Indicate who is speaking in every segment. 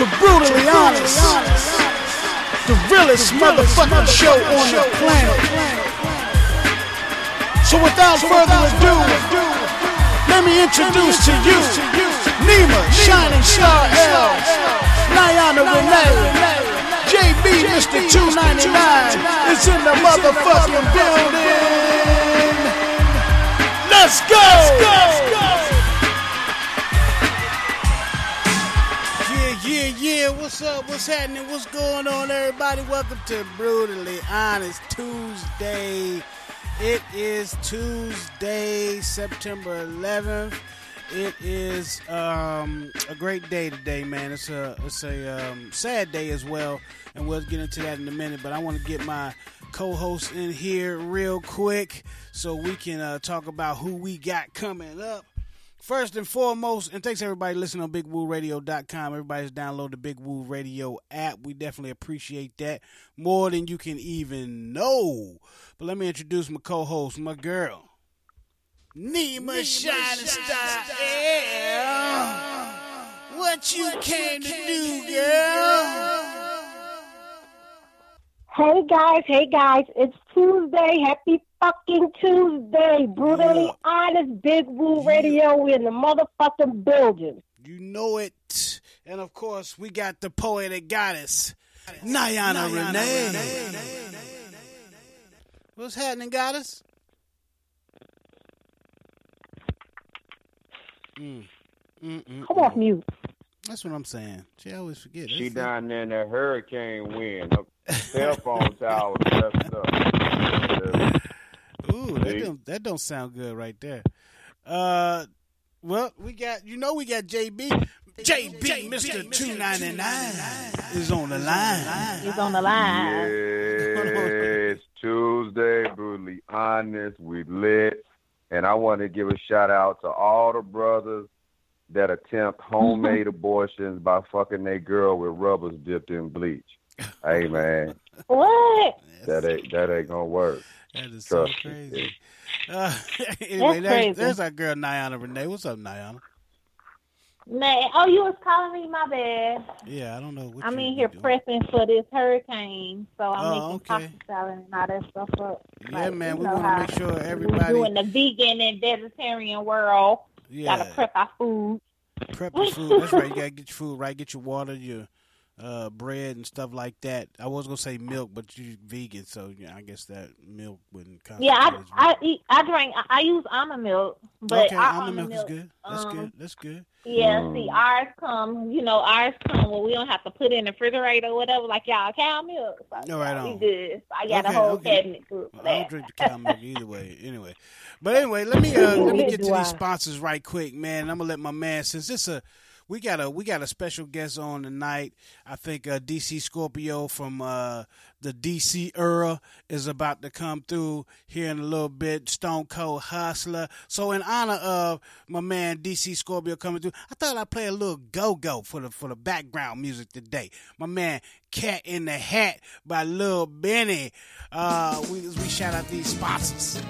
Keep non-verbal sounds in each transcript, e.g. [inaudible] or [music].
Speaker 1: to Brutally Honest, the realest motherfucking show on the planet. So without further ado, let me introduce to you Nima, Shining Star L, Niana Renee, JB, Mr. 299 is in the motherfucking building. Let's go! Yeah, What's up? What's happening? What's going on, everybody? Welcome to Brutally Honest Tuesday. It is Tuesday, September 11th. It is um, a great day today, man. It's a it's a um, sad day as well, and we'll get into that in a minute. But I want to get my co-host in here real quick so we can uh, talk about who we got coming up. First and foremost, and thanks everybody listening on BigWooRadio.com. Everybody's download the Big Woo Radio app. We definitely appreciate that more than you can even know. But let me introduce my co-host, my girl, Nima Shining Star. Yeah. What you came to do, girl?
Speaker 2: Hey guys, hey guys, it's Tuesday. Happy fucking Tuesday. Brutally
Speaker 1: Yeah.
Speaker 2: honest Big Woo Radio in the motherfucking building.
Speaker 1: You know it. And of course, we got the poet poetic goddess, Niana Renee. What's happening, goddess? Mm.
Speaker 2: Come off mute.
Speaker 1: That's what I'm saying. She always forget.
Speaker 3: She
Speaker 1: That's-
Speaker 3: down there in that hurricane wind. Her cell phone tower messed up. [laughs]
Speaker 1: Ooh, that don't that don't sound good right there. Uh, well, we got you know we got JB. JB, Mister Two Ninety Nine is on the line.
Speaker 2: He's on the line.
Speaker 3: Yes, Tuesday, brutally honest, we lit. And I want to give a shout out to all the brothers that attempt homemade [laughs] abortions by fucking their girl with rubbers dipped in bleach. Hey man,
Speaker 2: What?
Speaker 3: that ain't that ain't gonna work.
Speaker 1: That is so
Speaker 3: Trust me.
Speaker 1: crazy. Uh, [laughs] anyway,
Speaker 2: That's
Speaker 1: there's,
Speaker 2: crazy.
Speaker 1: there's our girl Niana Renee. What's up, Niana?
Speaker 2: Man, oh, you was calling me, my bad.
Speaker 1: Yeah, I don't know. What
Speaker 2: I'm in here
Speaker 1: doing.
Speaker 2: prepping for this hurricane, so I'm
Speaker 1: Oh,
Speaker 2: making
Speaker 1: okay.
Speaker 2: pasta salad and all that stuff up.
Speaker 1: Yeah,
Speaker 2: Like,
Speaker 1: man, we
Speaker 2: know
Speaker 1: want to make sure
Speaker 2: we
Speaker 1: everybody.
Speaker 2: doing the vegan and vegetarian world.
Speaker 1: Yeah, Gotta
Speaker 2: prep our food.
Speaker 1: prep your food. That's right. You gotta get your food right. Get your water, your uh, bread, and stuff like that. I was gonna say milk, but you're vegan, so yeah, I guess that milk wouldn't.
Speaker 2: Yeah, I I eat, I drink I, I use almond milk, but
Speaker 1: okay,
Speaker 2: our
Speaker 1: almond milk, is good. That's
Speaker 2: um,
Speaker 1: good. That's good.
Speaker 2: Yeah,
Speaker 3: Mm.
Speaker 2: see, ours come, you know, ours come where we don't have to put it in the refrigerator or whatever, like y'all cow milk. So,
Speaker 1: No, right
Speaker 2: we
Speaker 1: on.
Speaker 2: good. So I got
Speaker 1: Okay,
Speaker 2: a whole
Speaker 1: okay.
Speaker 2: cabinet full for
Speaker 1: Well, I don't drink the cow milk either way. Anyway, but anyway, let me uh, [laughs] let me get to these sponsors right quick, man. I'm gonna let my man since it's a we got a we got a special guest on tonight. I think uh, DC Scorpio from uh, the DC era is about to come through here in a little bit. Stone Cold Hustler. So in honor of my man DC Scorpio coming through, I thought I'd play a little go go for the for the background music today. My man Cat in the Hat by Lil Benny. Uh, we we shout out these sponsors.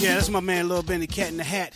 Speaker 1: Yeah, that's my man, Lil Benny Cat in the Hat.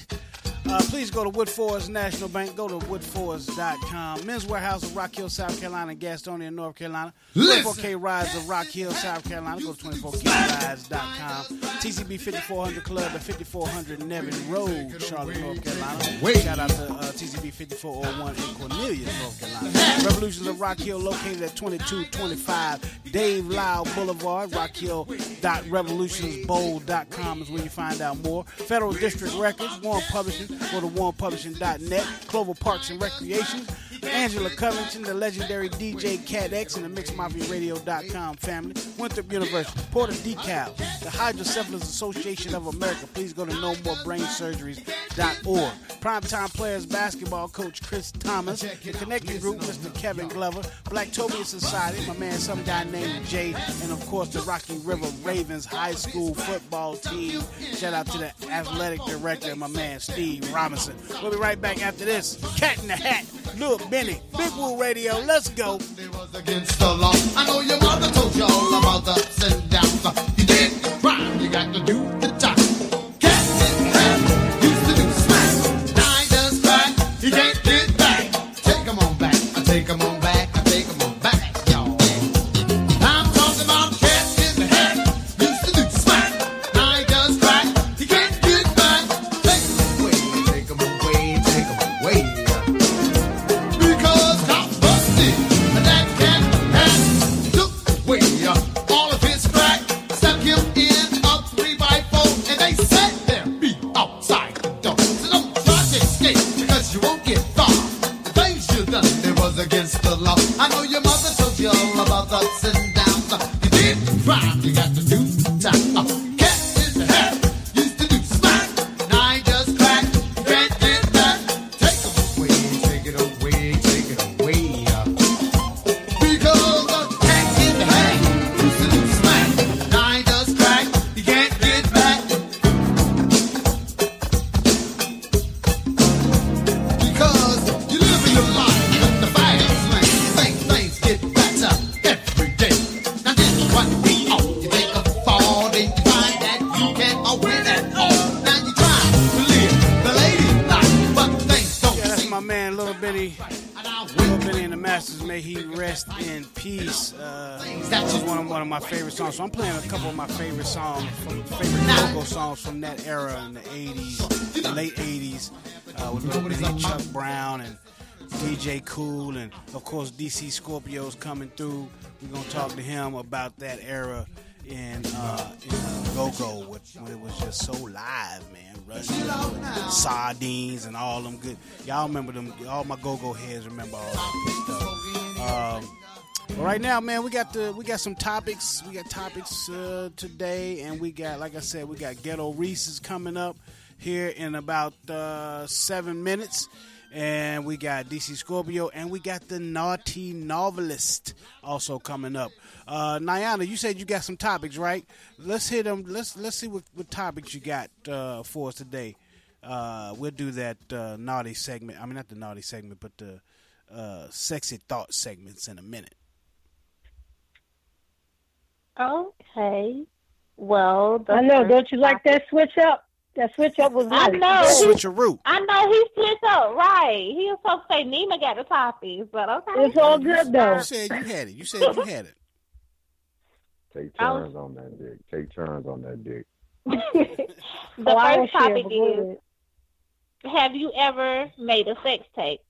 Speaker 1: Uh, please go to Woodforest National Bank. Go to woodforest.com. Men's Wearhouse of Rock Hill, South Carolina, Gastonia, North Carolina. 24K Rides of Rock Hill, South Carolina. Go to 24krides.com. TCB 5400 Club at 5400 Nevin Road, Charlotte, North Carolina. Shout out to uh, TCB 5401 in Cornelius, North Carolina. Revolutions of Rock Hill located at 2225 Dave Lyle Boulevard. Rockhill.revolutionsbowl.com is where you find out more. Federal District Records, Warren Publishing. Go to warrenpublishing.net. Clover Parks and Recreation. Angela Covington, the legendary DJ Cat X, and the MixedMafia.radio.com family. Winthrop University, Porter Decal, the Hydrocephalus Association of America. Please go to NoMoreBrainSurgeries.org. Primetime Players Basketball Coach Chris Thomas, the Connecting Group, Mr. Kevin Glover, Blacktopia Society, my man, some guy named Jay, and of course the Rocky River Ravens High School football team. Shout out to the athletic director, my man Steve Robinson. We'll be right back after this. Cat in the Hat, Lil Benny, Big Woo Radio. Let's go.
Speaker 4: was against the law. I know your mother told you all about the ups and downs. You did the crime, you got to do the time. Captain Ham used to do smack. He does crack, he can't get back. Take him on back, I take him on back,
Speaker 1: DC Scorpios coming through. We're gonna talk to him about that era in uh, in uh, go-go, when when it was just so live, man. Running sardines and all them good. Y'all remember them? All my go-go heads remember all that stuff. Um, but right now, man, we got the we got some topics. We got topics uh, today, and we got, like I said, we got Ghetto Reese's coming up here in about uh, seven minutes. And we got DC Scorpio, and we got the Naughty Novelist also coming up. Uh, Niana, you said you got some topics, right? Let's hit them. Let's let's see what, what topics you got uh, for us today. Uh, we'll do that uh, naughty segment. I mean, not the naughty segment, but the uh, sexy thought segments in a minute.
Speaker 2: Okay. Well, the
Speaker 5: I know. Don't you like that switch up? That switch up was
Speaker 2: I
Speaker 5: nice.
Speaker 2: know.
Speaker 1: Switcheroo.
Speaker 2: I know he switched up, right. He was supposed to say Nima got the topics, but okay.
Speaker 5: It's all good though.
Speaker 1: You said you had it. You said you had it. [laughs]
Speaker 3: Take
Speaker 2: I was-
Speaker 3: turns on that dick. Take turns on that dick. [laughs]
Speaker 2: the
Speaker 5: Oh,
Speaker 2: first topic is
Speaker 5: ahead.
Speaker 2: Have you ever made a sex tape?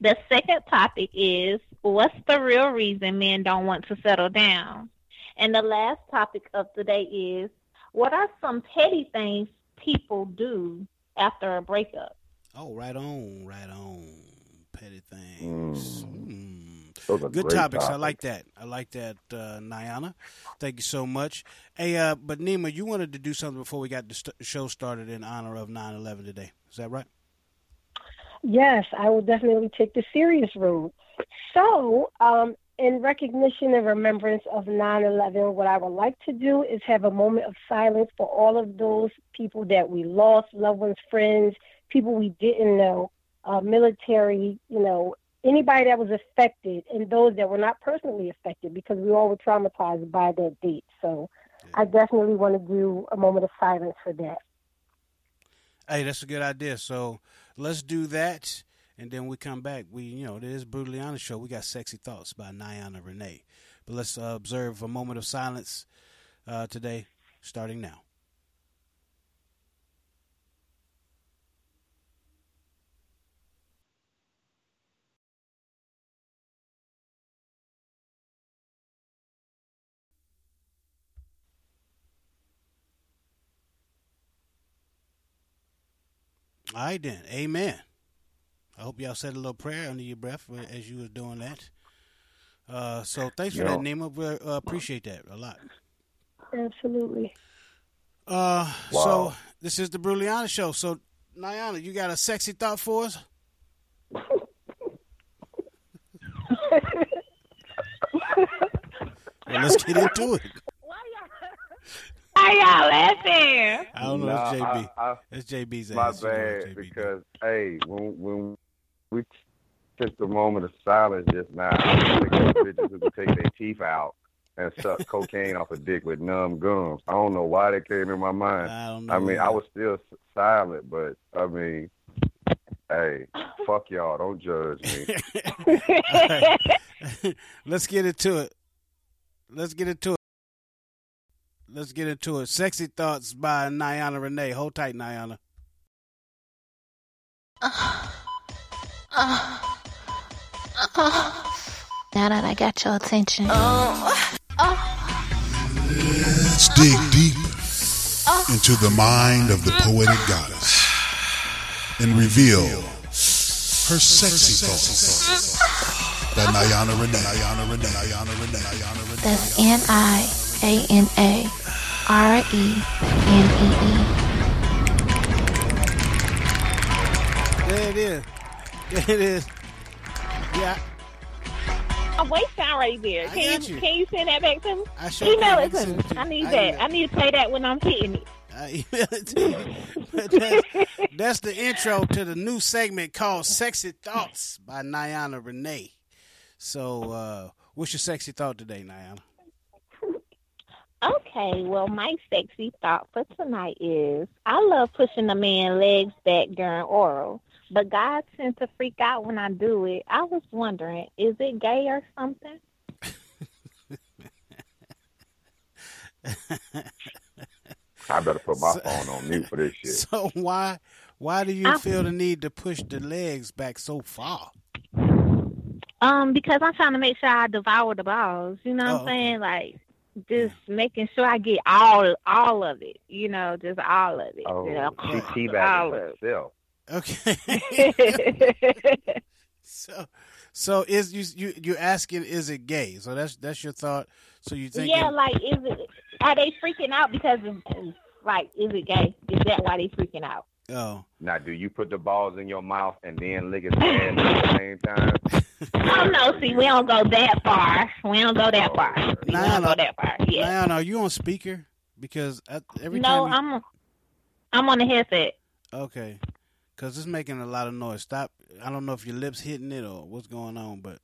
Speaker 2: The second topic is What's the real reason men don't want to settle down? And the last topic of the day is What are some petty things people do after a breakup?
Speaker 1: Oh, right on, right on. Petty things. Mm.
Speaker 3: Those are
Speaker 1: Good
Speaker 3: great
Speaker 1: topics. I like that. I like that, uh, Niana. Thank you so much. Hey, uh, but Nima, you wanted to do something before we got the st- show started in honor of 9-11 today. Is that right?
Speaker 5: Yes, I will definitely take the serious road. So, um, in recognition and remembrance of 9 11, what I would like to do is have a moment of silence for all of those people that we lost, loved ones, friends, people we didn't know, uh, military, you know, anybody that was affected, and those that were not personally affected because we all were traumatized by that date. So, I definitely want to do a moment of silence for that.
Speaker 1: Hey, that's a good idea. So let's do that, and then we come back. We, you know, it is brutally honest show. We got sexy thoughts by Niana Renee, but let's uh, observe a moment of silence uh, today, starting now. All right then, Amen. I hope y'all said a little prayer under your breath as you was doing that. Uh, so thanks for
Speaker 3: Yeah.
Speaker 1: that, Nima. We uh, appreciate that a lot.
Speaker 5: Absolutely.
Speaker 1: Uh,
Speaker 3: Wow.
Speaker 1: so this is the Bruliana show. So Niana, you got a sexy thought for us? [laughs] well, let's get into it.
Speaker 2: Why y'all laughing?
Speaker 1: I don't know.
Speaker 3: Nah,
Speaker 1: it's JB.
Speaker 3: I- I-
Speaker 1: it's JB's
Speaker 3: My
Speaker 1: ass. You know it's
Speaker 3: bad,
Speaker 1: JB.
Speaker 3: because hey, when when we took the moment of silence just now, I was thinking of bitches who could take their teeth out and suck [laughs] cocaine off a dick with numb gums. I don't know why that came in my mind.
Speaker 1: I don't know.
Speaker 3: I mean,
Speaker 1: either.
Speaker 3: I was still silent, but I mean, hey, fuck y'all, don't judge me. [laughs] [laughs]
Speaker 1: Let's get into it. Let's get into it. Let's get into it. Sexy Thoughts by Niana Renee. Hold tight, Niana.
Speaker 6: Now that I got your attention. Oh.
Speaker 7: Let's dig deep into the mind of the poetic goddess and reveal her sexy thoughts. By Niana Renee. Niana Renee. Niana Renee. Niana Renee.
Speaker 6: That's N I A N A R E N E E.
Speaker 1: There it is. [laughs] It is. Yeah,
Speaker 2: My voice sound right there.
Speaker 1: I
Speaker 2: Can you,
Speaker 1: you.
Speaker 2: can you send that back to me?
Speaker 1: I sure
Speaker 2: Email it to me. I need
Speaker 1: I
Speaker 2: that. I need to play that when I'm hitting it.
Speaker 1: I email it to you. [laughs] That's, that's the intro to the new segment called Sexy Thoughts by Niana Renee. So, uh, what's your sexy thought today, Niana?
Speaker 2: Okay, well, my sexy thought for tonight is I love pushing a man's legs back during oral, but God tends to freak out when I do it. I was wondering, is it gay or something?
Speaker 3: I better put my [laughs]
Speaker 1: So-
Speaker 3: phone on mute for this shit.
Speaker 1: So why why do you
Speaker 2: I-
Speaker 1: feel the need to push the legs back so far?
Speaker 2: Um, because I'm trying to make sure I devour the balls. You know what
Speaker 1: Oh,
Speaker 2: I'm saying? Like just making sure I get all all of it. You know, just all of it.
Speaker 3: Oh,
Speaker 2: you know,
Speaker 3: she [laughs]
Speaker 2: all
Speaker 3: teabagging
Speaker 2: of
Speaker 3: herself.
Speaker 1: Okay. [laughs] so so is you you you asking is it gay? So that's that's your thought. So you think
Speaker 2: yeah, like is it? Are they freaking out because of like is it gay? Is that why they freaking out?
Speaker 1: oh
Speaker 3: Now, do you put the balls in your mouth and then lick his ass at the same time? [laughs]
Speaker 2: Oh no, see, we don't go that far. We don't go that far. Oh, we
Speaker 1: Nah,
Speaker 2: don't
Speaker 1: nah.
Speaker 2: go that far. Yeah.
Speaker 1: Niana, are you on speaker? Because I, every
Speaker 2: No,
Speaker 1: time you,
Speaker 2: I'm I'm on the headset.
Speaker 1: okay, because it's making a lot of noise. Stop. I don't know if your lips hitting it or what's going on, but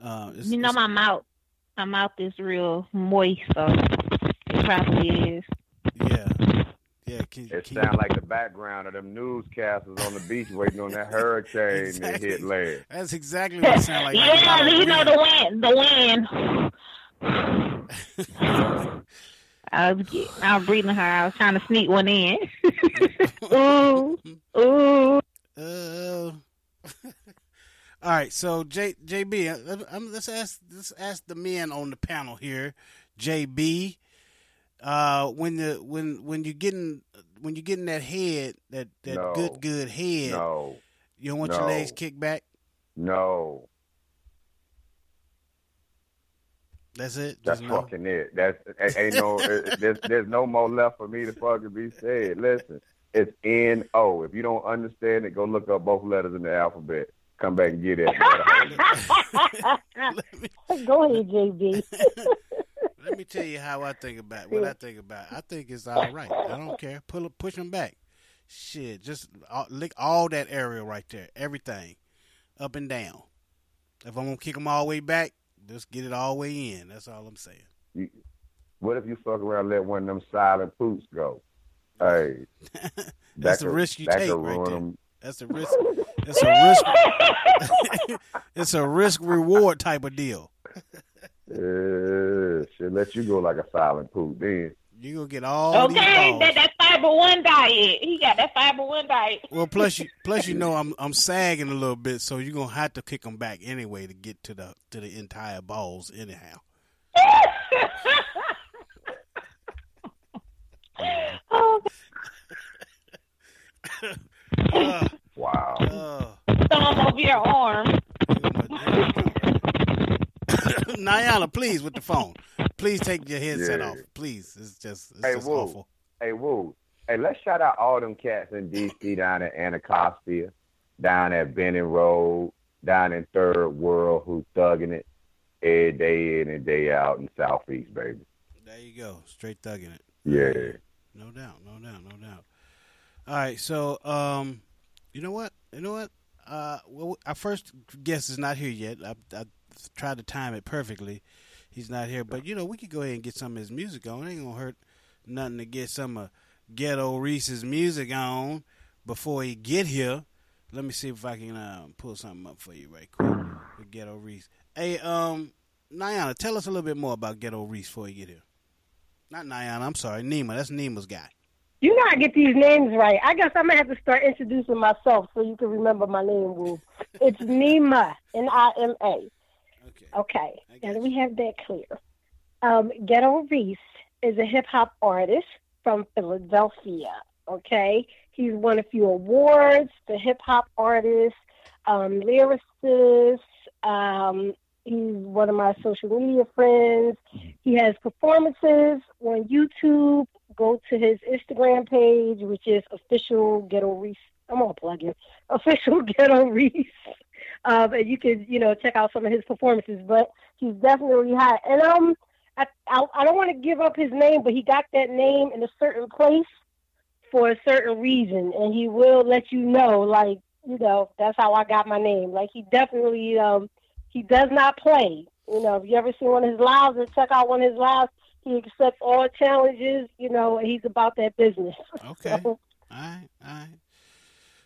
Speaker 1: uh, it's,
Speaker 2: You know
Speaker 1: it's-
Speaker 2: my mouth. My mouth is real moist, so it probably is.
Speaker 1: yeah, yeah. Can,
Speaker 3: It
Speaker 1: can
Speaker 3: sounds like the background of them newscasters on the beach waiting on that hurricane
Speaker 1: Exactly.
Speaker 3: to hit land.
Speaker 1: That's exactly what it sounds like. [laughs]
Speaker 2: yeah, you know the wind. The wind. [laughs] [laughs] I was get, I was breathing her. I was trying to sneak one in. ooh, [laughs] ooh.
Speaker 1: Uh, [laughs] all right, so J, JB, uh, let- um, let's ask let's ask the men on the panel here. JB, uh, when the when when you getting when you're getting that head that that
Speaker 3: No.
Speaker 1: good good head,
Speaker 3: No,
Speaker 1: you don't want your legs kicked back.
Speaker 3: no,
Speaker 1: That's it.
Speaker 3: that's
Speaker 1: Just no?
Speaker 3: fucking it. That's ain't- ain't no. it- uh, uh, [laughs] there's there's no more left for me to fucking be said. Listen, it's N O. If you don't understand it, go look up both letters in the alphabet. Come back and get it. [laughs]
Speaker 5: Go ahead, JB. [laughs]
Speaker 1: Let me tell you how I think about what I think about. I think it's all right. I don't care. Pull push them back. Shit, just all, lick all that area right there. Everything, up and down. If I'm gonna kick them all the way back, just get it all the way in. That's all I'm saying.
Speaker 3: What if you fuck around and let one of them silent poops go? Hey, [laughs]
Speaker 1: That's
Speaker 3: that
Speaker 1: the
Speaker 3: could-
Speaker 1: risk you
Speaker 3: that
Speaker 1: take right
Speaker 3: ruin
Speaker 1: there.
Speaker 3: 'em.
Speaker 1: That's a risk. It's a risk. [laughs] it's a risk reward type of deal.
Speaker 3: Yeah, should let you go like a silent poop then.
Speaker 1: You gonna get all these
Speaker 2: Okay,
Speaker 1: balls.
Speaker 2: that that fiber one diet. He got that fiber one diet.
Speaker 1: Well, plus you [laughs] plus you know I'm I'm sagging a little bit, so you're gonna have to kick him back anyway to get to the to the entire balls anyhow. [laughs]
Speaker 2: oh,
Speaker 1: Uh, [laughs]
Speaker 3: Wow.
Speaker 1: uh,
Speaker 2: throw over your arm.
Speaker 1: Niana, please with the phone. Please take your headset
Speaker 3: Yeah.
Speaker 1: off. Please, it's just it's
Speaker 3: Hey,
Speaker 1: just
Speaker 3: whoa.
Speaker 1: awful.
Speaker 3: Hey, woo. Hey, let's shout out all them cats in D.C. down at Anacostia, down at Benning Road, down in Third World who thugging it every day in and day out in Southeast, baby.
Speaker 1: There you go, straight thugging it.
Speaker 3: Yeah.
Speaker 1: No doubt, no doubt, no doubt. All right, so um, you know what? You know what? Uh, well, our first guest is not here yet. I, I tried to time it perfectly. He's not here, but you know we could go ahead and get some of his music on. It ain't gonna hurt nothing to get some of Ghetto Reese's music on before he get here. Let me see if I can uh, pull something up for you right quick with Ghetto Reese. Hey, um, Niana, tell us a little bit more about Ghetto Reese before you get here. Not Niana, I'm sorry, Nima. That's Nima's guy.
Speaker 5: You know I get these names right. I guess I'm gonna have to start introducing myself so you can remember my name, Woo. It's [laughs] Nima, N I M A.
Speaker 1: Okay.
Speaker 5: Okay, that we have that clear. Um, Ghetto Reese is a hip hop artist from Philadelphia. Okay, he's won a few awards for hip hop artist, um, lyricist. Um, he's one of my social media friends. He has performances on YouTube. Go to his Instagram page, which is official Ghetto Reese. I'm gonna plug it. Official Ghetto Reese. Um, and you can, you know, check out some of his performances. But he's definitely hot. And um, I I, I don't want to give up his name, but he got that name in a certain place for a certain reason, and he will let you know, like, you know, that's how I got my name. Like he definitely um, he does not play. You know, if you ever seen one of his lives or check out one of his lives, he accepts all challenges. You know, he's about that business. [laughs]
Speaker 1: Okay.
Speaker 5: So,
Speaker 1: All right, all right.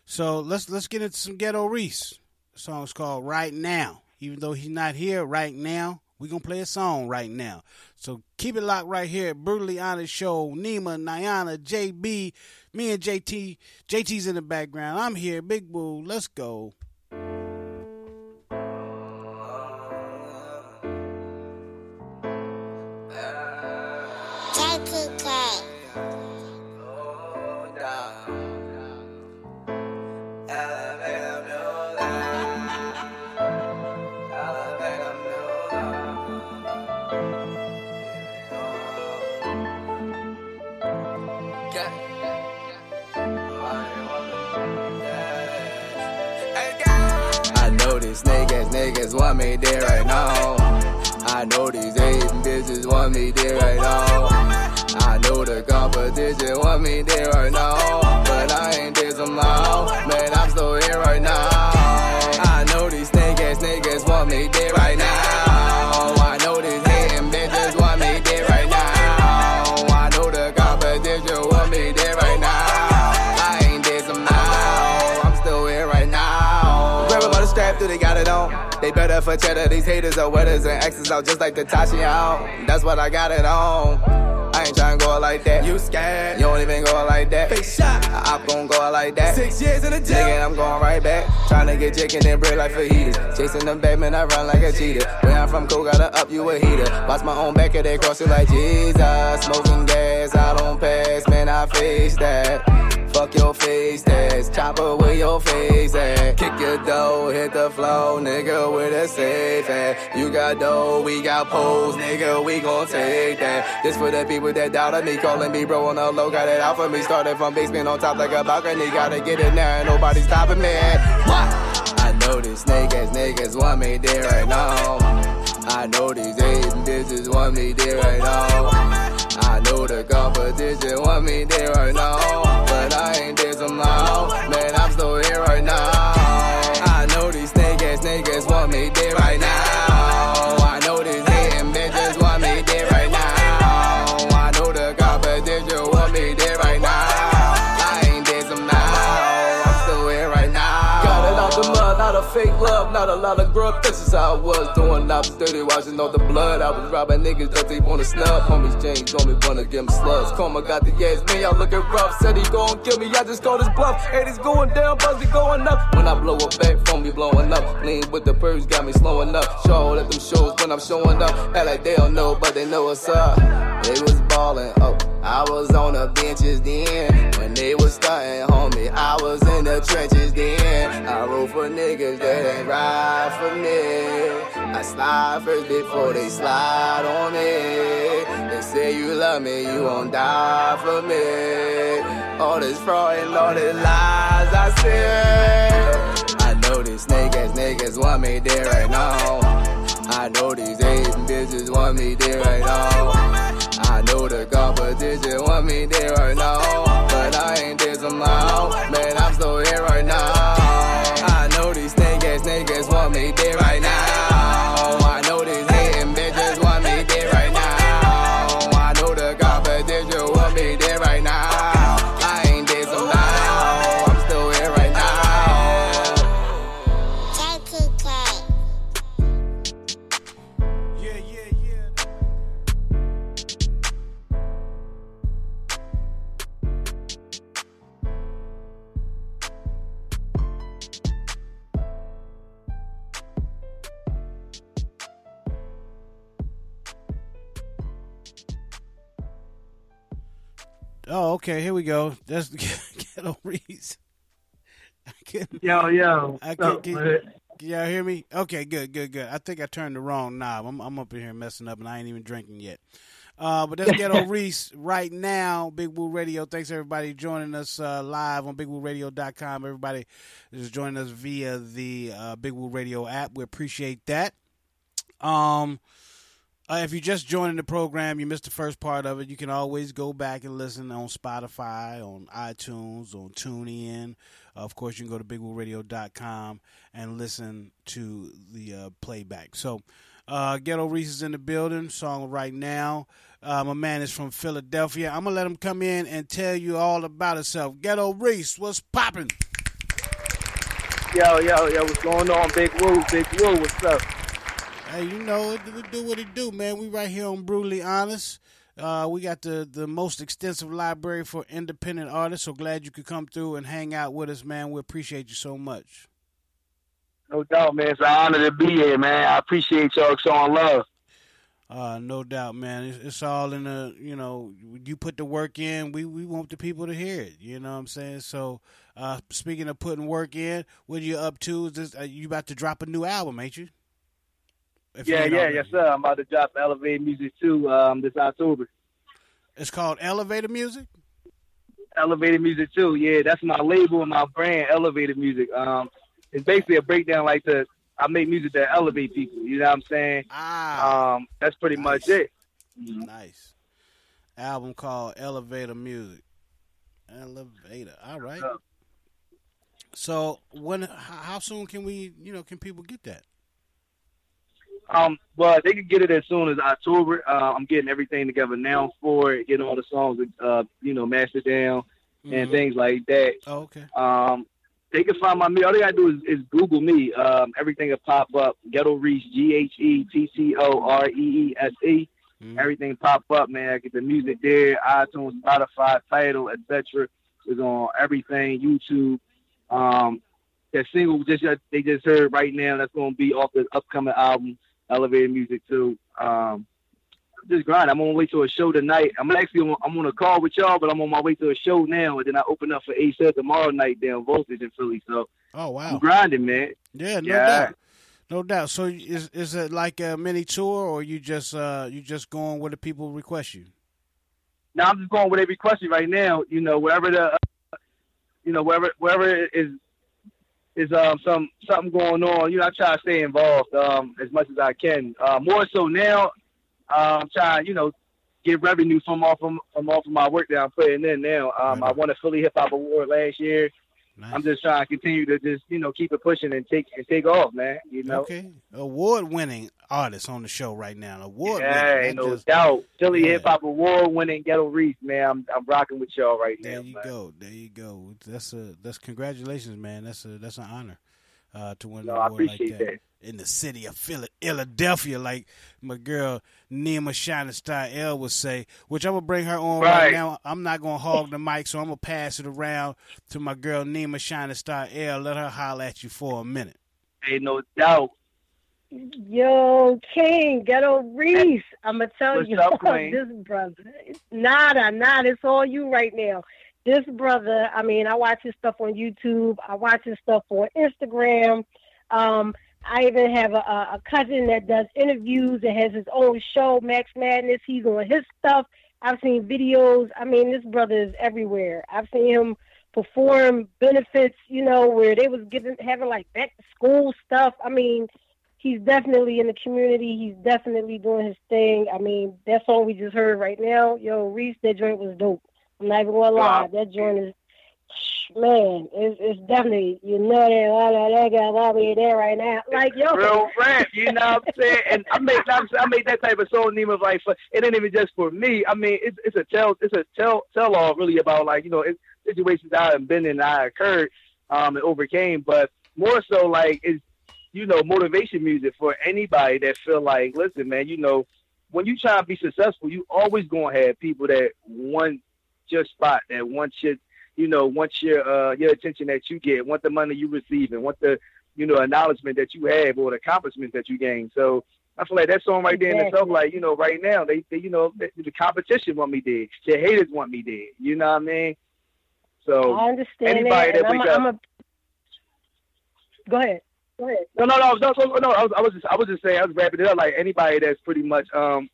Speaker 1: So let's let's get into some Ghetto Reese. The song's called Right Now. Even though he's not here right now, we're gonna play a song right now. So keep it locked right here at Brutally Honest Show. Nima, Nyana, JB, me and JT. JT's in the background. I'm here, Big Woo. Let's go.
Speaker 8: These Asian bitches want me there right now. I know the competition want me there right now. But I ain't there somehow. Man, For cheddar. These haters are wetters and X's out just like the Tashi out. That's what I got it on. I ain't tryna go like that. You scared? You don't even go like that. Face shot. I'm gon' go like that. Six years in the jail. Nigga, I'm going right back. Tryna get chicken and bread like fajitas. Chasing them Batman, I run like a cheetah. Where I'm from, cool, gotta up you a heater. Watch my own back, and they cross it like Jesus. Smoking gas, I don't pass, man, I face that. Fuck your face, that's chopper where your face at. Kick your dough, hit the flow, nigga, with a safe at. You got dough, we got poles, nigga, we gon' take that. This for the people that doubted me, calling me bro on the low, got it out for me. Started from basement on top like a balcony, gotta get in there, and nobody stopping me. What? I know these ass niggas want me there right now. I know these Asian bitches want me there right now. I know the competition want me there right now. But I ain't there somehow. Man, I'm still here right now. I know these snake ass niggas want me there This is how I was doing. Was dirty, washing all the blood. I was robbing niggas that they wanna snub. Homies James told me wanna give him slugs. Coma got the gas, man, y'all looking rough. Said he gon' kill me, I just called his bluff. Hey, it's going down, Buzzy going up. When I blow up back, phone be blowing up. Lean with the purse, got me slowing up. Show at them shows when I'm showing up. Act like they don't know, but they know what's up. They was ballin', oh, I was on the benches then. When they was starting, homie, I was in the trenches then. I roll for niggas that ain't ride for me. I slide first before they slide on me. They say you love me, you won't die for me. All this fraud and all this lies I say. I know these ass niggas want me there right now. I know these Asian bitches want me there right now. I know the competition want me there right now. But I ain't there somehow.
Speaker 1: Okay. Here we go. That's the [laughs] Ghetto Reese. I
Speaker 9: Yo, yo.
Speaker 1: I can't
Speaker 9: up,
Speaker 1: can y'all hear me? Okay, good, good, good. I think I turned the wrong knob. I'm, I'm up in here messing up, and I ain't even drinking yet. Uh, but that's Ghetto [laughs] Reese right now. Big Woo Radio. Thanks everybody joining us uh, live on BigWooRadio.com. Everybody is joining us via the uh, Big Woo Radio app. We appreciate that. Um, uh, if you just joining the program, you missed the first part of it. You can always go back and listen on Spotify, on iTunes, on TuneIn. Uh, of course, you can go to BigWooRadio.com and listen to the uh, playback. So, uh, Ghetto Reese is in the building. Song right now. Uh, my man is from Philadelphia. I'm gonna let him come in and tell you all about himself. Ghetto Reese, what's popping?
Speaker 9: Yo, yo, yo, what's going on, Big Woo? Big Woo, what's up?
Speaker 1: Hey, you know, it, it do what it do, man. We right here on Brutally Honest. Uh, we got the, the most extensive library for independent artists. So glad you could come through and hang out with us, man. We appreciate you so much.
Speaker 9: No doubt, man. It's an honor to be here, man. I appreciate y'all showing love.
Speaker 1: Uh, no doubt, man. It's, it's all in the, you know, you put the work in. We we want the people to hear it. You know what I'm saying? So, uh, speaking of putting work in, what are you up to? Is this, uh, you about to drop a new album, ain't you?
Speaker 9: Yeah, yeah,
Speaker 1: already.
Speaker 9: yes, sir. I'm about to drop Elevated Music too um, this October.
Speaker 1: It's called Elevator Music.
Speaker 9: Elevated Music too. Yeah, that's my label and my brand, Elevated Music. Um, it's basically a breakdown like the I make music that elevate people. You know what I'm saying?
Speaker 1: Ah,
Speaker 9: Um, that's pretty
Speaker 1: Nice.
Speaker 9: much it.
Speaker 1: nice. Album called Elevator Music. Elevator. All right.
Speaker 9: Yeah.
Speaker 1: So when? How soon can we? You know, can people get that?
Speaker 9: Um, well, they can get it as soon as October. Uh, I'm getting everything together now for it, getting all the songs, uh, you know, mastered down and
Speaker 1: Mhm.
Speaker 9: things like that.
Speaker 1: Oh, okay.
Speaker 9: Um, they can find my me. All they gotta do is, is Google me. Um, everything will pop up. Ghetto Reese, G H E T T O R E E S E.
Speaker 1: Mhm.
Speaker 9: Everything pop up, man. I get the music there, iTunes, Spotify, Tidal, etc. Is on everything, YouTube. Um, that single just they just heard right now. That's gonna be off the upcoming album, Elevated Music too. Um, just grind. I'm on my way to a show tonight. I'm actually on, I'm on a call with y'all, but I'm on my way to a show now, and then I open up for ASAP tomorrow night down Voltage in Philly. So
Speaker 1: Oh
Speaker 9: I'm
Speaker 1: wow.
Speaker 9: grinding, man.
Speaker 1: Yeah, no
Speaker 9: Yeah.
Speaker 1: doubt. No doubt. So is is it like a mini tour, or you just uh you just going where the people request you?
Speaker 9: Now I'm just going with every question right now. You know, wherever the, uh, you know, wherever wherever is is um some something going on. You know, I try to stay involved um as much as I can. Uh, more so now, uh, I'm trying, you know, get revenue from off from, from off of my work that I'm putting in now. Um,
Speaker 1: Right.
Speaker 9: I won a Philly Hip Hop Award last year.
Speaker 1: Nice.
Speaker 9: I'm just trying to continue to just you know keep it pushing and take and take off, man. You know.
Speaker 1: Okay, award winning artist on the show right now. Award
Speaker 9: Yeah,
Speaker 1: winning.
Speaker 9: no doubt. Philly
Speaker 1: Yeah.
Speaker 9: Hip Hop Award winning Ghetto Reese, man. I'm I'm rocking with y'all right
Speaker 1: There
Speaker 9: now.
Speaker 1: you
Speaker 9: man.
Speaker 1: go. There you go. That's a that's congratulations, man. That's a that's an honor. uh, to win
Speaker 9: No,
Speaker 1: an award like that.
Speaker 9: that.
Speaker 1: In the city of Philadelphia, like my girl Nima Shining Star L would say, which I'm gonna bring her on right,
Speaker 9: Right.
Speaker 1: now. I'm not gonna hog the mic, so I'm gonna pass it around to my girl Nima Shining Star L. Let her holler at you for a minute.
Speaker 9: Ain't no doubt.
Speaker 5: Yo, King, Ghetto Reese. I'm gonna tell
Speaker 9: What's
Speaker 5: you
Speaker 9: up, [laughs] Queen?
Speaker 5: this brother. Nada, nada. It's all you right now. This brother. I mean, I watch his stuff on YouTube. I watch his stuff on Instagram. Um, I even have a, a cousin that does interviews and has his own show, Max Madness. He's on his stuff. I've seen videos. I mean, this brother is everywhere. I've seen him perform benefits, you know, where they was giving having like back to school stuff. I mean, he's definitely in the community. He's definitely doing his thing. I mean, that song we just heard right now, yo, Reese, that joint was dope. I'm not even gonna lie, that joint is man, it's, it's definitely you know that la la that guy got me there right now. Like yo,
Speaker 9: real rap, you know what I'm saying? And I made I made that type of song name of like it ain't even just for me. I mean, it's it's a tell it's a tell tell all really about like you know it's situations I have been in, and I occurred, um, and overcame. But more so like it's you know motivation music for anybody that feel like listen, man, you know when you try to be successful, you always gonna have people that want your spot, that want your you know, want your uh your attention that you get, want the money you receive, and want the you know acknowledgement that you have or the accomplishments that you gain. So I feel like that song right there in itself, like you know, right now they, they you know the, the competition want me dead, the haters want me dead. You know what I mean? So
Speaker 5: I understand
Speaker 9: anybody
Speaker 5: that.
Speaker 9: that
Speaker 5: And I'm
Speaker 9: wake
Speaker 5: a,
Speaker 9: up-
Speaker 5: I'm a go ahead. Go ahead.
Speaker 9: No, no, no, no, no, no. I was, I was just, I was just saying, I was wrapping it up. Like anybody that's pretty much, um,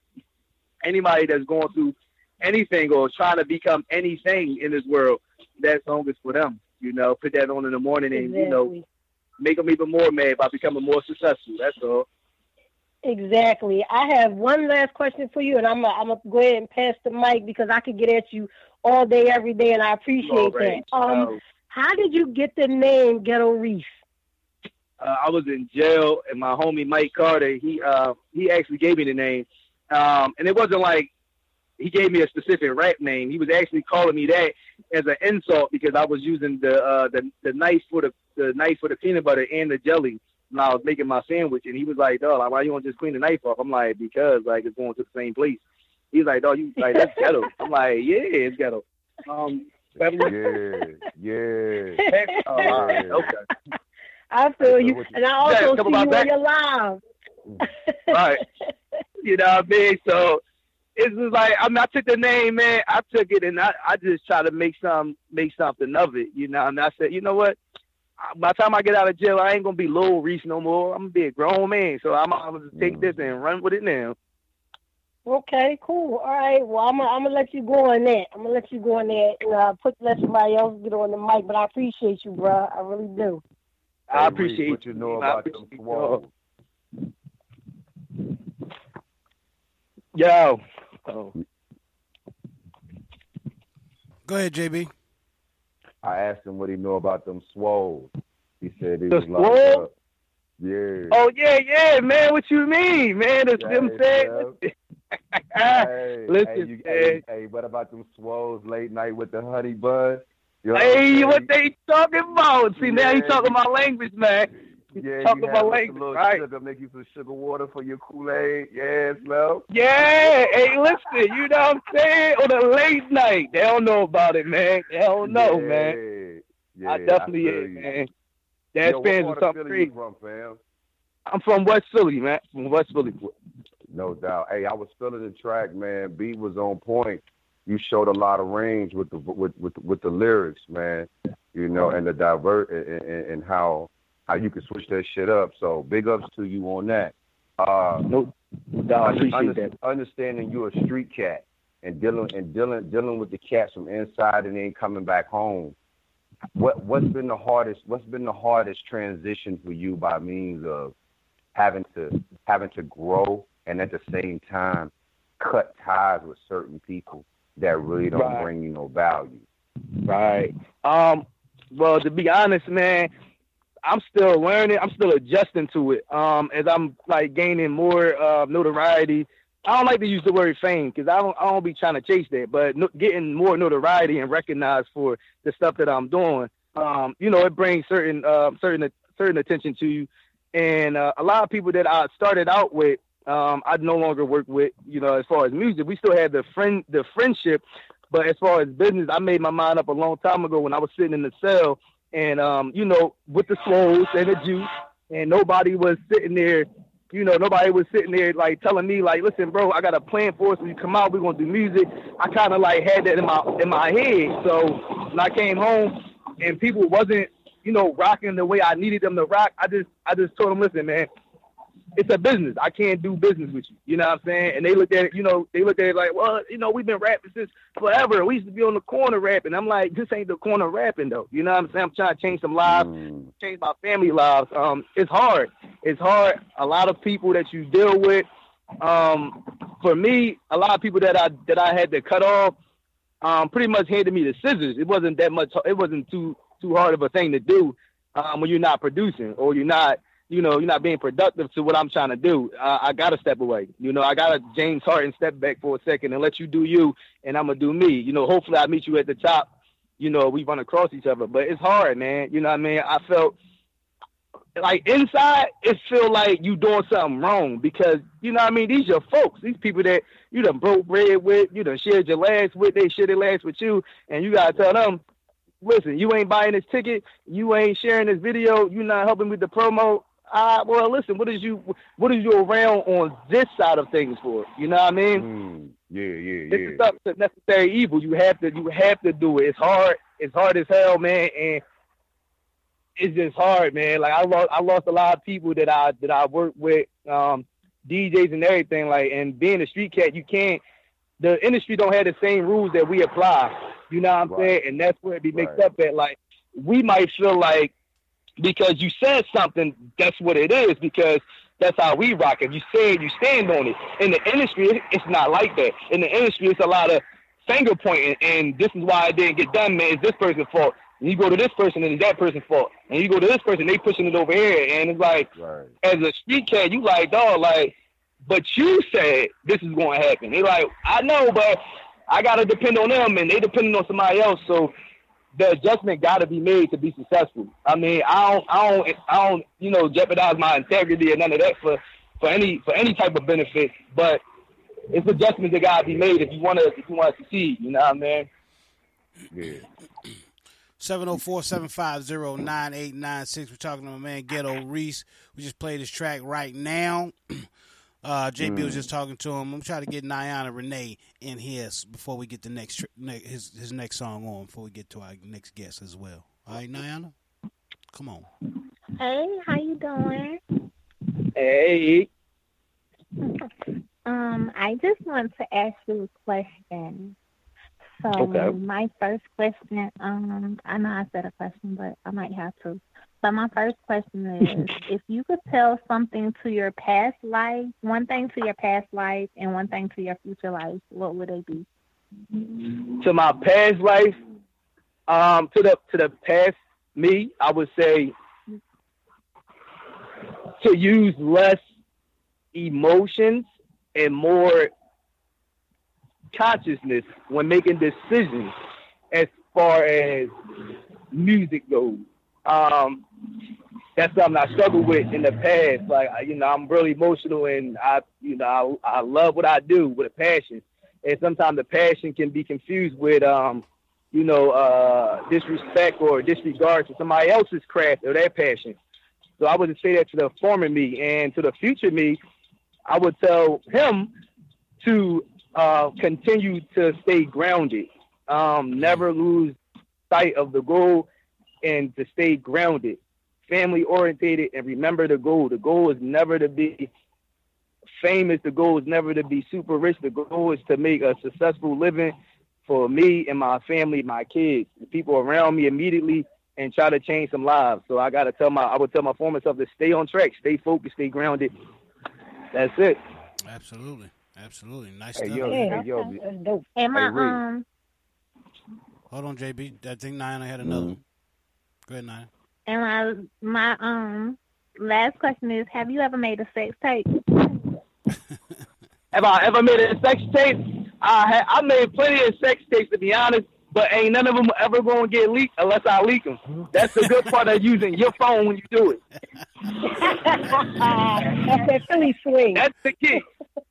Speaker 9: anybody that's going through anything or trying to become anything in this world, that song is for them. You know, put that on in the morning and you know, make them even more mad by becoming more successful. That's all.
Speaker 5: Exactly. I have one last question for you, and I'm gonna I'm gonna go ahead and pass the mic because I could get at you all day, every day, and I appreciate
Speaker 9: Already.
Speaker 5: that. Um,
Speaker 9: Uh,
Speaker 5: how did you get the name Ghetto Reese?
Speaker 9: uh, I was in jail, and my homie Mike Carter, he uh, he actually gave me the name, um, and it wasn't like he gave me a specific rap name. He was actually calling me that as an insult because I was using the uh, the the knife for the the knife for the peanut butter and the jelly when I was making my sandwich, and he was like, "Dog, like, why you want to just clean the knife off?" I'm like, "Because like it's going to the same place." He's like, "Dog, you like that's ghetto." [laughs] I'm like, "Yeah, it's ghetto." Um, Beverly-
Speaker 3: Yeah, yeah. [laughs]
Speaker 9: Oh, all right, okay.
Speaker 5: I feel you,
Speaker 3: you-
Speaker 5: and I also
Speaker 9: come
Speaker 5: see you
Speaker 9: about
Speaker 5: on
Speaker 9: that.
Speaker 5: your live.
Speaker 9: right. [laughs] You know what I mean? So it's just like I mean, I took the name, man. I took it and I, I just try to make some make something of it. You know, and I said, you know what? By the time I get out of jail, I ain't gonna be Lil Reese no more. I'm gonna be a grown man, so I'm gonna just take this and run with it now.
Speaker 5: Okay, cool. All right. Well, I'm gonna I'm gonna let you go on that. I'm gonna let you go on that and uh, put let somebody else get on the mic. But I appreciate you, bro. I really do.
Speaker 9: I appreciate
Speaker 3: Reese, what you know about them
Speaker 9: appreciate. Yo. Oh.
Speaker 1: Go ahead, JB.
Speaker 3: I asked him what he know about them swole. He said he
Speaker 9: The
Speaker 3: was locked
Speaker 9: swole?
Speaker 3: up. Yeah.
Speaker 9: Oh yeah, yeah, man. What you mean, man? It's them
Speaker 3: Hey,
Speaker 9: saying. [laughs]
Speaker 3: Hey,
Speaker 9: Listen,
Speaker 3: hey, you, hey, hey, what about them swoles late night with the honey bun? You know
Speaker 9: Hey,
Speaker 3: I'm
Speaker 9: what they talking about? See, now he talking my language, man.
Speaker 3: Yeah,
Speaker 9: talking
Speaker 3: you
Speaker 9: about language,
Speaker 3: the little
Speaker 9: right?
Speaker 3: sugar, make you some sugar water for your Kool-Aid. Yeah, Slo.
Speaker 9: Yeah, hey, listen, you know what I'm saying? On a late night, they don't know about it, man. They don't know,
Speaker 3: yeah,
Speaker 9: man.
Speaker 3: Yeah,
Speaker 9: I definitely
Speaker 3: feel
Speaker 9: is,
Speaker 3: you.
Speaker 9: man. That
Speaker 3: Yo,
Speaker 9: fans
Speaker 3: of
Speaker 9: something crazy.
Speaker 3: from, fam?
Speaker 9: I'm from West Philly, man. From West Philly.
Speaker 3: No doubt. Hey, I was feeling the track, man. Beat was on point. You showed a lot of range with the with with, with the lyrics, man. You know, and the divert and, and, and how how you can switch that shit up. So big ups to you on that. Uh,
Speaker 9: no, no, I appreciate
Speaker 3: under-
Speaker 9: that.
Speaker 3: Understanding you're a street cat and dealing and dealing dealing with the cats from inside and then coming back home. What what's been the hardest? What's been the hardest transition for you by means of having to having to grow and at the same time cut ties with certain people that really don't
Speaker 9: Right.
Speaker 3: bring you no value.
Speaker 9: Right. Um. Well, to be honest, man, I'm still learning. I'm still adjusting to it. Um, as I'm like gaining more uh, notoriety. I don't like to use the word fame because I don't. I don't be trying to chase that. But no, getting more notoriety and recognized for the stuff that I'm doing. Um, you know, it brings certain uh, certain certain attention to you. And uh, a lot of people that I started out with, um, I no longer work with. You know, as far as music, we still had the friend the friendship, but as far as business, I made my mind up a long time ago when I was sitting in the cell and um, you know, with the swolls and the juice, and nobody was sitting there. You know, nobody was sitting there like telling me like, "Listen, bro, I got a plan for us. When you come out, we're gonna do music." I kind of like had that in my in my head. So when I came home and people wasn't, you know, rocking the way I needed them to rock, I just I just told them, "Listen, man, it's a business. I can't do business with you. You know what I'm saying? And they looked at it, you know, they looked at it like, well, you know, we've been rapping since forever. We used to be on the corner rapping. I'm like, this ain't the corner rapping though. You know what I'm saying? I'm trying to change some lives, change my family lives. Um, it's hard. It's hard. A lot of people that you deal with. Um, for me, a lot of people that I that I had to cut off, um, pretty much handed me the scissors. It wasn't that much. It wasn't too too hard of a thing to do um, when you're not producing or you're not you know, you're not being productive to what I'm trying to do. Uh, I gotta step away. You know, I gotta James Harden step back for a second and let you do you, and I'm gonna do me. You know, hopefully I meet you at the top. You know, we run across each other, but it's hard, man. You know what I mean? I felt like inside it feel like you doing something wrong because you know what I mean. These your folks. These people that you done broke bread with, you done shared your last with. They shared their last with you, and you gotta tell them listen, you ain't buying this ticket, you ain't sharing this video, you're not helping with the promo. Uh, well, listen, what is you what is you around on this side of things for? You know what I mean?
Speaker 3: Mm, yeah, yeah,
Speaker 9: This
Speaker 3: yeah.
Speaker 9: is up to necessary evil. You have to you have to do it. It's hard. It's hard as hell, man, and it's just hard, man. Like I lost I lost a lot of people that I that I work with, um, DJs and everything. Like and being a street cat, you can't. The industry don't have the same rules that we apply. You know what I'm saying? And that's where it be mixed up at. Like we might feel like because you said something, that's what it is. Because that's how we rock. If you say it, you stand on it. In the industry, it's not like that. In the industry, it's a lot of finger pointing, and this is why it didn't get done, man. It's this person's fault. And you go to this person, and it's that person's fault. And you go to this person, they pushing it over here, and it's like, as a street cat, you like, dog, like, but you said this is going to happen. They like, I know, but I gotta depend on them, and they depending on somebody else. So the adjustment got to be made to be successful. I mean, I don't, I don't, I don't, you know, jeopardize my integrity or none of that for for any for any type of benefit. But it's adjustments that got to be made if you want to if you want to succeed. You know what I mean?
Speaker 3: Yeah.
Speaker 1: 704-750-9896. We're talking to my man Ghetto Reese. We just played his track right now. [clears throat] Uh, JB was
Speaker 3: Mm.
Speaker 1: just talking to him. I'm trying to get Niana Renee in here before we get the next tr- ne- his his next song on. Before we get to our next guest as well. All right, Niana, come on.
Speaker 2: Hey, how you doing?
Speaker 9: Hey,
Speaker 2: Um, I just want to ask you a question. So
Speaker 9: Okay.
Speaker 2: my first question, um, I know I said a question, but I might have to. But my first question is, [laughs] if you could tell something to your past life, one thing to your past life, and one thing to your future life, what would they be?
Speaker 9: to my past life, um, to the to the past me, I would say to use less emotions and more consciousness when making decisions as far as music goes. Um, that's something I struggled with in the past. Like you know, I'm really emotional and I you know I, I love what I do with a passion. And sometimes the passion can be confused with um, you know, uh, disrespect or disregard to somebody else's craft or their passion. So I would say that to the former me and to the future me, I would tell him to uh, continue to stay grounded, um, never lose sight of the goal, and to stay grounded, family orientated, and remember the goal. The goal is never to be famous. The goal is never to be super rich. The goal is to make a successful living for me and my family, my kids, the people around me immediately, and try to change some lives. So I gotta tell my, I would tell my former self to stay on track, stay focused, stay grounded. That's it.
Speaker 1: Absolutely, absolutely. Nice
Speaker 9: Hey,
Speaker 1: stuff.
Speaker 9: yo, hey, yo,
Speaker 5: That's dope.
Speaker 2: And my
Speaker 9: Hey,
Speaker 2: um,
Speaker 1: Hold on, JB. I think Niana had another.
Speaker 9: Mm-hmm.
Speaker 1: one. Go ahead, Niana.
Speaker 2: and my my um last question is, have you ever made a sex tape?
Speaker 9: Have I ever made a sex tape? I ha- I made plenty of sex tapes to be honest, but ain't none of them ever gonna get leaked unless I leak them. That's the good part of using your phone when you do it.
Speaker 5: That's that Philly swing.
Speaker 9: That's the key.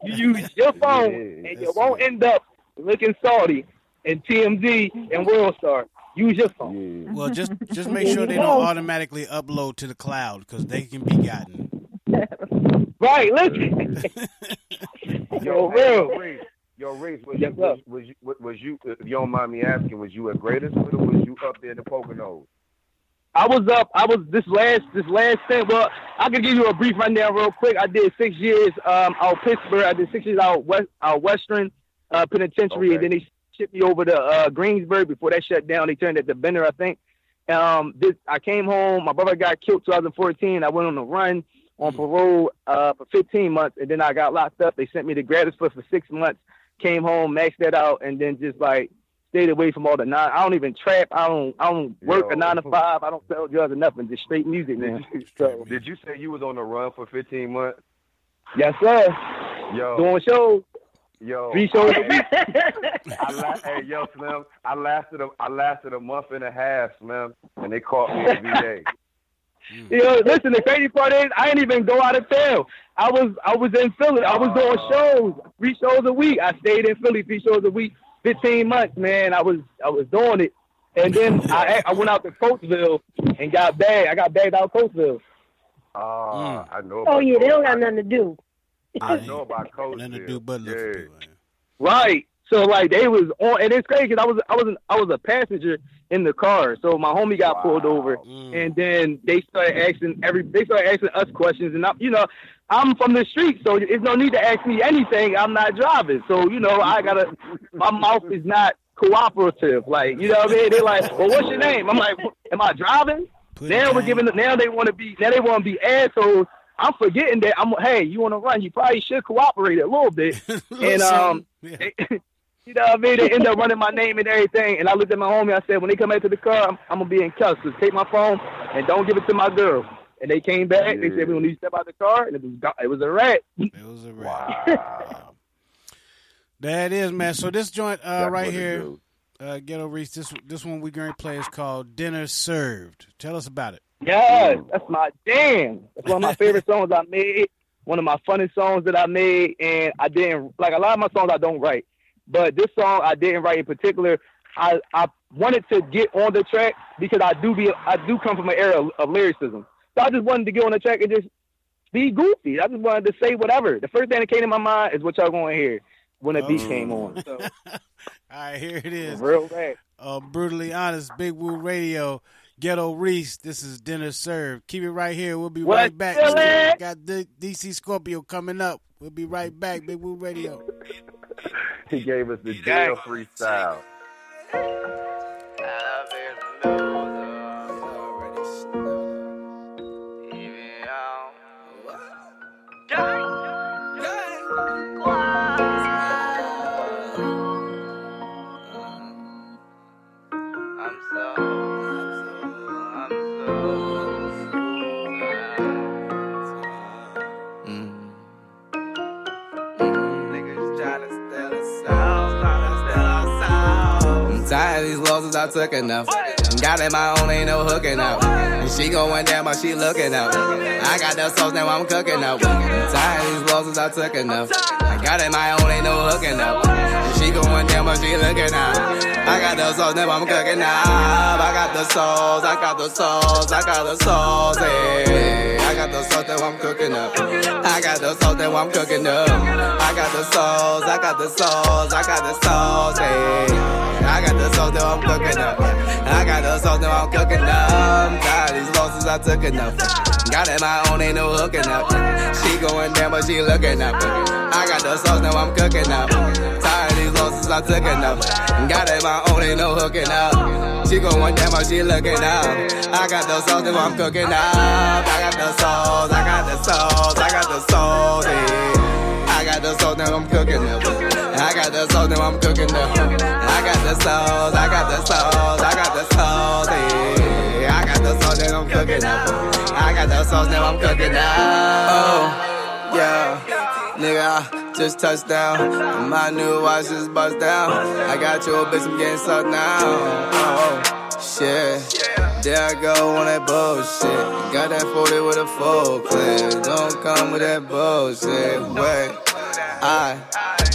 Speaker 9: You use your phone, and you won't end up looking salty and TMZ and World Star. Use your phone.
Speaker 1: Well, just just [laughs] make sure they don't automatically upload to the cloud because they can be gotten.
Speaker 9: Right, listen. [laughs]
Speaker 3: Yo,
Speaker 9: real.
Speaker 3: hey, Reese, yo, Reese, was,
Speaker 9: Yes,
Speaker 3: you, was, was you was, was you if you don't mind me asking, was you at Greatest or was you up there in the Poconos?
Speaker 9: I was up. I was this last this last thing. Well, I can give you a brief rundown real quick. I did six years um, out Pittsburgh. I did six years out West out Western uh, Penitentiary, and then they shipped me over to uh, Greensburg before that shut down. They turned it to Bender, I think. Um, this I came home. My brother got killed 2014. I went on a run on parole uh, for 15 months, and then I got locked up. They sent me to Graterford for six months. Came home, maxed that out, and then just like stayed away from all the nine. I don't even trap. I don't. I don't work a nine to five. I don't sell drugs or nothing. Just straight music, man. [laughs] So
Speaker 3: Did you say you was on the run for 15 months?
Speaker 9: yes, sir.
Speaker 3: Yo,
Speaker 9: Doing shows,
Speaker 3: yo,
Speaker 9: three shows a week.
Speaker 3: I la- hey, yo, Slim, I lasted a, I lasted a month and a half, Slim, and they caught me in VA.
Speaker 9: You know, listen. The crazy part is, I didn't even go out of town. I was, I was in Philly. I was doing shows, three shows a week. I stayed in Philly, three shows a week, fifteen months, man. I was, I was doing it, and then [laughs] I, I went out to Coatesville and got bagged. I got bagged out of Coatesville.
Speaker 3: Ah, I know.
Speaker 5: Oh yeah, they don't
Speaker 3: Coach.
Speaker 5: got nothing to do.
Speaker 3: I know about Coach.
Speaker 1: Nothing to do but look
Speaker 3: yeah.
Speaker 1: for people.
Speaker 9: Right. So like they was on, and it's crazy 'cause I was I was I was a passenger in the car. So my homie got pulled over, and then they started asking every they started asking us questions, and I, you know I'm from the street, so there's no need to ask me anything. I'm not driving, so you know I gotta my mouth is not cooperative. Like you know what I mean? They're like, well, what's your name? I'm like, am I driving? now we're giving now they want to be now they want to be assholes. I'm forgetting that I'm hey, you want to run? You probably should cooperate a little bit. [laughs] and um, they- [laughs] you know what I mean? They end up running my name and everything. And I looked at my homie. I said, when they come back to the car, I'm, I'm gonna be in cuffs. So take my phone and don't give it to my girl. And they came back. They said, when you to step out of the car, and it was go- it was a rat.
Speaker 1: It was a rat. Wow. [laughs] That is, man. So this joint uh, right here, uh, Ghetto Reese. This this one we going to play is called "Dinner Served." Tell us about it.
Speaker 9: Yes, that's my jam. That's one of my favorite [laughs] songs I made. One of my funniest songs that I made, and I didn't like a lot of my songs I don't write, but this song I didn't write in particular. I I wanted to get on the track because I do be I do come from an era of, of lyricism, so I just wanted to get on the track and just be goofy. I just wanted to say whatever. The first thing that came to my mind is what y'all going to hear when the beat came on. So, [laughs]
Speaker 1: All right, here it is.
Speaker 9: Real rap.
Speaker 1: Uh, brutally honest, Big Woo Radio, Ghetto Reese. This is dinner served. Keep it right here. We'll be
Speaker 9: What's
Speaker 1: right back.
Speaker 9: chillin'?
Speaker 1: Got the DC Scorpio coming up. We'll be right back. Big Woo Radio.
Speaker 3: He gave us the jail freestyle.
Speaker 8: I took enough. Got it my own, ain't no hooking up. And she going down, but she looking up. I got the sauce, now I'm cooking up. Tired of these losses, I took enough. Got it my own, ain't no hooking up. She going down, but she looking up. I got the sauce, now I'm cooking up. I got the sauce, I got the sauce, I got the sauce, hey. I got the sauce that I'm cooking up. I got the sauce that I'm cooking up. I got the sauce, I got the sauce, I got the sauce, hey. I got the sauce that I'm cooking up. I got the sauce that I'm cooking up. I'm losses, I took enough. Got it my own, ain't no hooking up. She going down, but she looking up. I got the sauce, now I'm cooking up. Tired of these losses, I took enough. Got it my own, ain't no hooking up. She going down, but she looking up. I got the sauce, now I'm cooking up. I got the sauce, I got the sauce, I got the sauce. I got the sauce, now I'm cooking up. I got the sauce, now I'm cooking up. I got the sauce, I got the sauce, I got the sauce. I got the sauce, now I'm cooking up. I got the sauce, now I'm cooking up. Oh, yeah. Nigga, Yeah, just touched down. My new watch just bust down. I got your bitch, I'm getting sucked now. Oh, shit. There I go on that bullshit. Got that 40 with a full clip. Don't come with that bullshit. Wait, I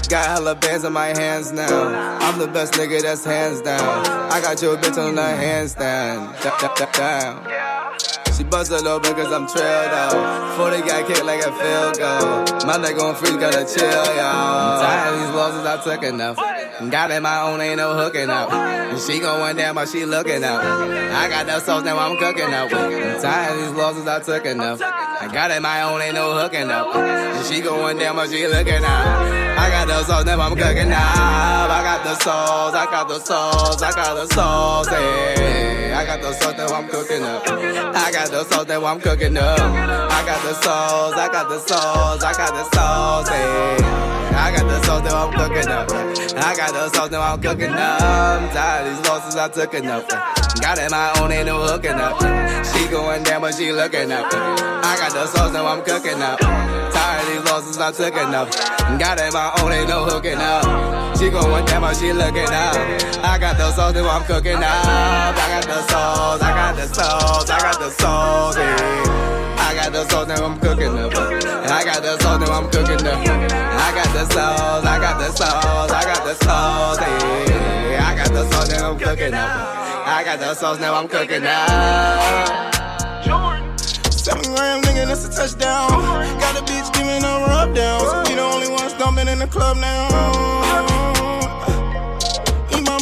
Speaker 8: got hella bands on my hands now. I'm the best nigga that's hands down. I got your bitch on the handstand. Down. She bust a little bit cause I'm trailed out. 40 got kicked like a field goal. My nigga on free, gotta chill, y'all. Tired of these losses, I took enough. Got in my own, ain't no hooking up. And she going down, but she looking out. I got that sauce, now I'm cooking up. I'm tired of these losses, I took enough. I got in my own, ain't no hooking up. And she going down, but she looking out. I got the sauce, now I'm cooking up. I got the sauce, I got the sauce, I got the sauce, hey. I got the sauce, now I'm cooking up. I got the sauce, now I'm cooking up. I got the sauce, I got the sauce, I got the sauce, hey. I got the sauce, now I'm cooking up. I got the sauce, now I'm cooking up. I'm tired of these losses, I took enough. Got in my own, ain't no hooking up. She going down, but she looking up. I got the sauce, now I'm cooking up. Tired of these losses, I took enough. Got in my own, ain't no hooking up. She going down, but she looking up. I got the sauce, now I'm cooking up. I got the sauce, I got the sauce, I got the sauce, yeah. I got the sauce, now I'm cooking up. I got the sauce, now I'm cooking up. I got the sauce, I got the sauce, I got the sauce. I got the sauce, now I'm cooking up. I got the sauce, now I'm cooking up.
Speaker 10: Seven gram, nigga, that's a touchdown. Got a bitch giving her rub downs. We the only ones dumping in the club now.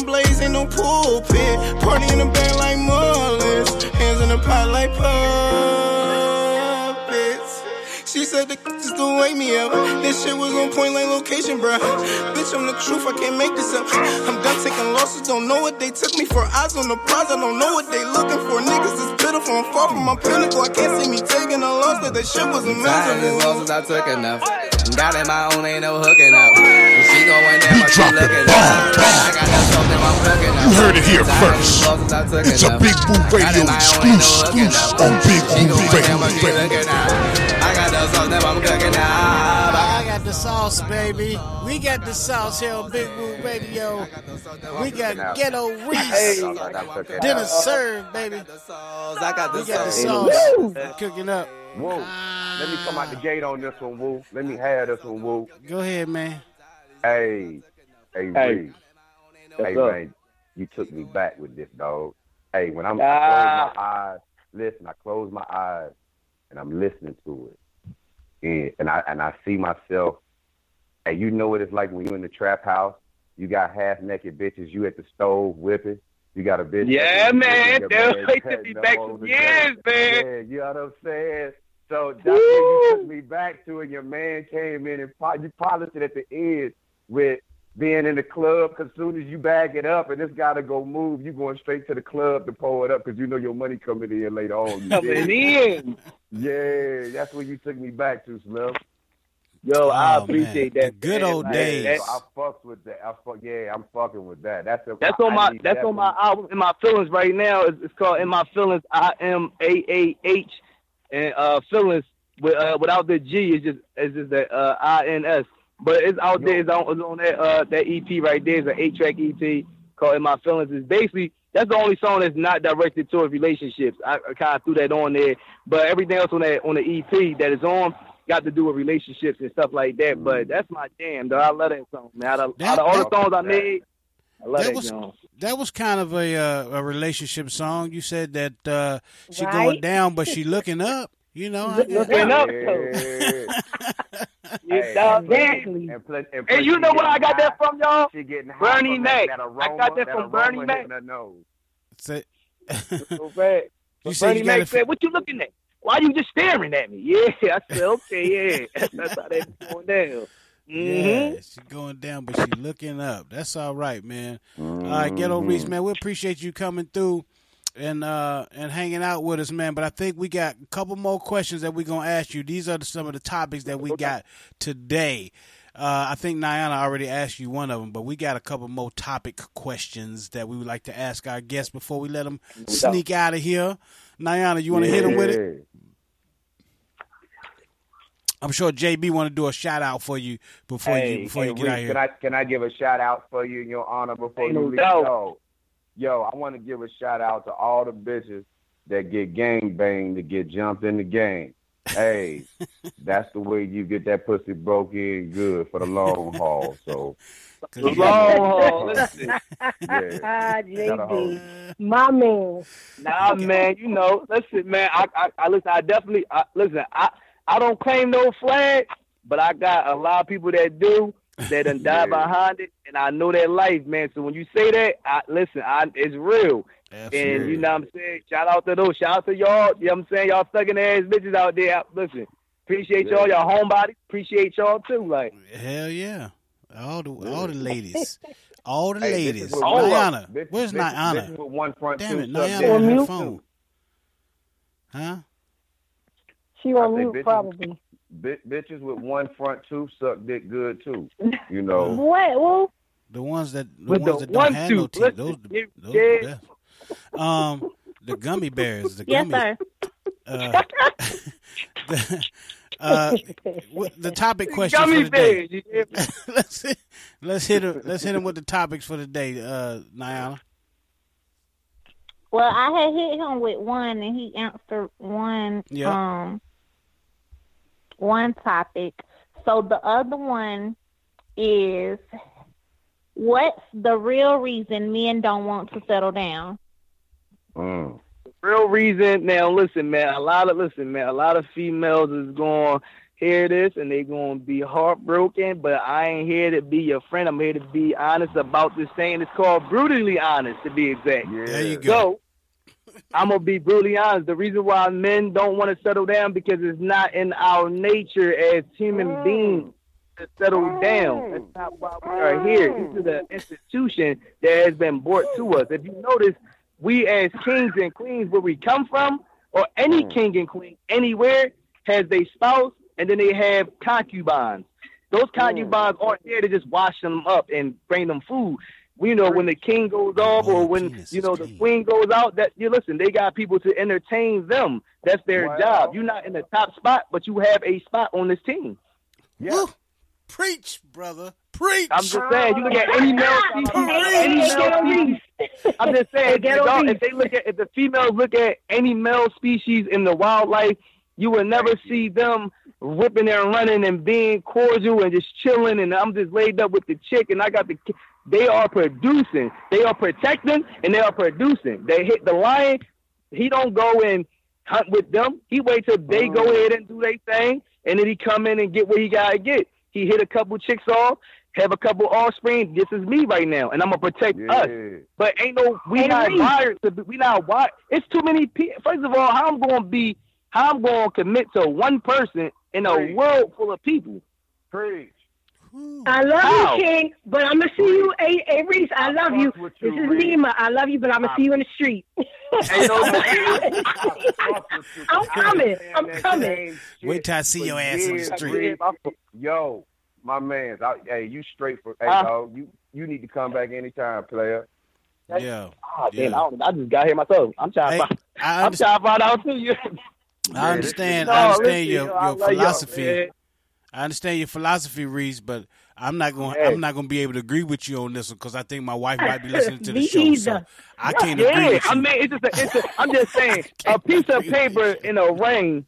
Speaker 10: Blaze ain't no pulpit. Party in the back like mullets. Hands in the pot like puppets. She said the just to wake me up. This shit was on point like location, bruh. Bitch, I'm the truth, I can't make this up. I'm done taking losses, don't know what they took me for. Eyes on the prize, I don't know what they looking for. Niggas is pitiful, I'm far from my pinnacle. I can't see me taking a loss, that that shit was
Speaker 8: Tired of losses, I took enough. Got in my own, ain't no hooking up. And she going down, but she looking up. I got that sauce, now I'm cooking up.
Speaker 7: You heard it here first.
Speaker 8: these losses, I took
Speaker 7: It's a
Speaker 8: enough.
Speaker 7: Big
Speaker 8: Woo
Speaker 7: Radio
Speaker 8: in my own, ain't no hooking
Speaker 7: exclusive on Big
Speaker 8: She
Speaker 7: Woo
Speaker 8: going down, but she
Speaker 7: Radio.
Speaker 8: Looking. I got sauce, now I'm cooking up.
Speaker 1: I got the sauce, baby. We got the sauce here on Big Woo Radio. We got Ghetto Reese. Dinner served, baby.
Speaker 8: I got
Speaker 1: We
Speaker 8: the
Speaker 1: got the
Speaker 8: sauce.
Speaker 1: sauce cooking up.
Speaker 3: Woo. Let me come out the gate on this one, Woo. Let me have this one, Woo.
Speaker 1: Go ahead, man.
Speaker 3: Hey, hey,
Speaker 9: Hey.
Speaker 3: Reed. Hey, man, you took me back with this, dog. Hey, when I'm I
Speaker 9: Ah.
Speaker 3: close my eyes, listen, I close my eyes and I'm listening to it. And, and I and I see myself. and you know what it's like when you're in the trap house. You got half naked bitches. You at the stove whipping. You got a bitch.
Speaker 9: Yeah, man. That [laughs] took
Speaker 3: cutting
Speaker 9: me back
Speaker 3: the
Speaker 9: years, man.
Speaker 3: Yeah, you know what I'm saying? So that's what you took me back to, and your man came in and po- you polished it at the end with being in the club. Because soon as you bag it up and it's got to go move, you going straight to the club to pull it up because you know your money coming in later on.
Speaker 9: Coming in.
Speaker 3: Yeah, that's where you took me back to, Slim.
Speaker 9: Yo, I
Speaker 1: Oh,
Speaker 9: appreciate
Speaker 1: man.
Speaker 9: that.
Speaker 1: The good old
Speaker 9: Like,
Speaker 1: days.
Speaker 9: that-
Speaker 3: So I fucks with that. I fuck, yeah, I'm fucking with that. That's a,
Speaker 9: That's
Speaker 3: I-
Speaker 9: on
Speaker 3: I
Speaker 9: my that's
Speaker 3: that
Speaker 9: on
Speaker 3: from
Speaker 9: my album in my feelings right now. It's, it's called In My Feelings. I M A A H and uh feelings with uh without the G it's just it's just the uh I N S. But it's out there. It's on, it's on that uh that EP right there. It's an eight track EP called In My Feelings. It's basically that's the only song that's not directed towards relationships. I, I kind of threw that on there, but everything else on that on the EP that is on got to do with relationships and stuff like that. But that's my jam, though. I love that song, man. Out of, out of all the songs I made, I love
Speaker 1: That
Speaker 9: that,
Speaker 1: was
Speaker 9: song.
Speaker 1: that was kind of a uh, a relationship song. You said that uh, she
Speaker 9: Right.
Speaker 1: going down, but she looking up. You know,
Speaker 9: Looking up, [laughs] [laughs]
Speaker 3: Hey,
Speaker 9: Exactly.
Speaker 3: And, plus, and,
Speaker 9: And you know where I
Speaker 3: getting
Speaker 9: got that from, y'all?
Speaker 3: She getting
Speaker 9: Bernie
Speaker 3: from
Speaker 9: Mac.
Speaker 3: That, that
Speaker 9: I got that from
Speaker 3: aroma
Speaker 9: Bernie Mac.
Speaker 3: her nose.
Speaker 1: Say-
Speaker 9: So [laughs] bad.
Speaker 1: You
Speaker 9: But
Speaker 1: said
Speaker 9: Bernie
Speaker 1: you
Speaker 9: Mac
Speaker 1: got it
Speaker 9: said, "What you looking at? Why you just staring at me?" [laughs] Yeah, I said, "Okay, yeah, [laughs] that's how that's going down."
Speaker 1: Yeah,
Speaker 9: hmm
Speaker 1: she going down, but she looking up. That's all right, man. All right, Ghetto Reese, man. We appreciate you coming through and uh and hanging out with us, man. But I think we got a couple more questions that we're gonna ask you. These are the, some of the topics that we got today. Uh, I think Niana already asked you one of them, but we got a couple more topic questions that we would like to ask our guests before we let them sneak out of here. Niana, you want to hit them with it? I'm sure JB want to do a shout out for you before
Speaker 3: hey,
Speaker 1: you before
Speaker 3: hey,
Speaker 1: you get
Speaker 3: Reese,
Speaker 1: out here.
Speaker 3: Can I can I give a shout out for you in your honor before
Speaker 9: Ain't
Speaker 3: you
Speaker 9: no
Speaker 3: leave?
Speaker 9: doubt.
Speaker 3: Yo, yo, I want to give a shout out to all the bitches that get gang banged to get jumped in the game. Hey, [laughs] that's the way you get that pussy broke in good for the long [laughs] haul. So
Speaker 9: The long haul. Listen,
Speaker 5: Ah,
Speaker 3: Gotta
Speaker 5: JB, [laughs] my man.
Speaker 9: nah, man. You know, listen, man. I, I, I listen. I definitely, I, listen. I, I don't claim no flag, but I got a lot of people that do. That done died
Speaker 3: Yeah.
Speaker 9: behind it, and I know that life, man. So when you say that, I listen. I, it's real. And you know what I'm saying? Shout out to those. Shout out to y'all. You know what I'm saying? Y'all thugging ass bitches out there. Listen, appreciate y'all. Y'all homebody. Appreciate y'all too. Like,
Speaker 1: Hell yeah. All the all the ladies. [laughs] All the
Speaker 3: Hey,
Speaker 1: ladies.
Speaker 3: with
Speaker 9: one-
Speaker 1: Where's
Speaker 3: bitches-
Speaker 1: Niana?
Speaker 3: bitches with one front
Speaker 1: Damn it,
Speaker 3: suck Niana
Speaker 1: on her
Speaker 5: mute.
Speaker 1: phone. Huh?
Speaker 5: She on mute probably.
Speaker 3: Bi- bitches with one front tooth suck dick good too. You know. [laughs]
Speaker 5: What? Well,
Speaker 1: The ones that the
Speaker 9: With
Speaker 1: ones
Speaker 9: the
Speaker 1: that don't
Speaker 9: one
Speaker 1: have no
Speaker 9: tooth.
Speaker 1: teeth.
Speaker 9: Listen,
Speaker 1: Those, those
Speaker 9: yeah.
Speaker 1: the best. Um the gummy bears. The
Speaker 2: Yes,
Speaker 1: gummy
Speaker 2: sir.
Speaker 1: uh, [laughs] the, uh, the topic question
Speaker 9: gummy
Speaker 1: for the day.
Speaker 9: bears. You hear me? [laughs]
Speaker 1: let's hit, let's hit him. Let's hit him with the topics for the day, uh, Niana.
Speaker 2: Well, I had hit him with one, and he answered one.
Speaker 1: Yeah.
Speaker 2: Um, one topic. So the other one is, what's the real reason men don't want to settle down?
Speaker 3: Mm.
Speaker 9: real reason now listen man a lot of listen man a lot of females is going to hear this and they going to be heartbroken but i ain't here to be your friend i'm here to be honest about this thing it's called brutally honest to be exact
Speaker 3: Yeah.
Speaker 1: There you go.
Speaker 9: so i'm gonna be brutally honest the reason why men don't want to settle down because it's not in our nature as human mm. beings to settle mm. down. That's not why we are here. This is an institution that has been brought to us. If you notice, we as kings and queens, where we come from, or any mm. king and queen anywhere, has a spouse, and then they have concubines. Those concubines aren't there to just wash them up and bring them food. We know when the king goes off, or oh,
Speaker 1: when
Speaker 9: you know the queen goes out. That you listen, they got people to entertain them. That's their
Speaker 3: Wow.
Speaker 9: job. You're not in the top spot, but you have a spot on this team.
Speaker 3: Yeah.
Speaker 1: Woo. Preach, brother. Preach.
Speaker 9: I'm just saying, you look at any male species, any male species. I'm just saying, if, y'all- if they look at, if the females look at any male species in the wildlife, you will never see them ripping and running and being cordial and just chilling. And I'm just laid up with the chick, and I got the. They are producing. They are protecting, and they are producing. They hit the lion. He don't go and hunt with them. He wait till they go ahead and do their thing, and then he come in and get what he gotta get. He hit a couple chicks off, have a couple offspring. This is me right now, and I'm gonna protect us. But ain't no, we
Speaker 5: Hey,
Speaker 9: not
Speaker 5: Reese.
Speaker 9: wired to be, we not wired. It's too many people. First of all, how I'm gonna be, how I'm gonna commit to one person in a
Speaker 3: Preach.
Speaker 9: world full of people.
Speaker 3: Preach.
Speaker 5: I love
Speaker 9: How?
Speaker 5: you, King, but I'm gonna see you. Hey, hey Reese, I love you.
Speaker 3: fuck with
Speaker 5: This is
Speaker 3: Reese.
Speaker 5: Nima. I love you, but I'm gonna see you in the street. [laughs] I'm coming. I'm coming.
Speaker 1: Wait till I see your ass in the street.
Speaker 3: Yo, my man, hey, you straight for hey
Speaker 9: Huh?
Speaker 3: dog, you you need to come back anytime, player.
Speaker 1: Yeah.
Speaker 9: Oh, damn,
Speaker 1: Yeah.
Speaker 9: I, I just got here myself. I'm trying.
Speaker 1: Hey,
Speaker 9: to find,
Speaker 1: I,
Speaker 9: I'm trying to find out too. You.
Speaker 1: I understand.
Speaker 9: No,
Speaker 1: I understand
Speaker 9: listen,
Speaker 1: your,
Speaker 9: yo, I
Speaker 1: your
Speaker 9: love y'all,
Speaker 1: philosophy.
Speaker 9: Man.
Speaker 1: I understand your philosophy, Reese, but I'm not going.
Speaker 9: Yeah.
Speaker 1: I'm not going to be able to agree with you on this one because I think my wife might be [laughs] listening to the
Speaker 5: Me
Speaker 1: show. So
Speaker 5: either.
Speaker 1: I can't agree with you.
Speaker 9: I mean, it's just. A, it's a, I'm just [laughs] saying, a piece of paper in a ring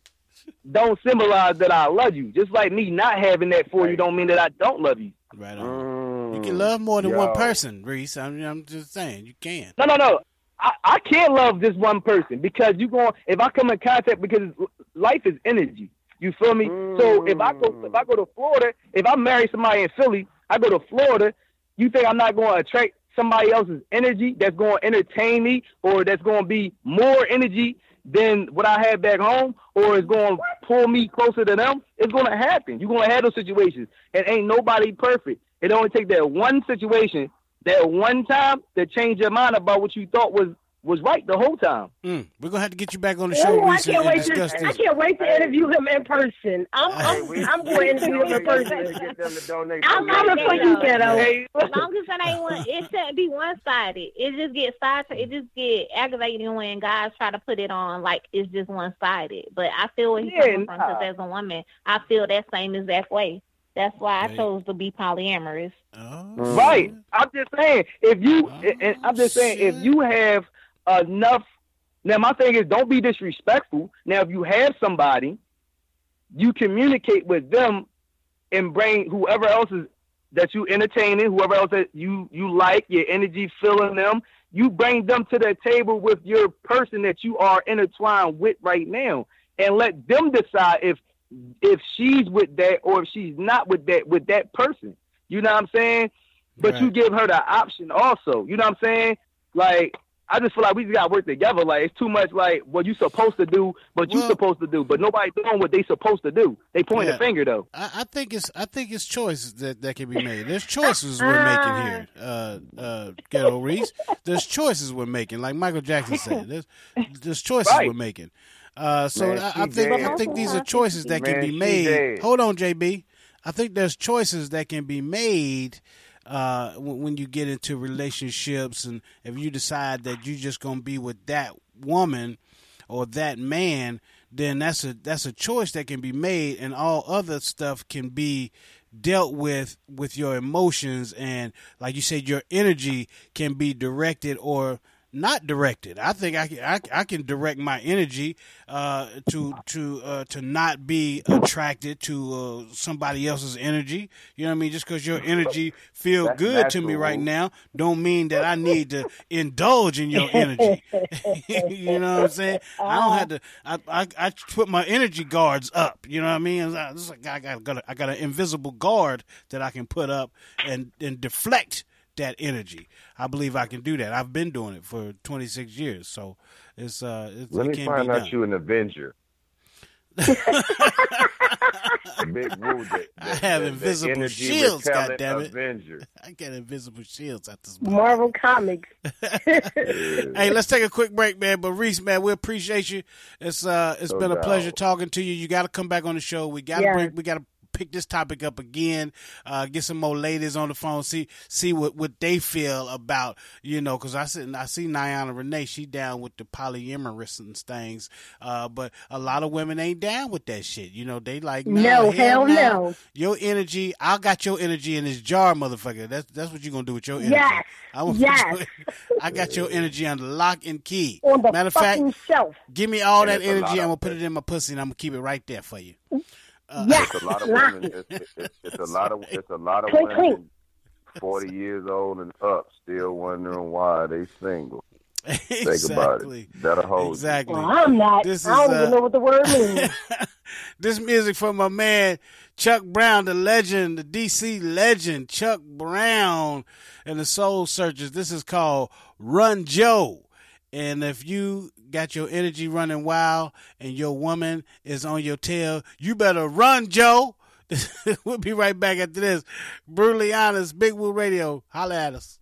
Speaker 9: don't symbolize that I love you. Just like me not having that for you don't mean that I don't love you.
Speaker 1: right on.
Speaker 3: Mm,
Speaker 1: You can love more than
Speaker 3: yo.
Speaker 1: one person, Reese. I'm, I'm just saying you can.
Speaker 9: No, no, no. I, I can't love just one person because you going if I come in contact because life is energy. You feel me? So if I go if I mm. go to Florida, if I marry somebody in Philly, I go to Florida, you think I'm not going to attract somebody else's energy that's going to entertain me or that's going to be more energy than what I had back home or is going to pull me closer to them? It's going to happen. You're going to have those situations. And ain't nobody perfect. It only takes that one situation that one time to change your mind about what you thought was was right the whole time.
Speaker 1: Mm, we're gonna have to get you back on the show,
Speaker 5: Oh, I can't wait to
Speaker 1: discuss
Speaker 5: I can't wait to interview him in person. I'm I'm,
Speaker 3: we-
Speaker 5: I'm going to interview him in person.
Speaker 3: Get them to donate.
Speaker 5: I'm coming for you, ghetto.
Speaker 2: As long as it ain't one, it shouldn't be one sided. It just get side. It just get aggravating when guys try to put it on like it's just one sided. But I feel where he's
Speaker 9: Yeah,
Speaker 2: coming from because as a woman, I feel that same exact way. That's why I
Speaker 1: Right.
Speaker 2: chose to be polyamorous.
Speaker 1: Oh,
Speaker 9: Right. I'm just saying, if you,
Speaker 1: Oh,
Speaker 9: and I'm just saying, if you have enough. Now, my thing is, don't be disrespectful. Now, if you have somebody, you communicate with them and bring whoever else is that you entertaining, whoever else that you you like, your energy filling them. You bring them to the table with your person that you are intertwined with right now, and let them decide if if she's with that or if she's not with that with that person. You know what I'm saying? But you give her the option also. You know what I'm saying? Like I just feel like we just gotta work together. Like it's too much like what you supposed to do, what you
Speaker 1: Well-
Speaker 9: supposed to do, but nobody doing what they supposed to do. They point
Speaker 1: Yeah.
Speaker 9: a finger though.
Speaker 1: I, I think it's I think it's choices that, that can be made. There's choices we're making here, uh, uh, Ghetto Reese. There's choices we're making, like Michael Jackson said. [laughs] There's there's choices
Speaker 9: Right.
Speaker 1: we're making. Uh, so
Speaker 3: Man,
Speaker 1: I, I think I think these are choices that can be made. Hold on, JB. I think there's choices that can be made uh, when, you get into relationships, and if you decide that you're just gonna be with that woman or that man, then that's a that's a choice that can be made, and all other stuff can be dealt with with your emotions and, like you said, your energy can be directed or not directed. I think I can I, I can direct my energy uh, to to uh, to not be attracted to uh, somebody else's energy. You know what I mean? Just because your energy feel
Speaker 3: That's
Speaker 1: good to me right now, don't mean that I need to indulge in your energy. [laughs] you know what I'm saying? I don't have to. I, I I put my energy guards up. You know what I mean? I, like I got, I got an invisible guard that I can put up and and deflect that energy. I believe I can do that. I've been doing it for 26 years, so it's uh, it's,
Speaker 3: Let
Speaker 1: it
Speaker 3: me
Speaker 1: can
Speaker 3: find
Speaker 1: be
Speaker 3: out
Speaker 1: done.
Speaker 3: you an Avenger. [laughs] Big woo that,
Speaker 1: I have
Speaker 3: that- that
Speaker 1: invisible
Speaker 3: energy
Speaker 1: shields,
Speaker 3: repellent
Speaker 1: goddammit.
Speaker 3: Avenger. [laughs]
Speaker 1: I got invisible shields at this moment.
Speaker 5: Marvel Comics. [laughs]
Speaker 1: hey, let's take a quick break, man. But Reese, man, we appreciate you. It's uh, it's
Speaker 3: No
Speaker 1: been a
Speaker 3: doubt.
Speaker 1: pleasure talking to you. You got to come back on the show. We got to
Speaker 5: Yeah.
Speaker 1: bring, we got to pick this topic up again. Uh, get some more ladies on the phone. See see what, what they feel about you know because I see I see Niana Renee. She down with the polyamorous and things. Uh, but a lot of women ain't down with that shit. You know they like nah,
Speaker 5: No, hell
Speaker 1: nah.
Speaker 5: no.
Speaker 1: Your energy, I got your energy in this jar, motherfucker. That's that's what you're gonna do with your energy.
Speaker 5: Yes.
Speaker 1: I want [laughs]
Speaker 5: Yes. [laughs]
Speaker 1: I got your energy under lock and key.
Speaker 5: On the
Speaker 1: Matter of fact,
Speaker 5: fucking shelf.
Speaker 1: give me all that energy. I'm gonna put it in my pussy and I'm gonna keep it right there for you. [laughs]
Speaker 5: yes.
Speaker 3: It's a lot of women. It's, it's, it's a lot of it's a lot of
Speaker 5: Clink, clink.
Speaker 3: women forty years old and up still wondering why they single. Think about
Speaker 1: exactly.
Speaker 3: it. That'll hold.
Speaker 1: Exactly.
Speaker 5: Well, I'm not.
Speaker 1: This
Speaker 5: I don't
Speaker 1: is, uh,
Speaker 5: even know what the word means. [laughs]
Speaker 1: this music from my man Chuck Brown, the legend, the DC legend, Chuck Brown and the Soul Searchers. This is called Run Joe. And if you got your energy running wild and your woman is on your tail, you better run, Joe. [laughs] we'll be right back after this. Brutally honest, Big Woo Radio. Holla at us.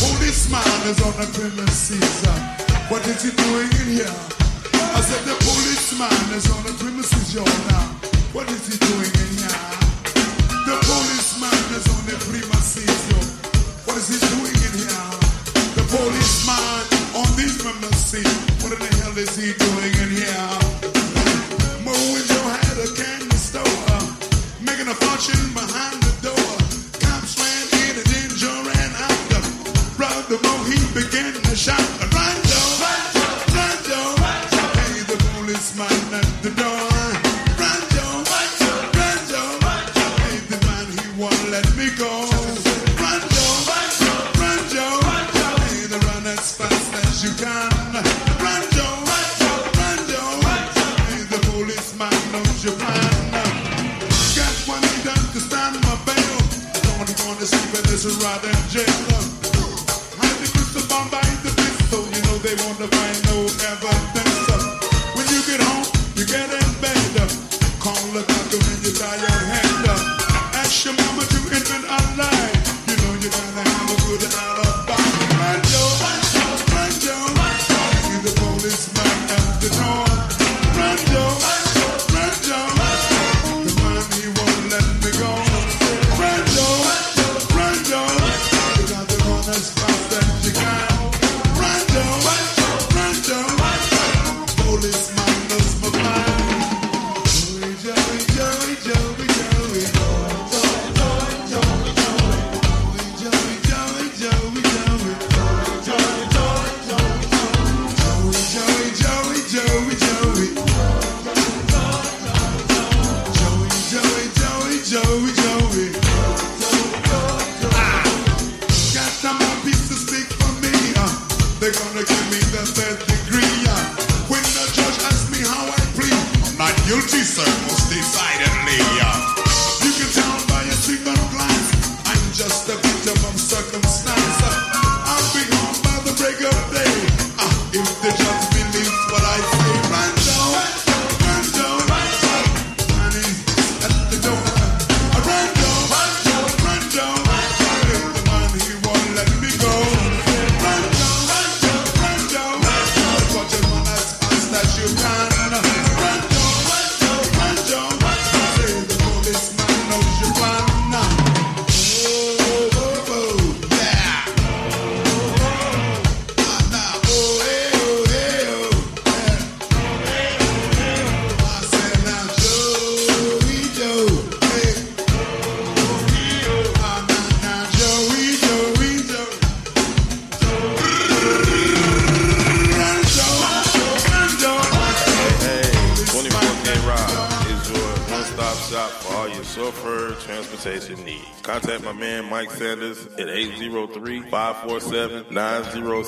Speaker 11: Policeman is on the premises. What is he doing in here? I said the policeman is on the premises, yo. Now, what is he doing in here? The policeman is on the premises, yo. What is he doing in here? The policeman on these premises. What in the hell is he doing in here? Your head a candy store, making a fortune behind the door. Cops ran in and Joe ran out. The brother Mo, he began to shout,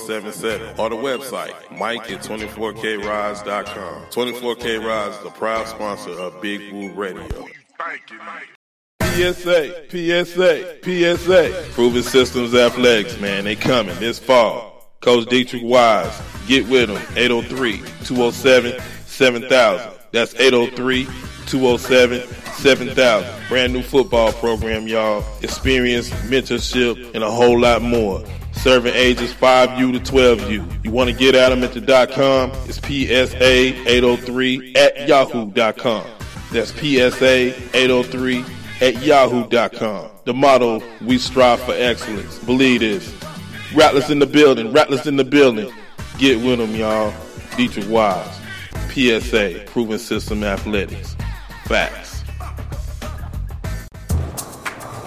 Speaker 12: 803-547-9077 or the website Mike at 24krides.com. 24K Rides is the proud sponsor of Big Woo Radio. Thank you, Mike. PSA, PSA, PSA. Proven Systems Athletics, man, they coming this fall. Coach Dietrich Wise, get with him. 803-207-7000. That's 803-207-7000. Brand new football program, y'all. Experience, mentorship, and a whole lot more. Serving ages 5U to 12U. You want to get at them at the dot com? It's PSA 803 at yahoo.com. That's PSA 803 at yahoo.com. The motto, we strive for excellence. Believe this. Rattlers in the building, Rattlers in the building. Get with them, y'all. Dietrich Wise. PSA, Proven System Athletics. Facts.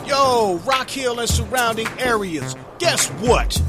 Speaker 1: Yo, Rock Hill and surrounding areas. Guess what?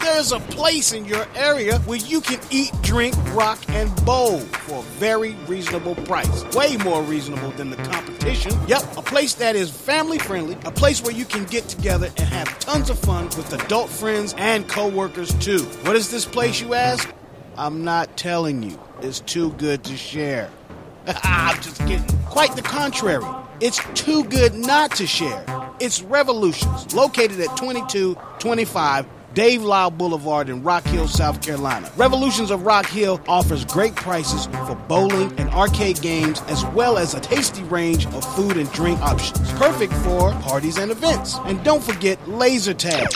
Speaker 1: There's a place in your area where you can eat, drink, rock, and bowl for a very reasonable price. Way more reasonable than the competition. Yep, a place that is family friendly, a place where you can get together and have tons of fun with adult friends and coworkers too. What is this place, you ask? I'm not telling you. It's too good to share. [laughs] I'm just kidding. Quite the contrary. It's too good not to share. It's Revolutions, located at 2225 Dave Lyle Boulevard in Rock Hill, South Carolina. Revolutions of Rock Hill offers great prices for bowling and arcade games, as well as a tasty range of food and drink options. Perfect for parties and events. And don't forget laser tag.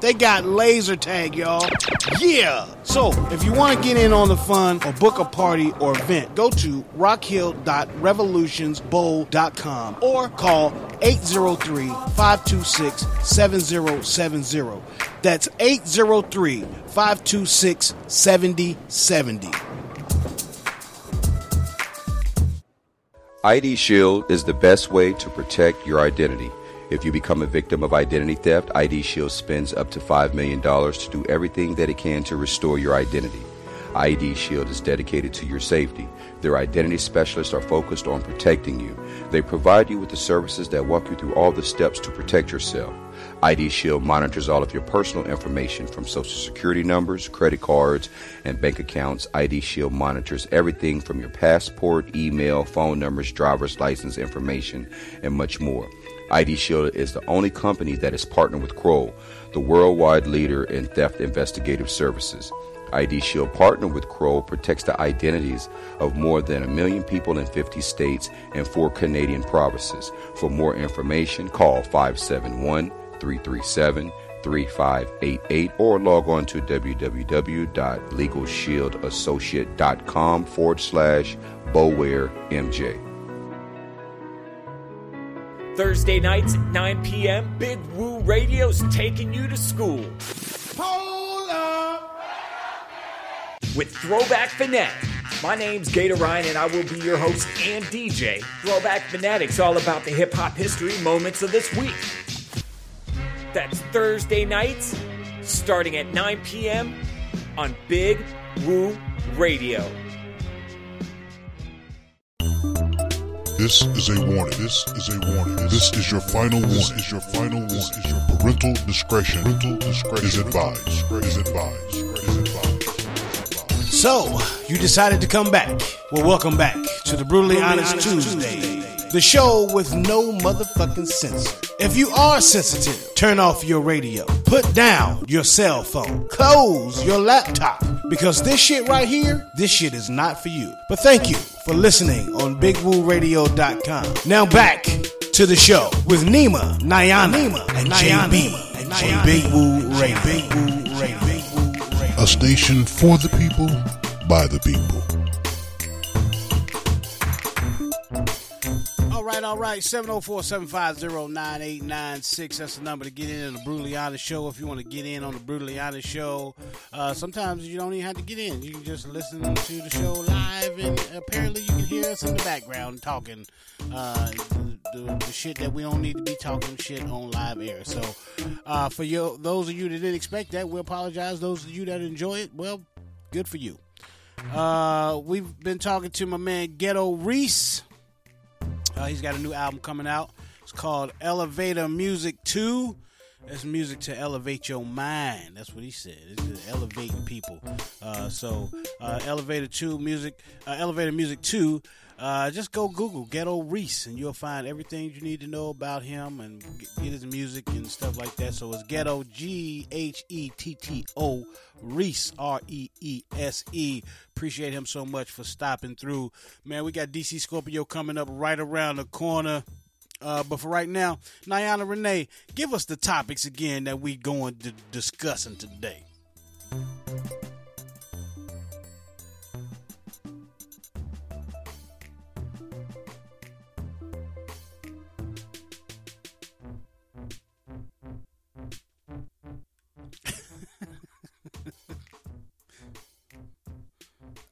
Speaker 1: They got laser tag, y'all. Yeah! So, if you want to get in on the fun or book a party or event, go to rockhill.revolutionsbowl.com or call 803 526 7070. That's 803 526 7070.
Speaker 13: ID Shield is the best way to protect your identity. If you become a victim of identity theft, ID Shield spends up to $5 million to do everything that it can to restore your identity. ID Shield is dedicated to your safety. Their identity specialists are focused on protecting you. They provide you with the services that walk you through all the steps to protect yourself. ID Shield monitors all of your personal information from social security numbers, credit cards, and bank accounts. ID Shield monitors everything from your passport, email, phone numbers, driver's license information, and much more. ID Shield is the only company that is partnered with Kroll, the worldwide leader in theft investigative services. ID Shield partnered with Kroll protects the identities of more than a million people in 50 states and four Canadian provinces. For more information, call 571 337 3588 or log on to www.legalshieldassociate.com forward slash Boware MJ.
Speaker 14: Thursday nights at 9 p.m., Big Woo Radio's taking you to school.
Speaker 11: Hold up.
Speaker 14: with Throwback Fanatic. My name's Gator Ryan, and I will be your host and DJ. Throwback Fanatic's all about the hip hop history moments of this week. That's Thursday nights, starting at 9 p.m. on Big Woo Radio.
Speaker 7: This is a warning. This is a warning. This is your final warning. This is your final warning. This is your parental discretion. Parental discretion is advised. Is advised. Is advised.
Speaker 1: So, you decided to come back. Well, welcome back to the Brutally Honest Tuesday, the show with no motherfucking censor. If you are sensitive, turn off your radio, put down your cell phone, close your laptop, because this shit right here, this shit is not for you. But thank you for listening on BigWooRadio.com. Now back to the show with Nima, Niana, and JB on Big Woo Radio. Big Woo Radio.
Speaker 7: A station for the people, by the people.
Speaker 1: Right, all right. 704 750 9896. That's the number to get in on the Brutally Honest Show. If you want to get in on the Brutally Honest Show, uh, sometimes you don't even have to get in. You can just listen to the show live, and apparently you can hear us in the background talking uh, the, the, the shit that we don't need to be talking shit on live air. So, uh, for you, those of you that didn't expect that, we apologize. Those of you that enjoy it, well, good for you. Uh, we've been talking to my man Ghetto Reese. Uh, he's got a new album coming out. It's called Elevator Music 2. That's music to elevate your mind. That's what he said. It's just elevating people. Uh, so, uh, Elevator 2 music, uh, Elevator Music 2. Uh, just go Google Ghetto Reese and you'll find everything you need to know about him and get his music and stuff like that. So it's Ghetto G H E T T O Reese R E E S E. Appreciate him so much for stopping through. Man, we got DC Scorpio coming up right around the corner. Uh, but for right now, Niana Renee, give us the topics again that we going to discussing today.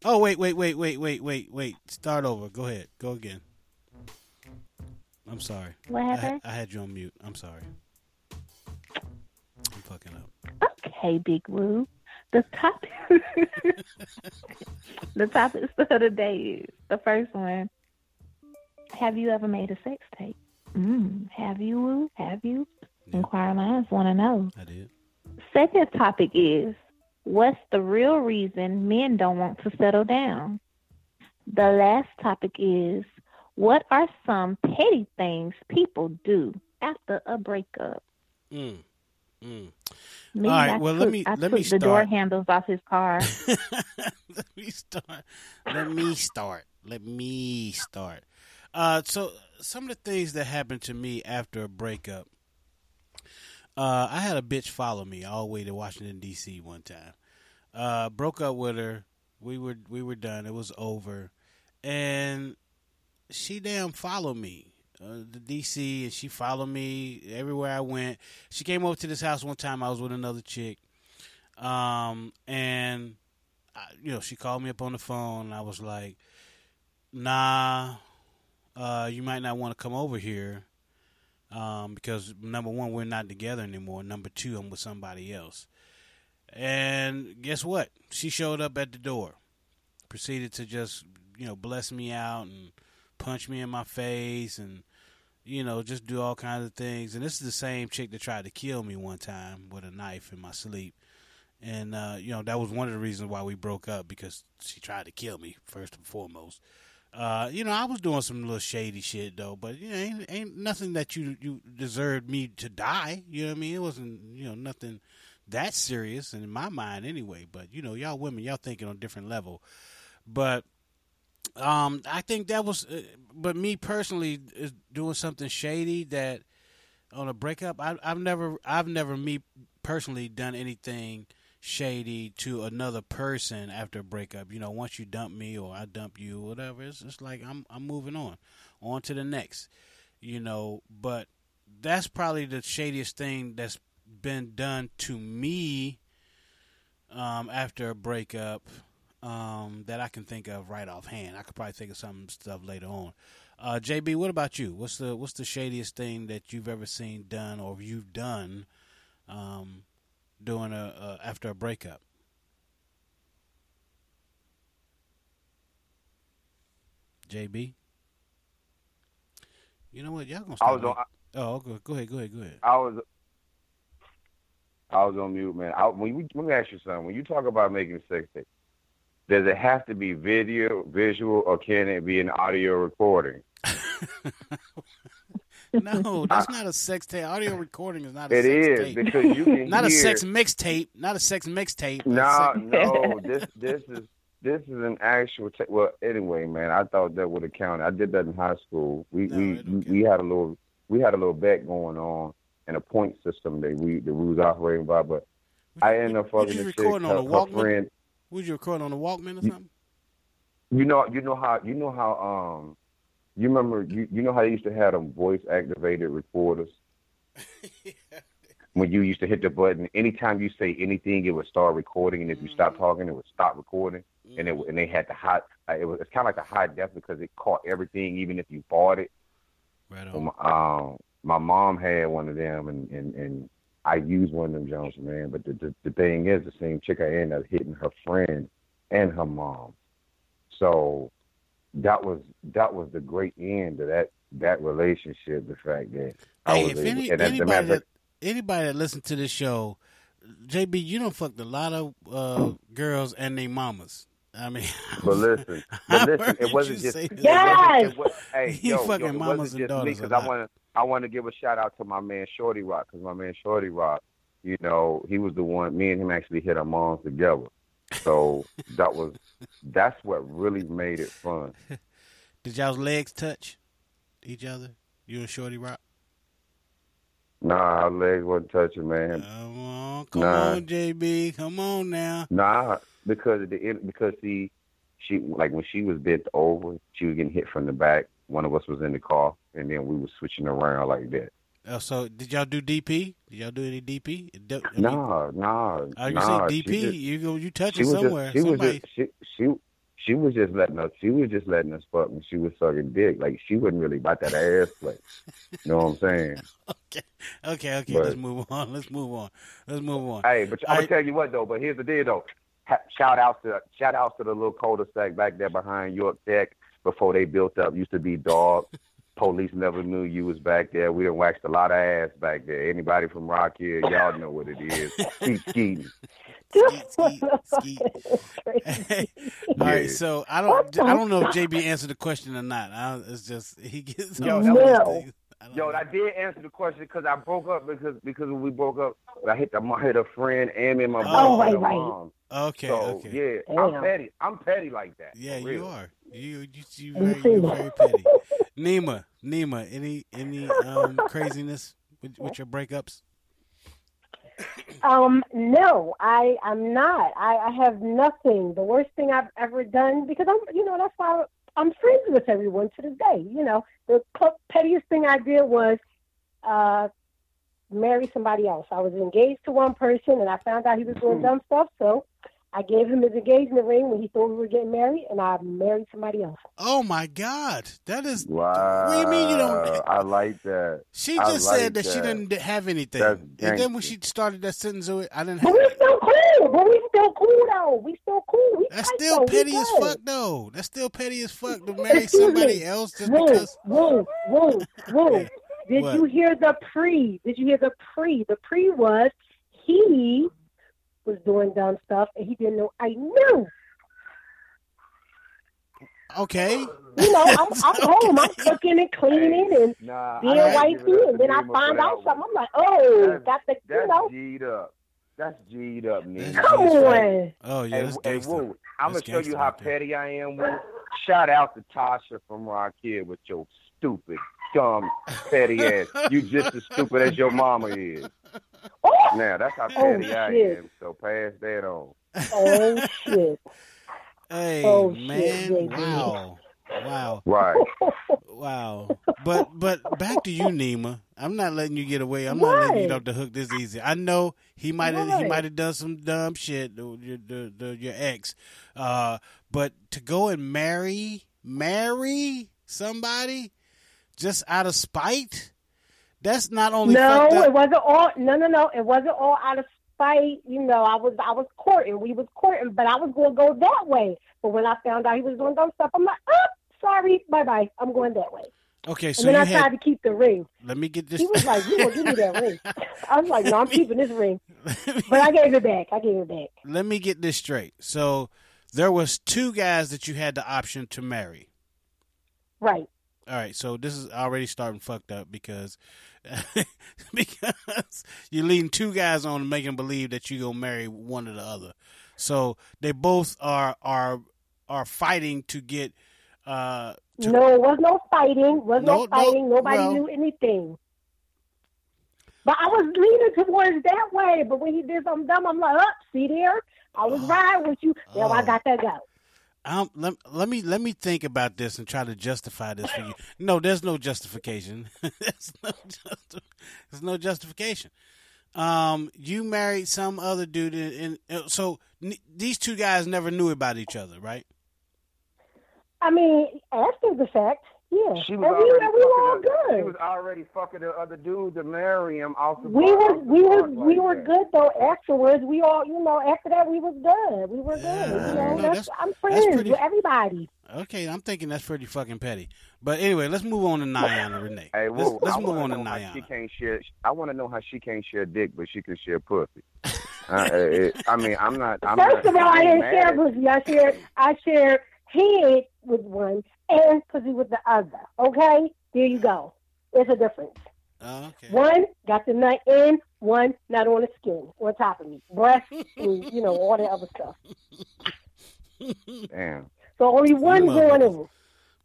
Speaker 1: Oh wait, wait, wait, wait, wait, wait, wait. Start over. Go ahead. Go again. I'm sorry.
Speaker 2: What
Speaker 1: I
Speaker 2: happened?
Speaker 1: I, had you on mute. I'm sorry. I'm fucking up.
Speaker 2: Okay, Big Woo. The topic, [laughs] the topics of the day is the first one. Have you ever made a sex tape? Mm, have you, Woo? Have you? Inquiring minds want to know.
Speaker 1: I did.
Speaker 2: Second topic is what's the real reason men don't want to settle down? The last topic is what are some petty things people do after a breakup?
Speaker 1: Mm. Mm.
Speaker 2: Me,
Speaker 1: All right,
Speaker 2: I
Speaker 1: well, let
Speaker 2: took-
Speaker 1: me-
Speaker 2: I
Speaker 1: let
Speaker 2: took
Speaker 1: me
Speaker 2: the door
Speaker 1: start.
Speaker 2: handles off his car. [laughs]
Speaker 1: Let me start. Let me start. Let me start. Uh, so some of the things that happened to me after a breakup. Uh, I had a bitch follow me all the way to Washington D.C. one time. Uh, broke up with her. We were we were done. It was over, and she damn followed me uh, to D.C. and she followed me everywhere I went. She came over to this house one time. I was with another chick, um, and I, you know she called me up on the phone. And I was like, "Nah, uh, you might not want to come over here." um, because number one, we're not together anymore. Number two, I'm with somebody else. And guess what? She showed up at the door, proceeded to just you know bless me out and punch me in my face and you know just do all kinds of things. And this is the same chick that tried to kill me one time with a knife in my sleep. And uh, you know that was one of the reasons why we broke up because she tried to kill me first and foremost. Uh, you know, I was doing some little shady shit though, but you know, ain't, ain't nothing that you you deserved me to die. You know what I mean? It wasn't you know nothing that serious in my mind anyway. But you know, y'all women, y'all thinking on a different level. But um, I think that was, uh, but me personally is doing something shady that on a breakup. I, I've never, I've never me personally done anything shady to another person after a breakup. You know, once you dump me or I dump you, whatever, it's just like I'm, I'm moving on, on to the next. You know, but that's probably the shadiest thing that's been done to me um, after a breakup um, that I can think of right offhand. I could probably think of some stuff later on. Uh, JB, what about you? What's the what's the shadiest thing that you've ever seen done or you've done um, doing a, a after a breakup? JB, you know what? Y'all gonna
Speaker 3: I
Speaker 1: stop
Speaker 3: was on.
Speaker 1: Oh, go, go ahead, go ahead, go ahead.
Speaker 3: I was. I was on mute, man. I, when you, let me ask you something. When you talk about making a sex tape, does it have to be video, visual, or can it be an audio recording? [laughs]
Speaker 1: No, that's not a sex tape. Audio recording is not a
Speaker 3: It
Speaker 1: sex
Speaker 3: is,
Speaker 1: tape.
Speaker 3: because you can [laughs]
Speaker 1: not a
Speaker 3: hear-
Speaker 1: sex mixtape. Not a sex mixtape. a
Speaker 3: No,
Speaker 1: sex-
Speaker 3: no. [laughs] This this is this is an actual. Ta- well, anyway, man, I thought that would have counted. I did that in high school. We we we had a little we had a little bet going on and a point system that we the rules operating by, but I end up fucking the chick.
Speaker 1: recording on
Speaker 3: Her,
Speaker 1: a
Speaker 3: her
Speaker 1: Walkman?
Speaker 3: friend.
Speaker 1: Was you recording on a Walkman or something?
Speaker 3: You know, you know how you know how um, you remember you you know how they used to have them voice activated recorders. [laughs] When you used to hit the button, anytime you say anything, it would start recording, and if you stop talking, it would stop recording. And it and they had the hot. Uh, it was it's kind of like a high def because it caught everything, even if you bought it.
Speaker 1: Right
Speaker 3: So my, um, my mom had one of them, and and and I used one of them Jones, man. But the, the the thing is, the same chick I ended up hitting her friend and her mom. So that was that was the great end of that that relationship. The fact that I
Speaker 1: Hey,
Speaker 3: was
Speaker 1: if
Speaker 3: able,
Speaker 1: any,
Speaker 3: and
Speaker 1: anybody
Speaker 3: matter
Speaker 1: that anybody that listens to this show, JB, you don't fucked a lot of uh, girls and their mamas. I mean, [laughs]
Speaker 3: But listen, but listen, it wasn't just
Speaker 1: say
Speaker 3: it wasn't, it was, hey, [laughs]
Speaker 1: You
Speaker 3: yo,
Speaker 1: fucking
Speaker 3: yo, it
Speaker 1: mamas
Speaker 3: wasn't
Speaker 1: and
Speaker 3: just me
Speaker 1: daughters
Speaker 3: because I want to I want to give a shout out to my man Shorty Rock because my man Shorty Rock, you know, he was the one. Me and him actually hit our moms together, so [laughs] that was that's what really made it fun. [laughs]
Speaker 1: Did y'all's legs touch each other? You and Shorty Rock?
Speaker 3: Nah, our legs wasn't touching, man.
Speaker 1: Come on, come
Speaker 3: Nah.
Speaker 1: on, JB, come on now.
Speaker 3: Nah, because of the end, because see, she like when she was bent over, she was getting hit from the back. One of us was in the car, and then we were switching around like that.
Speaker 1: Oh, so did y'all do DP? Did y'all do any DP? I mean,
Speaker 3: Nah, nah.
Speaker 1: Oh, you
Speaker 3: nah,
Speaker 1: say DP?
Speaker 3: just-
Speaker 1: you go, you touching
Speaker 3: was just-
Speaker 1: somewhere?
Speaker 3: she was just she she she was just letting us. She was just letting us fuck when she was sucking dick. Like she wasn't really about that ass play. You know what I'm saying? [laughs]
Speaker 1: okay, okay,
Speaker 3: But-
Speaker 1: let's move on. Let's move on. Let's move on.
Speaker 3: Hey, but I'm gonna tell you what though. But here's the deal though. Ha- shout outs to shout outs to the little cul-de-sac back there behind York Tech before they built up. Used to be dog. [laughs] Police never knew you was back there. We done waxed a lot of ass back there. Anybody from Rock Hill, y'all know what it is. Keep [laughs] skeeting. [laughs]
Speaker 1: All right, so I don't, I don't know if JB answered the question or not. I, it's just he gets
Speaker 3: Yo,
Speaker 1: all
Speaker 3: that
Speaker 1: these
Speaker 3: was-
Speaker 1: things.
Speaker 3: Yo, I did answer the question because I broke up because because when we broke up, I hit the I hit a friend and me and my brother.
Speaker 1: Oh, right, right.
Speaker 3: mom.
Speaker 1: Okay,
Speaker 3: so,
Speaker 1: okay.
Speaker 3: Yeah, I'm petty. I'm petty like that.
Speaker 1: Yeah,
Speaker 3: for
Speaker 1: you are. You you you very, you're very petty. Nima, Nima, any any um craziness with, with your breakups?
Speaker 5: Um, no, I I'm not. I, I have nothing. The worst thing I've ever done because I'm you know that's why I'm friends with everyone to this day. You know, the pettiest thing I did was uh marry somebody else. I was engaged to one person and I found out he was doing dumb stuff, so I gave him his engagement ring when he thought we were getting married, and I married somebody else.
Speaker 1: Oh my God, that is.
Speaker 3: Wow.
Speaker 1: What do you mean you don't- [laughs]
Speaker 3: I like that.
Speaker 1: She just
Speaker 3: like
Speaker 1: said that, she didn't have anything, and then when she started that sentence, with, I didn't have.
Speaker 5: But we still cool. But we still cool though. We still cool. We
Speaker 1: That's still
Speaker 5: though.
Speaker 1: Petty as fuck, though. That's still petty as fuck to marry
Speaker 5: Excuse
Speaker 1: somebody
Speaker 5: me.
Speaker 1: else just
Speaker 5: Woo,
Speaker 1: because.
Speaker 5: Whoa, woo, woo. Did
Speaker 1: What?
Speaker 5: you hear the pre? Did you hear the pre? The pre was he was doing dumb stuff and he didn't know I knew.
Speaker 1: Okay.
Speaker 5: You know, I'm, [laughs] I'm home. I'm cooking and cleaning and
Speaker 3: Nah,
Speaker 5: being
Speaker 3: I
Speaker 5: wifey,
Speaker 3: give it up
Speaker 5: and then I find out something. I'm like, oh,
Speaker 3: That's-
Speaker 5: got the, you
Speaker 3: That's
Speaker 5: know.
Speaker 3: G'd up. That's G'd up, man.
Speaker 5: Come on.
Speaker 1: Oh yeah,
Speaker 3: Hey,
Speaker 1: that's
Speaker 3: hey,
Speaker 1: gangster.
Speaker 3: Woo, I'm gonna show you how petty I am. Woo. Shout out to Tasha from Rock Hill with your stupid, dumb, petty ass. You just as stupid as your mama is. Now that's how
Speaker 5: Oh,
Speaker 3: petty I
Speaker 5: shit.
Speaker 3: am. So pass that on.
Speaker 5: Oh shit.
Speaker 1: Hey
Speaker 5: Oh,
Speaker 1: man,
Speaker 5: JB.
Speaker 1: wow, wow,
Speaker 3: Right.
Speaker 1: wow. But but back to you, Nima. I'm not letting you get away. I'm not letting you get off the hook this easy. I know he might have he might have done some dumb shit. Your- the, the, your ex, uh, but to go and marry marry somebody just out of spite. That's not only
Speaker 5: No,
Speaker 1: up.
Speaker 5: it wasn't all. No, no, no. It wasn't all out of spite. You know, I was, I was courting. We was courting, but I was going to go that way. But when I found out he was doing dumb stuff, I'm like, oh, sorry, bye, bye. I'm going that way.
Speaker 1: Okay, so
Speaker 5: and then I
Speaker 1: had.
Speaker 5: tried to keep the ring.
Speaker 1: Let me get this.
Speaker 5: He was like, "You gonna give me that ring?" [laughs] I was like, "No, I'm keeping this ring." [laughs] But I gave it back. I gave it back.
Speaker 1: let me get this straight. So there was two guys that you had the option to marry.
Speaker 5: Right.
Speaker 1: All right, so this is already starting fucked up because [laughs] because you're leading two guys on and making believe that you're gonna marry one or the other. So they both are are are fighting to get uh to,
Speaker 5: No, it was no fighting. Was
Speaker 1: No,
Speaker 5: no,
Speaker 1: no,
Speaker 5: fighting. Nobody
Speaker 1: well-
Speaker 5: knew anything. But I was leaning towards that way. But when he did something dumb, I'm like, "Up, see there? I was right with you. Now I
Speaker 1: Oh.
Speaker 5: got that go."
Speaker 1: Um, let, let me let me think about this and try to justify this for you. No, there's no justification. [laughs] there's no there's no justification. Um, you married some other dude, and, and so n- these two guys never knew about each other, right?
Speaker 5: I mean, after the fact, yeah.
Speaker 3: She
Speaker 5: and
Speaker 3: was
Speaker 5: we,
Speaker 3: already
Speaker 5: and we were all
Speaker 3: fucking the- She was already fucking the other dude to marry him off the
Speaker 5: We
Speaker 3: bar-
Speaker 5: was we was
Speaker 3: bar
Speaker 5: we were
Speaker 3: that.
Speaker 5: good though. Afterwards, we all you know. After that, we was good. We were good. you know,
Speaker 1: no,
Speaker 5: that's,
Speaker 1: that's-
Speaker 5: I'm
Speaker 1: that's
Speaker 5: friends
Speaker 1: pretty-
Speaker 5: with everybody.
Speaker 1: Okay, I'm thinking that's pretty fucking petty. But anyway, let's move on to Niana Renee.
Speaker 3: Hey,
Speaker 1: let's let's move on to
Speaker 3: know how She can't share. I want to know how she can't share dick, but she can share pussy. uh, it, I mean, I'm not. I'm
Speaker 5: First
Speaker 3: not,
Speaker 5: of all, I didn't
Speaker 3: mad
Speaker 5: share
Speaker 3: at-
Speaker 5: pussy. I shared I shared head with one and pussy with the other. Okay, there you go. There's a difference.
Speaker 1: Oh, okay.
Speaker 5: One got the nut in, one not on the skin, on top of me, breast, and you know all that other stuff.
Speaker 3: Damn.
Speaker 5: So only one
Speaker 3: You
Speaker 5: going
Speaker 3: motherfuckers.
Speaker 5: in.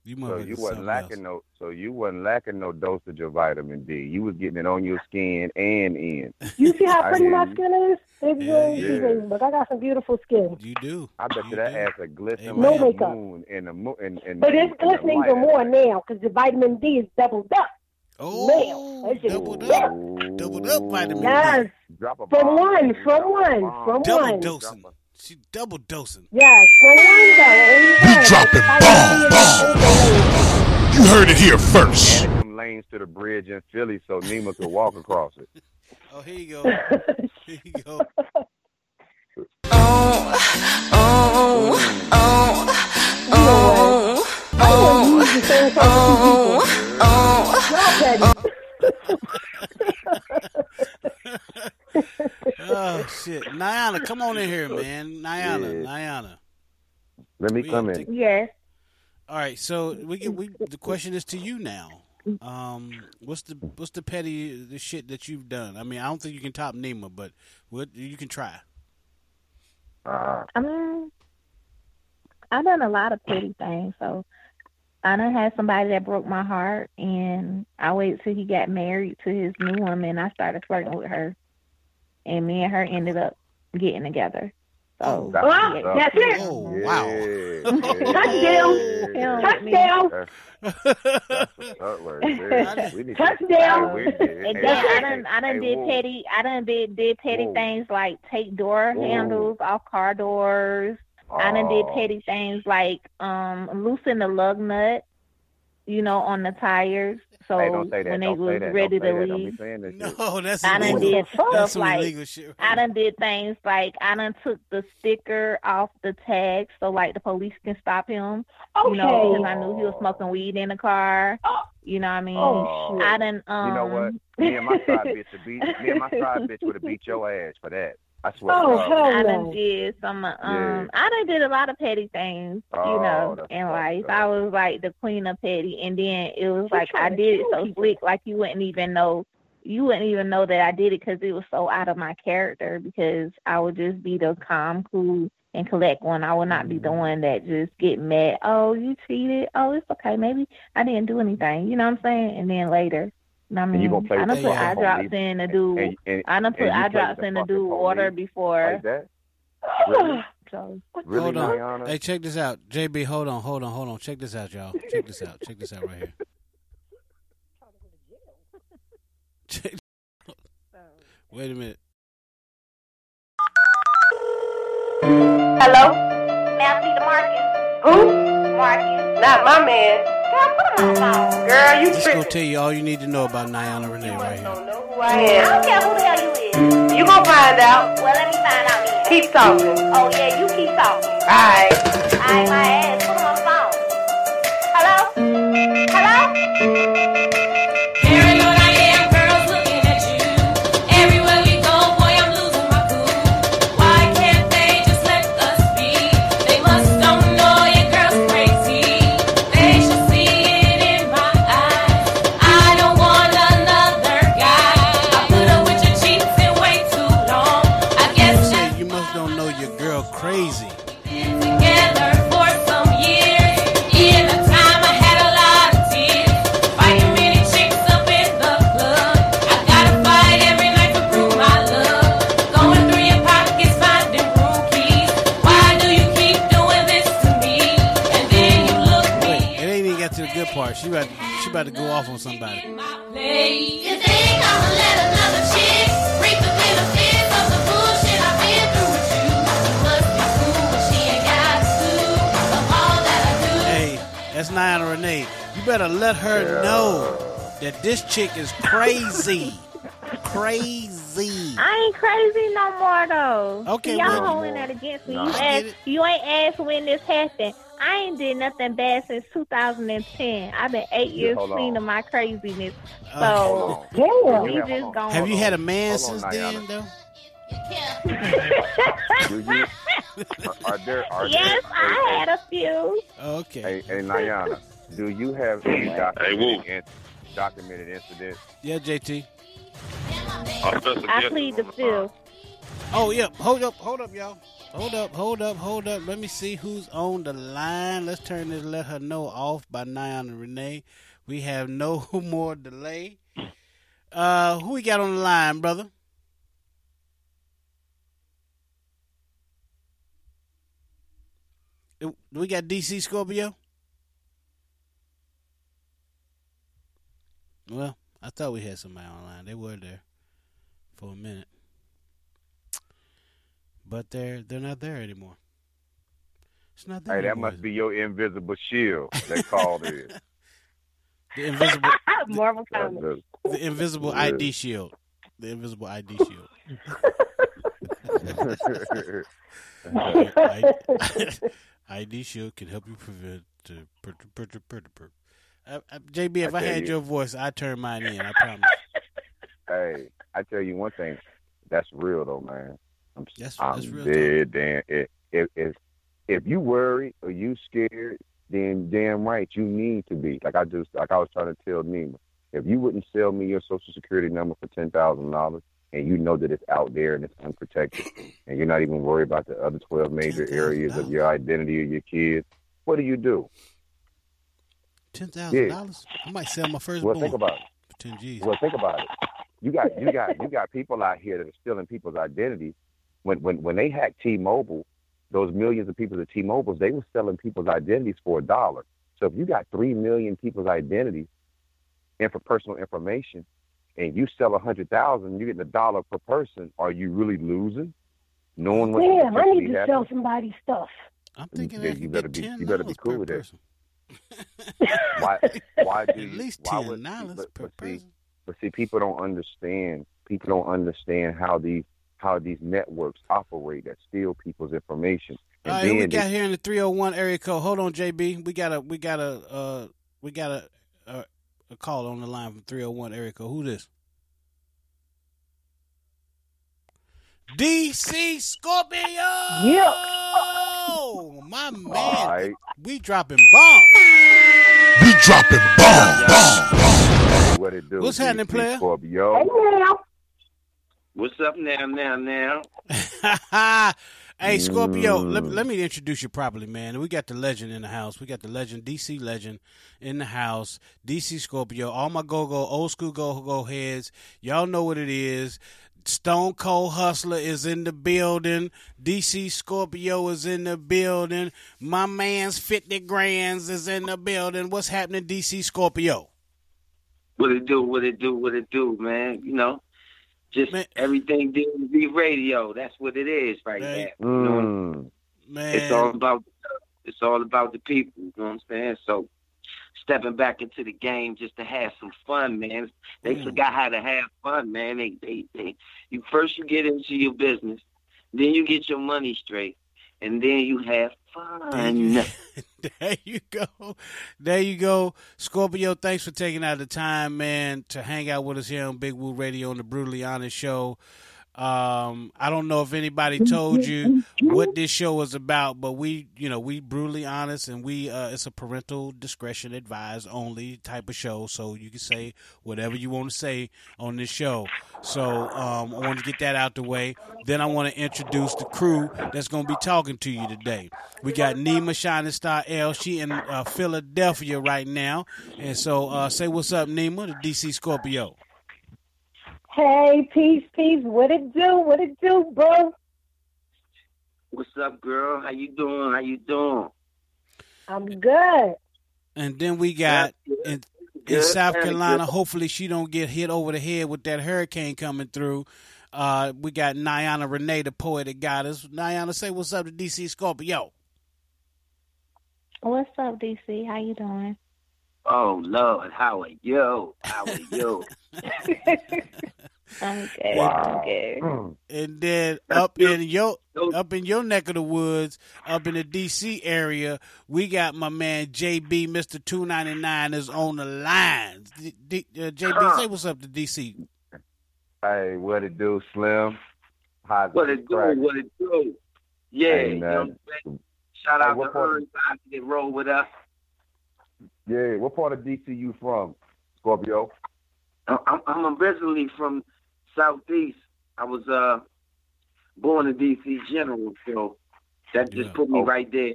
Speaker 1: You
Speaker 3: So you wasn't lacking no. So you wasn't lacking no dosage of vitamin D. You was getting it on your skin and in.
Speaker 5: You see how pretty
Speaker 3: hear
Speaker 5: my skin is? It's
Speaker 3: Yeah,
Speaker 5: really
Speaker 3: yeah.
Speaker 5: easy, but I got some beautiful skin.
Speaker 1: You do.
Speaker 3: I bet you that ass a glistening
Speaker 5: No
Speaker 3: like
Speaker 5: makeup.
Speaker 3: moon and the moon and, and
Speaker 5: But it's
Speaker 3: and the
Speaker 5: glistening even more now because the vitamin D is doubled up.
Speaker 1: Oh,
Speaker 5: now.
Speaker 1: doubled up, doubled up vitamin
Speaker 5: Yes.
Speaker 1: D.
Speaker 3: Drop a
Speaker 5: From
Speaker 3: bomb,
Speaker 5: one,
Speaker 3: baby.
Speaker 5: from
Speaker 3: Drop a
Speaker 5: one,
Speaker 3: bomb.
Speaker 5: from
Speaker 1: Double
Speaker 5: one.
Speaker 1: dosing. She double dosing.
Speaker 5: Yes, from one though. Only one.
Speaker 7: dropping
Speaker 5: Vitamin D is overloaded.
Speaker 7: You heard it here first.
Speaker 3: Added some lanes to the bridge in Philly so Nima could walk across it.
Speaker 1: Oh, here you go. [laughs] Here you go. Oh [laughs] [laughs] shit, Niana, come on in here, man. Niana, Niana.
Speaker 3: Let me
Speaker 1: We
Speaker 3: come
Speaker 1: gotta
Speaker 3: in.
Speaker 1: take-
Speaker 5: Yes.
Speaker 1: All right, so we get we. The question is to you now. Um, what's the what's the petty the shit that you've done? I mean, I don't think you can top Nima, but what you can try.
Speaker 3: Uh,
Speaker 2: I mean, I've done a lot of petty things. So I done had somebody that broke my heart, and I waited till he got married to his new woman. I started flirting with her, and me and her ended up getting together. So
Speaker 3: That's
Speaker 2: yeah.
Speaker 5: That's it.
Speaker 1: Oh
Speaker 3: wow. [laughs]
Speaker 5: Touchdown. Touchdown.
Speaker 3: That's what's up right [laughs] there. We need to-
Speaker 5: Touchdown.
Speaker 2: And then I done I done did petty I done did did petty
Speaker 3: Whoa.
Speaker 2: things like take door
Speaker 3: Whoa.
Speaker 2: handles off car doors. I done did
Speaker 3: Oh.
Speaker 2: petty things like um loosen the lug nut, you know, on the tires. So
Speaker 3: Hey, don't say that.
Speaker 2: when they
Speaker 3: Don't
Speaker 2: was
Speaker 3: that.
Speaker 2: ready
Speaker 3: Don't
Speaker 2: to
Speaker 3: that. Don't be
Speaker 2: leave.
Speaker 3: that.
Speaker 1: No, that's
Speaker 2: I done did
Speaker 1: That's
Speaker 2: stuff
Speaker 1: some
Speaker 2: like
Speaker 1: shit.
Speaker 2: I done did things like I done took the sticker off the tag so like the police can stop him. Okay. You know, because I knew he was smoking weed in the car. You know what I mean?
Speaker 5: Oh, shit.
Speaker 2: I done um
Speaker 3: You know what? Me and my side [laughs] bitch would beat me and my side bitch would have beat your ass for that. I swear.
Speaker 5: Oh,
Speaker 3: to God.
Speaker 5: hell
Speaker 2: I done
Speaker 5: no.
Speaker 2: did some. Um,
Speaker 3: Yeah.
Speaker 2: I done did a lot of petty things, you
Speaker 3: Oh,
Speaker 2: know, in life.
Speaker 3: up.
Speaker 2: I was like the queen of petty, and then it was like I did it so
Speaker 5: people.
Speaker 2: slick, like you wouldn't even know you wouldn't even know that I did it because it was so out of my character. Because I would just be the calm, cool, and collect one. I would not be the
Speaker 3: Mm-hmm.
Speaker 2: one that just get mad. Oh, you cheated. Oh, it's okay. Maybe I didn't do anything. You know what I'm saying? And then later. You know what I
Speaker 3: And
Speaker 2: mean,
Speaker 3: you gonna play
Speaker 2: I
Speaker 3: with
Speaker 2: done
Speaker 3: the
Speaker 2: put
Speaker 3: fucking
Speaker 2: eye drops in to do.
Speaker 3: And- and-
Speaker 2: I done put
Speaker 3: and you
Speaker 2: eye drops
Speaker 3: the
Speaker 2: in to do water before.
Speaker 3: Like that? [laughs] Really?
Speaker 2: So,
Speaker 3: Really,
Speaker 1: hold on.
Speaker 3: Diana?
Speaker 1: Hey, check this out. JB, hold on, hold on, hold on. Check this out, y'all. Check this out. Check this out right here. Check- [laughs] Wait a minute.
Speaker 15: Hello? May I see the Marcus? Who? Marcus. Not my man. Girl, put him on the phone. Girl, you
Speaker 1: This gonna tell you all you need to know about Niana Renee right here.
Speaker 15: Know who I am. I don't care who the hell you is. You gonna find out. Well, let me find out then. Keep talking. Oh, yeah, you keep talking. All right. All right, my ass. Put him on the phone. Hello? Hello?
Speaker 16: Clue of all that I do.
Speaker 1: Hey, that's Niana Renee. You better let her know that this chick is crazy. [laughs] crazy.
Speaker 2: I ain't crazy no more though.
Speaker 1: Okay,
Speaker 2: y'all
Speaker 1: well-
Speaker 2: holding that against me.
Speaker 1: No.
Speaker 2: You
Speaker 1: I
Speaker 2: asked, you ain't asked when this happened. I ain't did nothing bad since 2010. I've been eight years
Speaker 3: hold on.
Speaker 2: clean of my craziness.
Speaker 1: Uh,
Speaker 2: So
Speaker 5: Damn.
Speaker 2: you just gonna
Speaker 1: Have you had a man
Speaker 3: Hold on,
Speaker 1: since then,
Speaker 3: Niana.
Speaker 1: though?
Speaker 3: Do you? Are, are there? Are
Speaker 2: yes,
Speaker 3: there,
Speaker 2: I had a few.
Speaker 1: Okay.
Speaker 3: Hey, hey, Niana, do you have any documented, in, documented incidents?
Speaker 1: Yeah, JT.
Speaker 2: I plead the fifth.
Speaker 1: Oh, yeah. Hold up, hold up, y'all. Hold up, hold up, hold up. Let me see who's on the line. Let's turn this let her know off by Niana Renee. We have no [laughs] more delay. Uh, who we got on the line, brother? Do we got DC Scorpio? Well, I thought we had somebody online. They were there for a minute, but they're they're not there anymore. It's not there.
Speaker 3: Hey, that must be your invisible shield. They called it. [laughs]
Speaker 1: the invisible [laughs]
Speaker 2: Marvel
Speaker 3: That's the-
Speaker 1: the invisible ID shield. The invisible ID shield. [laughs] ID shield can help you prevent the per- per- per- per- per- uh, uh, JB, if
Speaker 3: I
Speaker 1: I, had
Speaker 3: you.
Speaker 1: your voice, I'd turn mine in. I promise. [laughs]
Speaker 3: hey, I tell you one thing. That's real though, man. I'm,
Speaker 1: That's-
Speaker 3: I'm
Speaker 1: that's real
Speaker 3: dead damn. If, if if if you worry or you scared, then damn right you need to be. Like I just like I was trying to tell Nima. If you wouldn't sell me your social security number for ten thousand dollars, and you know that it's out there and it's unprotected, [laughs] and you're not even worried about the other twelve major areas of your identity of your kids, what do you do?
Speaker 1: Ten thousand dollars. I might sell my first.
Speaker 3: Well, think about it.
Speaker 1: for ten G's.
Speaker 3: Well, think about it. You got you got you got people out here that are stealing people's identities. When when when they hacked T-Mobile, those millions of people at T-Mobiles, they were selling people's identities for a dollar. So if you got three million people's identities and for personal information, and you sell a hundred thousand, you get a dollar per person. Are you really losing? Knowing what
Speaker 5: Damn, I need to
Speaker 3: potentially
Speaker 5: sell somebody stuff.
Speaker 1: I'm
Speaker 3: thinking you better be you better be cool with it. [laughs] why why do you, at
Speaker 1: least
Speaker 3: why
Speaker 1: $10
Speaker 3: would,
Speaker 1: per
Speaker 3: but, but see, but see, people don't understand. People don't understand how these how these networks operate that steal people's information. And
Speaker 1: All right, we
Speaker 3: then
Speaker 1: got here in the 301 area code. Hold on, JB. We got a we got a uh we got a a, a call on the line from 301 area code. Who this? DC Scorpio.
Speaker 5: Yeah.
Speaker 1: Oh, my man.
Speaker 3: All right.
Speaker 1: We dropping bombs.
Speaker 7: We dropping bombs.
Speaker 3: What it do?
Speaker 1: What's happening,
Speaker 3: DC
Speaker 1: player?
Speaker 3: Scorpio.
Speaker 5: Hey now.
Speaker 17: What's up now, now, now? [laughs]
Speaker 1: hey, Scorpio, let,
Speaker 3: Mm.
Speaker 1: let me introduce you properly, man. We got the legend in the house. We got the legend, DC legend in the house. DC Scorpio. All my go go, old school go go heads. Y'all know what it is. Stone Cold Hustler is in the building. DC Scorpio is in the building. My man's 50 grands is in the building. What's happening, DC Scorpio?
Speaker 17: What it do? What it do? What it do, man? You know, just everything dealing with the radio. That's what it is right
Speaker 1: Man.
Speaker 17: now. You know?
Speaker 3: Mm.
Speaker 1: Man.
Speaker 17: It's all about it's all about the people. You know what I'm saying? So stepping back into the game just to have some fun, man. They
Speaker 1: Mm.
Speaker 17: forgot how to have fun, man. They, they, they, you first you get into your business, then you get your money straight, and then you have fun. [laughs]
Speaker 1: There you go. There you go. Scorpio, thanks for taking out the time, man, to hang out with us here on Big Woo Radio on the Brutally Honest Show. Um, I don't know if anybody told you what this show is about, but we, you know, we brutally honest and we, uh, it's a parental discretion advised only type of show. So you can say whatever you want to say on this show. So, um, I want to get that out the way. Then I want to introduce the crew that's going to be talking to you today. We got Nima Shining Star L. She in uh, Philadelphia right now. And so, uh, say what's up, Nima, the DC Scorpio.
Speaker 5: Hey, peace, peace. What it do? What it do, bro?
Speaker 17: What's up, girl? How you doing? How you doing?
Speaker 5: I'm good.
Speaker 1: And then we got in, in South Carolina. Hopefully, she don't get hit over the head with that hurricane coming through. Uh, we got Niana Renee, the poetic goddess. Niana, say what's up to DC Scorpio.
Speaker 2: What's up, DC? How you doing?
Speaker 17: Oh Lord, how are you? How are you? [laughs]
Speaker 2: I'm good.
Speaker 3: Wow.
Speaker 2: I'm good.
Speaker 1: And then up in your up in your neck of the woods, up in the DC area, we got my man JB, Mister Two Ninety Nine, is on the lines. D- D- uh, JB, say what's up to DC.
Speaker 3: Hey, what it do, Slim? How's
Speaker 17: What it do?
Speaker 3: crack?
Speaker 17: What it do? Yeah,
Speaker 3: Hey,
Speaker 17: you know
Speaker 3: man.
Speaker 17: what Shout
Speaker 3: Hey,
Speaker 17: out to
Speaker 3: part
Speaker 17: Ern I can roll with us.
Speaker 3: Yeah, what part of DC you from, Scorpio?
Speaker 17: I'm, I'm- I'm originally from Southeast. I was uh born in DC General, so that just
Speaker 1: Yeah.
Speaker 17: put me
Speaker 3: Oh.
Speaker 17: right there.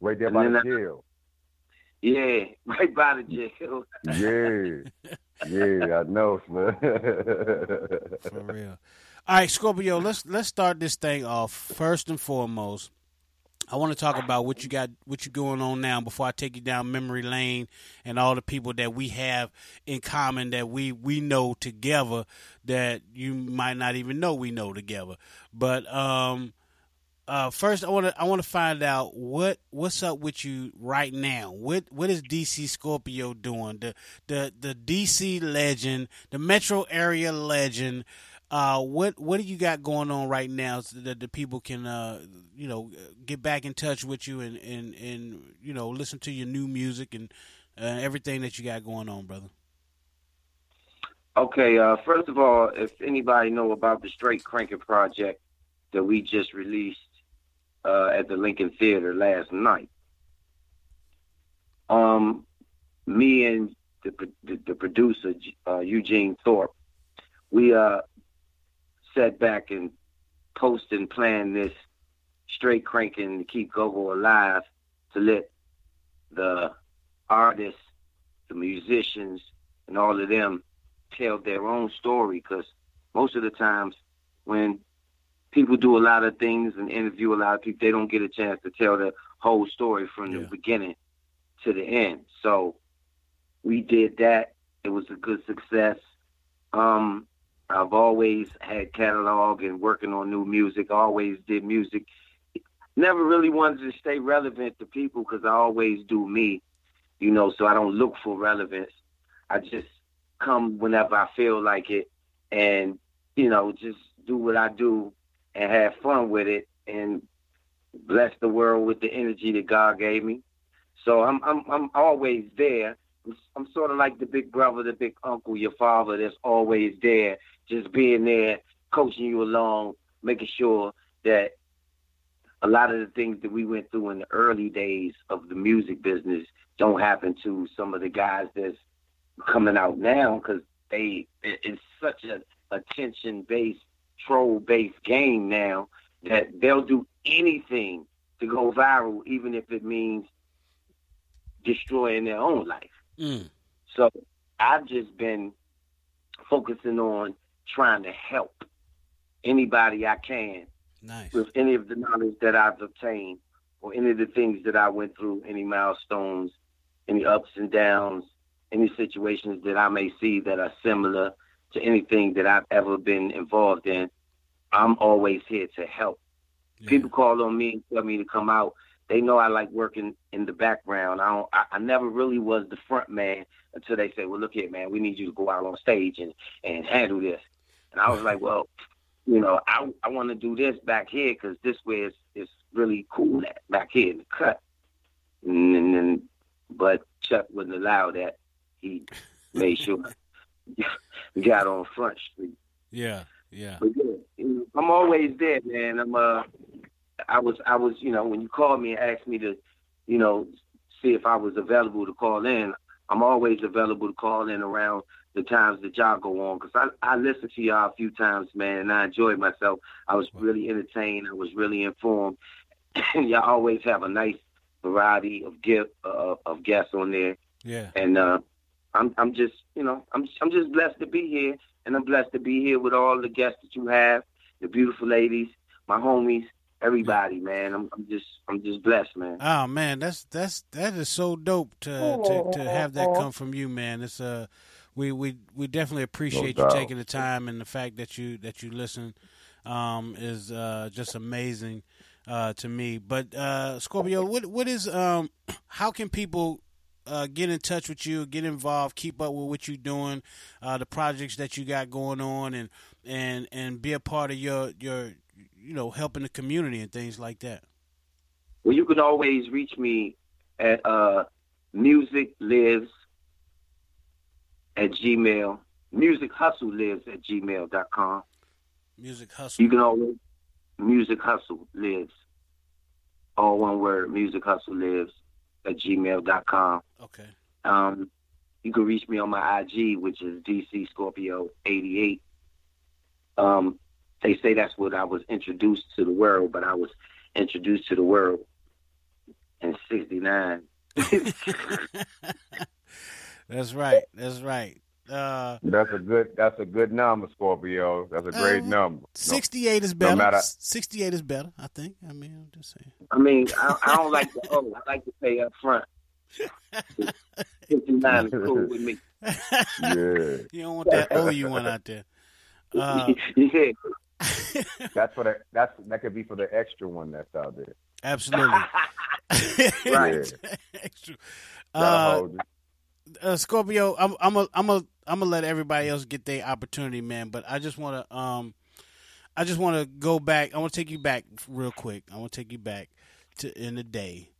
Speaker 3: Right there
Speaker 17: And
Speaker 3: by
Speaker 17: then
Speaker 3: the
Speaker 17: I-
Speaker 3: jail.
Speaker 17: Yeah, [laughs] right by the jail.
Speaker 3: Yeah. [laughs] Yeah, I know, Slim.
Speaker 1: For real. All right, Scorpio, let's let's start this thing off. First and foremost, I want to talk about what you got what you going on now before I take you down memory lane and all the people that we have in common that we we know together that you might not even know we know together. But um uh, first, I want to I want to find out what what's up with you right now. What what is DC Scorpio doing? The the the DC legend, the Metro area legend. Uh, what what do you got going on right now so that the people can uh you know get back in touch with you and and and you know listen to your new music and uh, everything that you got going on, brother.
Speaker 17: Okay, uh, first of all, if anybody know about the Straight Cranking project that we just released uh, at the Lincoln Theater last night, um, me and the the, the producer Eugene Thorpe, we uh sat back and post and plan this Straight Cranking to keep Gogo alive to let the artists, the musicians, and all of them tell their own story because most of the times when people do a lot of things and interview a lot of people, they don't get a chance to tell the whole story from the beginning to the end. So we did that. It was a good success. Um, I've always had catalog and working on new music. Always did music. Never really wanted to stay relevant to people because I always do me, you know. So I don't look for relevance. I just come whenever I feel like it, and you know, just do what I do and have fun with it, and bless the world with the energy that God gave me. So I'm I'm I'm always there. I'm, I'm sort of like the big brother, the big uncle, your father that's always there, just being there, coaching you along, making sure that a lot of the things that we went through in the early days of the music business don't happen to some of the guys that's coming out now because they it's such a attention based troll based game now that they'll do anything to go viral, even if it means destroying their own life.
Speaker 1: Mm.
Speaker 17: So I've just been focusing on trying to help anybody I can
Speaker 1: Nice.
Speaker 17: with any of the knowledge that I've obtained or any of the things that I went through, any milestones, any ups and downs, any situations that I may see that are similar to anything that I've ever been involved in. I'm always here to help. People call on me and tell me to come out. They know I like working in the background. I don't. I, I never really was the front man until they say, "Well, look here, man. We need you to go out on stage and and handle this." And I was like, "Well, you know, I I want to do this back here because this way is is really cool at back here in the cut." And, and but Chuck wouldn't allow that. He made sure we got on Front Street.
Speaker 1: Yeah, yeah.
Speaker 17: But yeah, you know, I'm always there, man. I'm uh, I was I was you know when you called me and asked me to, you know, see if I was available to call in. I'm always available to call in around the times that y'all go on because I I listened to y'all a few times, man, and I enjoyed myself. I was really entertained. I was really informed. [clears throat] And y'all always have a nice variety of gift uh, of guests on there,
Speaker 1: Yeah.
Speaker 17: and uh, I'm I'm just you know I'm I'm just blessed to be here, and I'm blessed to be here with all the guests that you have, the beautiful ladies, my homies, everybody, man. I'm I'm just I'm just blessed, man.
Speaker 1: Oh man, that's that's that is so dope to to, to have that [laughs] come from you, man. It's uh we we we definitely appreciate you taking the time and the fact that you that you listen um is uh just amazing uh to me. But uh Scorpio, what what is um [clears throat] how can people uh, get in touch with you, get involved, keep up with what you're doing, uh, the projects that you got going on, and and and be a part of your your you know helping the community and things like that.
Speaker 17: Well, you can always reach me at uh, music lives at gmail. Music hustle lives at gmail.com.
Speaker 1: Music hustle.
Speaker 17: You can always music hustle lives. All one word, music hustle lives at gmail.com.
Speaker 1: Okay.
Speaker 17: Um, you can reach me on my IG, which is DC Scorpio 88. Um, they say that's what I was introduced to the world, but I was introduced to the world in '69. [laughs] [laughs]
Speaker 1: That's right. That's right. Uh,
Speaker 3: That's a good. That's a good number, Scorpio. That's a great
Speaker 1: Uh,
Speaker 3: number. No-
Speaker 1: 68 is
Speaker 3: no
Speaker 1: better.
Speaker 3: matter-
Speaker 1: 68 is better, I think. I mean, I'm just saying.
Speaker 17: I mean, I, I don't like the owe. I like to pay up front. 59 is cool with me.
Speaker 3: Yeah. [laughs]
Speaker 1: You don't want that oh you one out there. [laughs] Uh,
Speaker 17: yeah.
Speaker 3: That's for the. That's that could be for the extra one that's out there.
Speaker 1: absolutely. [laughs]
Speaker 3: Right.
Speaker 1: Extra.
Speaker 3: That'll
Speaker 1: Uh,
Speaker 3: hold you.
Speaker 1: Uh, Scorpio, I'm I'm a, I'm a, I'm gonna let everybody else get their opportunity, man. But I just want to um, I just want to go back. I want to take you back real quick. I want to take you back to in the day.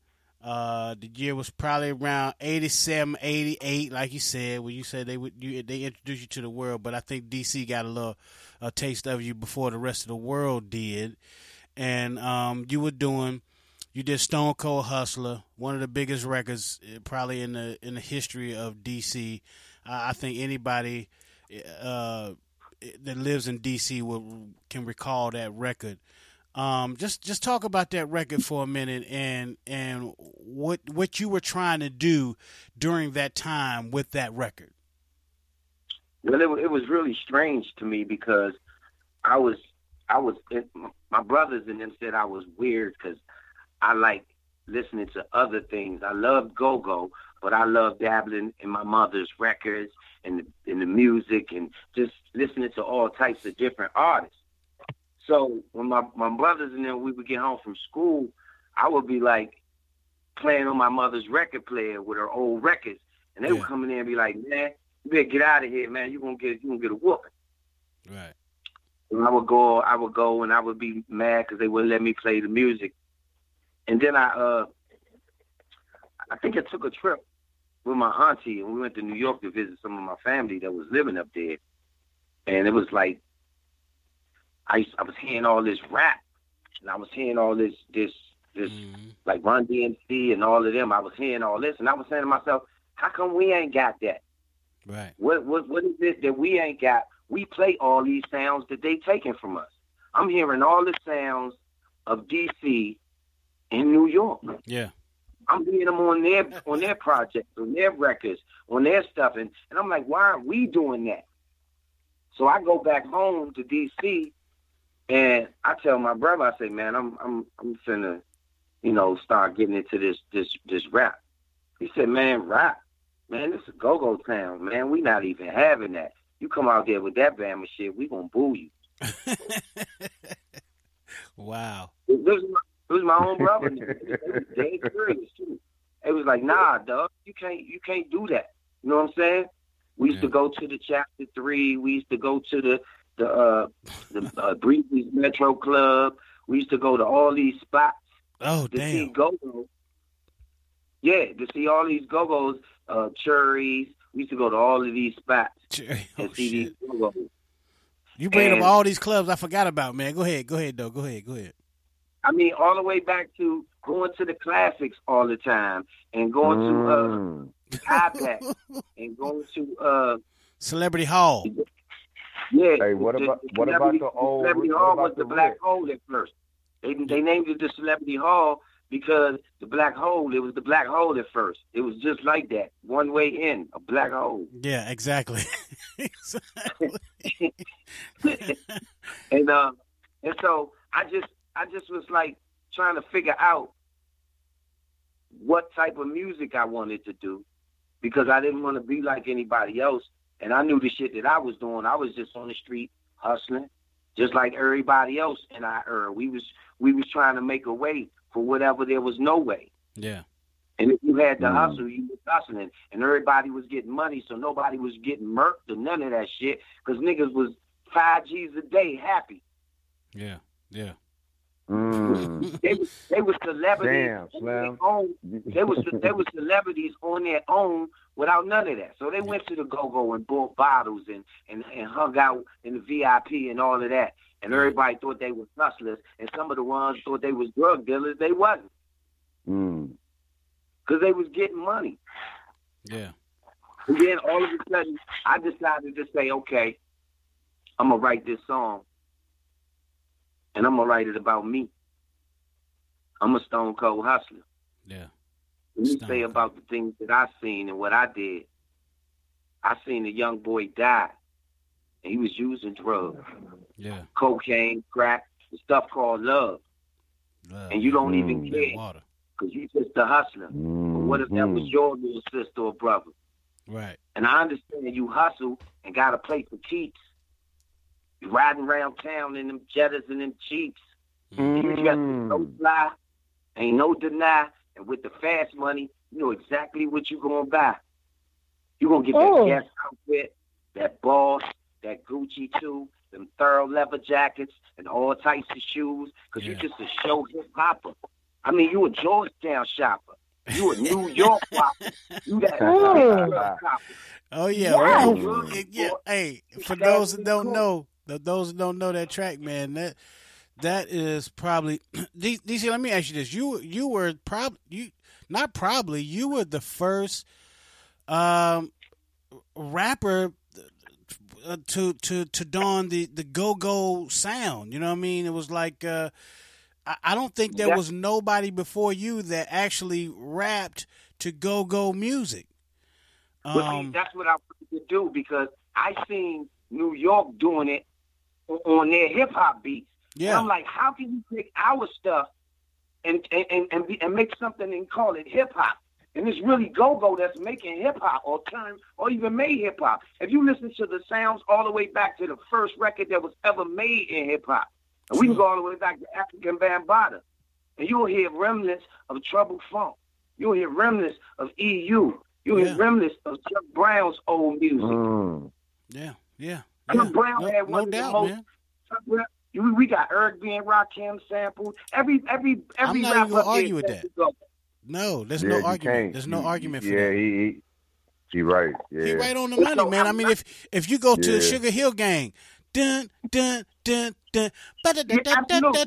Speaker 1: Uh, the year was probably around 87, 88, like you said, when you said they would you they introduced you to the world. But I think DC got a little a taste of you before the rest of the world did, and um, you were doing. You did Stone Cold Hustler, one of the biggest records uh, probably in the in the history of DC. Uh, I think anybody uh, that lives in DC will can recall that record. Um, just just talk about that record for a minute and and what what you were trying to do during that time with that record.
Speaker 17: Well, it, it was really strange to me because I was, I was, it, my brothers and them said I was weird because I like listening to other things. I loved go-go, but I loved dabbling in my mother's records and the, and the music and just listening to all types of different artists. So when my, my brothers and them, we would get home from school, I would be like playing on my mother's record player with her old records. And they would come in there and be like, man, you better get out of here, man. You're gonna get you gonna get a whooping.
Speaker 1: Right.
Speaker 17: And I would go, I would go, and I would be mad because they wouldn't let me play the music. And then I, uh, I think I took a trip with my auntie, and we went to New York to visit some of my family that was living up there. And it was like, I, used- I was hearing all this rap, and I was hearing all this, this, this, like Run DMC and all of them. I was hearing all this, and I was saying to myself, how come we ain't got that?
Speaker 1: Right.
Speaker 17: What what what is it that we ain't got? We play all these sounds that they taking from us. I'm hearing all the sounds of DC in New York.
Speaker 1: Yeah.
Speaker 17: I'm hearing them on their on their projects, on their records, on their stuff, and, and I'm like, why aren't we doing that? So I go back home to DC, and I tell my brother, I say, man, I'm I'm I'm finna, you know, start getting into this this this rap. He said, man, rap, man, this is go go town, man. We not even having that. You come out there with that Bama shit, we gonna boo you. [laughs]
Speaker 1: Wow.
Speaker 17: It was my, it was my own brother. It was [laughs] dead serious too. It was like, nah, dog, you can't you can't do that. You know what I'm saying? We used to go to the chapter three. We used to go to the the uh the uh, [laughs] Breezy's Metro Club. We used to go to all these spots
Speaker 1: Oh
Speaker 17: to see
Speaker 1: damn.
Speaker 17: go go. Yeah, to see all these go go's, uh, cherries. We used to go to all of these spots and see these go go's.
Speaker 1: You bring up all these clubs I forgot about, man. Go ahead. Go ahead, though. Go ahead. Go ahead.
Speaker 17: I mean, all the way back to going to the classics all the time and going
Speaker 3: Mm.
Speaker 17: to uh, Ibex [laughs] and going to uh,
Speaker 1: Celebrity Hall.
Speaker 17: yeah.
Speaker 3: Hey, what
Speaker 17: the-
Speaker 3: about- what about the old-
Speaker 17: Celebrity
Speaker 3: what
Speaker 17: Hall
Speaker 3: about
Speaker 17: was
Speaker 3: the
Speaker 17: the black
Speaker 3: Ritz?
Speaker 17: hole at first. They they named it the Celebrity Hall because the black hole. It was the black hole at first. It was just like that, one way in, a black hole.
Speaker 1: Yeah, exactly. [laughs] [laughs]
Speaker 17: and uh, and so I just I just was like trying to figure out what type of music I wanted to do because I didn't want to be like anybody else, and I knew the shit that I was doing. I was just on the street hustling, just like everybody else in our era. We was we was trying to make a way for whatever there was no way.
Speaker 1: Yeah.
Speaker 17: And if you had to
Speaker 1: Mm.
Speaker 17: hustle, you was hustling, and everybody was getting money, so nobody was getting murked or none of that shit, because niggas was five G's a day happy.
Speaker 1: Yeah. Yeah.
Speaker 3: Mm.
Speaker 17: They was they was celebrities
Speaker 3: Damn,
Speaker 17: on their own. [laughs] They was they was celebrities on their own without none of that. So they went to the go go and bought bottles and, and and hung out in the VIP and all of that. And everybody thought they was hustlers, and some of the ones thought they was drug dealers. They wasn't,
Speaker 3: Mm.
Speaker 17: because they was getting money.
Speaker 1: Yeah.
Speaker 17: And then all of a sudden, I decided to say, okay, I'm gonna write this song, and I'm gonna write it about me. I'm a stone cold hustler.
Speaker 1: Yeah.
Speaker 17: Let me say about the things that I seen and what I did. I seen a young boy die, and he was using drugs,
Speaker 1: Yeah.
Speaker 17: cocaine, crack, the stuff called love,
Speaker 1: Love.
Speaker 17: and you don't even
Speaker 1: That
Speaker 17: care
Speaker 1: water.
Speaker 17: because you just a hustler. But what if that was
Speaker 3: Mhm.
Speaker 17: your little sister or brother?
Speaker 1: Right.
Speaker 17: And I understand you hustle and got a place for keeps. You riding around town in them Jettas and them Jeeps. You got no fly, ain't no deny, and with the fast money, you know exactly what you gonna buy. You gonna get
Speaker 5: Oh.
Speaker 17: that gas outfit, that boss, that Gucci too, them thorough leather jackets, and all types of shoes, because you just a show hip hopper. I mean, you a Georgetown shopper. You a New [laughs] York shopper. You that
Speaker 5: Mm.
Speaker 17: shopper.
Speaker 1: Oh yeah,
Speaker 5: Yes.
Speaker 1: Yeah, yeah. Hey, for those that don't know, th- those that don't know that track, man, that that is probably [clears throat] DC. Let me ask you this: you you were probably you not probably you were the first um rapper uh, to to to don the the go go sound. You know what I mean? It was like uh, I, I don't think there
Speaker 17: Yeah.
Speaker 1: was nobody before you that actually rapped to go go music.
Speaker 17: But see,
Speaker 1: Um,
Speaker 17: that's what I wanted to do because I seen New York doing it on their hip hop beats. And I'm like, how can you take our stuff and and and and, be, and make something and call it hip hop? And it's really go go that's making hip hop or turn or even made hip hop. If you listen to the sounds all the way back to the first record that was ever made in hip hop, and we can go all the way back to Afrika Bambaataa, and you'll hear remnants of Trouble Funk. You'll hear remnants of EU. You'll hear remnants of Chuck Brown's old music.
Speaker 3: Mm.
Speaker 1: Yeah, yeah.
Speaker 17: Chuck Brown
Speaker 1: no,
Speaker 17: had
Speaker 1: no
Speaker 17: one of
Speaker 1: doubt,
Speaker 17: the most.
Speaker 1: man.
Speaker 17: We, we got Eric B. and Rakim sampled. Every every every
Speaker 1: I'm not
Speaker 17: rapper
Speaker 1: even gonna argue with that.
Speaker 17: go.
Speaker 1: No, there's
Speaker 3: Yeah,
Speaker 1: no argument.
Speaker 3: can't.
Speaker 1: There's no
Speaker 3: You-
Speaker 1: argument for
Speaker 3: yeah,
Speaker 1: that.
Speaker 3: he, he, he right. Yeah.
Speaker 1: He right on the money, man. I mean, if if you go to
Speaker 3: Yeah.
Speaker 1: Sugar Hill Gang, dun dun dun dun,
Speaker 17: Yeah, absolutely.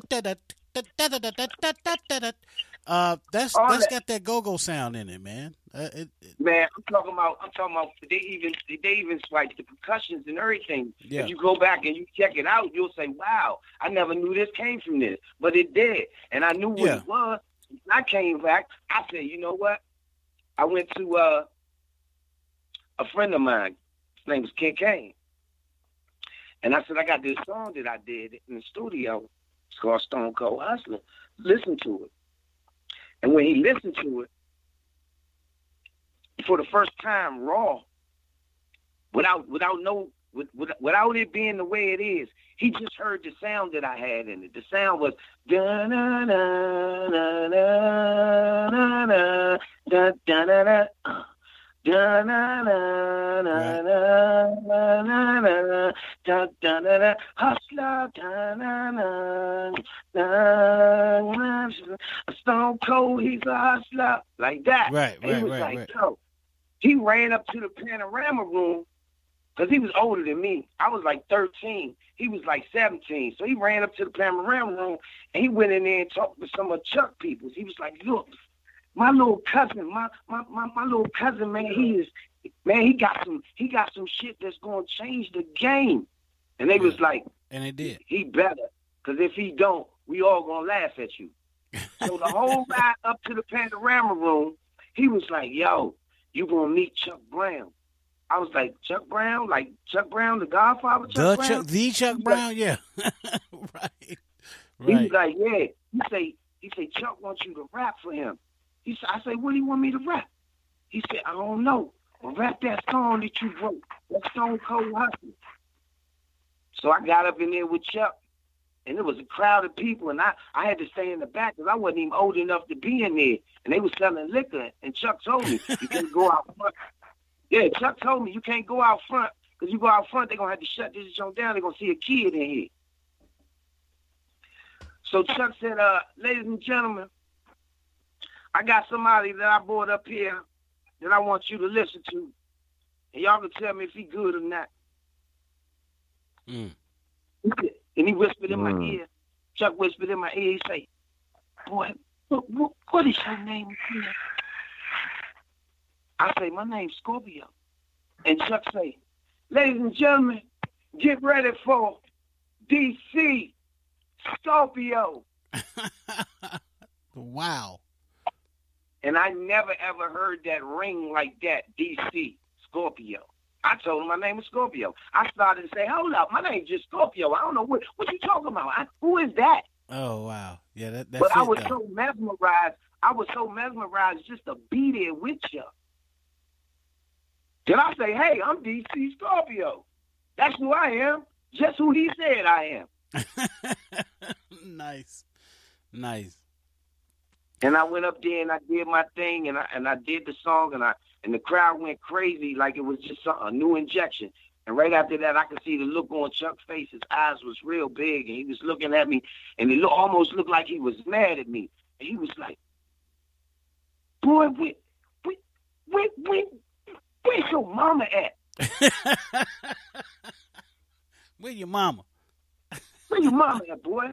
Speaker 1: Uh, that's
Speaker 17: All
Speaker 1: that's
Speaker 17: that-
Speaker 1: got that go-go sound in it, man. Uh, it, it-
Speaker 17: Man, I'm talking about. I'm talking about. They even they even like the percussions and everything.
Speaker 1: Yeah.
Speaker 17: If you go back and you check it out, you'll say, "Wow, I never knew this came from this," but it did, and I knew what
Speaker 1: Yeah.
Speaker 17: it was. I came back. I said, "You know what?" I went to uh, a friend of mine. His name was Ken Kane, and I said, "I got this song that I did in the studio. It's called Stone Cold Hustler. Listen to it." And when he listened to it, for the first time raw without without no with, with, without it being the way it is he just heard the sound that I had in it. The sound was da na na na na na da da na na hustler da na na na na a stone cold he's a hustler like that
Speaker 1: Right,
Speaker 17: And he
Speaker 1: right,
Speaker 17: was
Speaker 1: right,
Speaker 17: like
Speaker 1: right.
Speaker 17: yo he ran up to the panorama room because he was older than me. I was like 13. He was like 17. So he ran up to the panorama room and he went in there and talked to some of Chuck peoples. He was like, look, my little cousin, my, my, my, my little cousin, man, he is, man, he got some, he got some shit that's going to change the game. And they was like,
Speaker 1: and it did.
Speaker 17: he better. Because if he don't, we all going to laugh at you. [laughs] So the whole ride up to the panorama room, he was like, yo, you going to meet Chuck Brown. I was like, Chuck Brown? Like Chuck Brown, the Godfather Chuck
Speaker 1: The
Speaker 17: Brown?
Speaker 1: Chuck, the Chuck Brown, yeah, [laughs] right,
Speaker 17: He was like, yeah. He say, he say, Chuck wants you to rap for him. He said, I say, what do you want me to rap? He said, I don't know. Well, rap that song that you wrote. That Stone Cold Hustler. So I got up in there with Chuck, and it was a crowd of people, and I, I had to stay in the back because I wasn't even old enough to be in there. And they was selling liquor, and Chuck told me, you can't go out front. Yeah, Chuck told me you can't go out front because you go out front, they're going to have to shut this joint down. They're going to see a kid in here. So Chuck said, uh, ladies and gentlemen, I got somebody that I brought up here that I want you to listen to. And y'all can tell me if he good or not.
Speaker 1: Mm.
Speaker 17: And he whispered in my
Speaker 3: Mm.
Speaker 17: ear. Chuck whispered in my ear. He say, boy, what, what, what is your name again? I say, my name's Scorpio. And Chuck say, ladies and gentlemen, get ready for DC Scorpio. [laughs]
Speaker 1: Wow.
Speaker 17: And I never ever heard that ring like that, DC, Scorpio. I told him my name was Scorpio. I started to say, hold up, my name's just Scorpio. I don't know what what you talking about. I, who is that?
Speaker 1: Oh wow, yeah, that that
Speaker 17: but I was
Speaker 1: though.
Speaker 17: so mesmerized. I was so mesmerized just to be there with you. Then I say, hey, I'm DC Scorpio. That's who I am. Just who he said I am. [laughs]
Speaker 1: nice, nice.
Speaker 17: And I went up there and I did my thing and I and I did the song and I and the crowd went crazy like it was just some, a new injection. And right after that, I could see the look on Chuck's face. His eyes was real big, and he was looking at me, and it look, almost looked like he was mad at me. And he was like, "Boy, where, where, where, where where's your mama at? [laughs]
Speaker 1: Where your mama?
Speaker 17: Where your mama at, boy?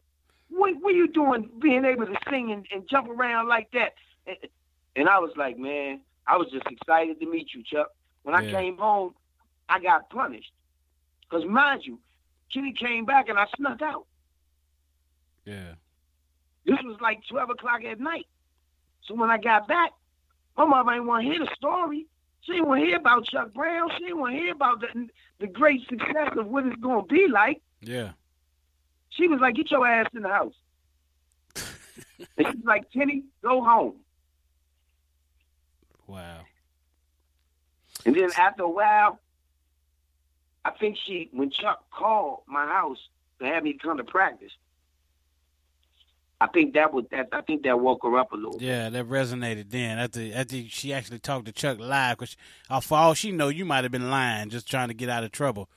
Speaker 17: What, what you doing being able to sing and, and jump around like that? And, and I was like, man, I was just excited to meet you, Chuck. When I
Speaker 1: Yeah.
Speaker 17: came home, I got punished. Because mind you, Kenny came back and I snuck out.
Speaker 1: Yeah.
Speaker 17: This was like 12 o'clock at night. So when I got back, my mother ain't want to hear the story. She didn't want to hear about Chuck Brown. She didn't want to hear about the, the great success of what it's going to be like.
Speaker 1: Yeah.
Speaker 17: She was like, get your ass in the house. and she's like, Kenny, go home.
Speaker 1: Wow.
Speaker 17: And then after a while, I think she, when Chuck called my house to have me come to practice, I think that would that I think that woke her up a little.
Speaker 1: Yeah, that resonated then. After after she actually talked to Chuck live, because for all she know, you might have been lying, just trying to get out of trouble.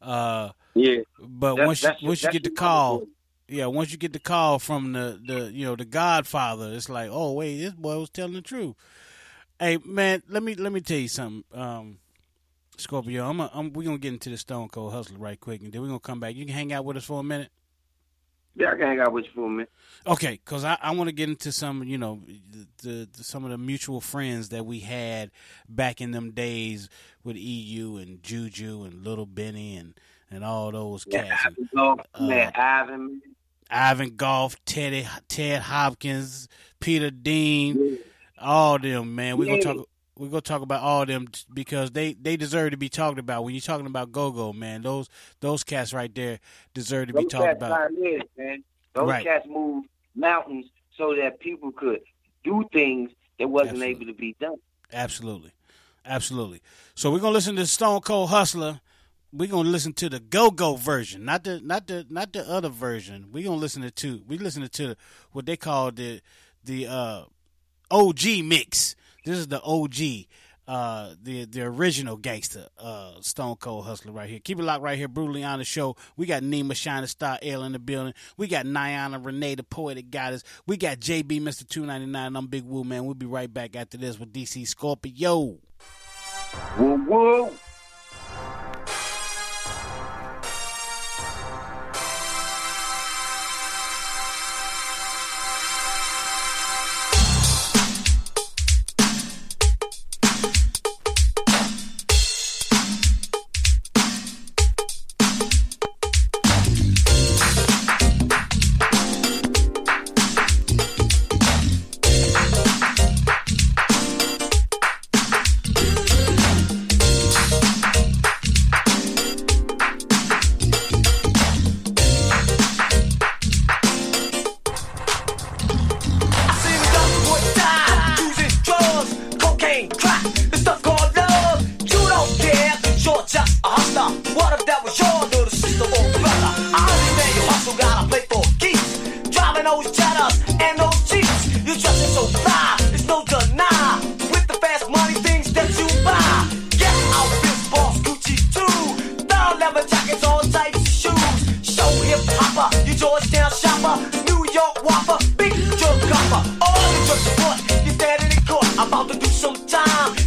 Speaker 1: Uh,
Speaker 17: Yeah.
Speaker 1: But once you once you get the call, yeah, once you get the call from the the you know the Godfather, it's like, oh wait, this boy was telling the truth. Hey man, let me let me tell you something, um, Scorpio. I'm, a, I'm we're gonna get into the Stone Cold Hustler right quick, and then we're gonna come back. You can hang out with us for a minute.
Speaker 17: Yeah, I can hang out with you for a minute.
Speaker 1: Okay, because I, I want to get into some, you know, the, the some of the mutual friends that we had back in them days with EU and Juju and Little Benny and and all those
Speaker 17: Yeah,
Speaker 1: cats.
Speaker 17: Ivan Golf,
Speaker 1: Uh,
Speaker 17: man, Ivan.
Speaker 1: Ivan Golf, Teddy, Ted Hopkins, Peter Dean, all them man. We're gonna talk. We're gonna talk about all them because they they deserve to be talked about. When you're talking about Go Go, man, those those cats right there deserve to be talked about.
Speaker 17: pioneers, man. Those
Speaker 1: Right.
Speaker 17: cats moved mountains so that people could do things that wasn't
Speaker 1: Absolutely.
Speaker 17: able to be done.
Speaker 1: Absolutely, absolutely. So we're gonna listen to Stone Cold Hustler. We're gonna listen to the Go Go version, not the not the not the other version. We're gonna listen to two. We listening to what they call the the uh, OG mix. This is the OG, uh, the the original gangster, uh, Stone Cold Hustler right here. Keep it locked right here, brutally on the show. We got Nima Shining Star L in the building. We got Niana Renee, the poetic goddess. We got JB, Mister Two Ninety Nine. I'm Big Woo man. We'll be right back after this with DC Scorpio.
Speaker 17: Woo woo.
Speaker 18: Jettas and oh, those Jeeps. You're dressing so fly, it's no deny. With the fast money things that you buy. Get out this boss Gucci too. Thorough leather jackets, all types of shoes. Show hip hopper, you Georgetown shopper, New York whopper, big drug copper. All the drugs you want, you're standing in court, about to do some time.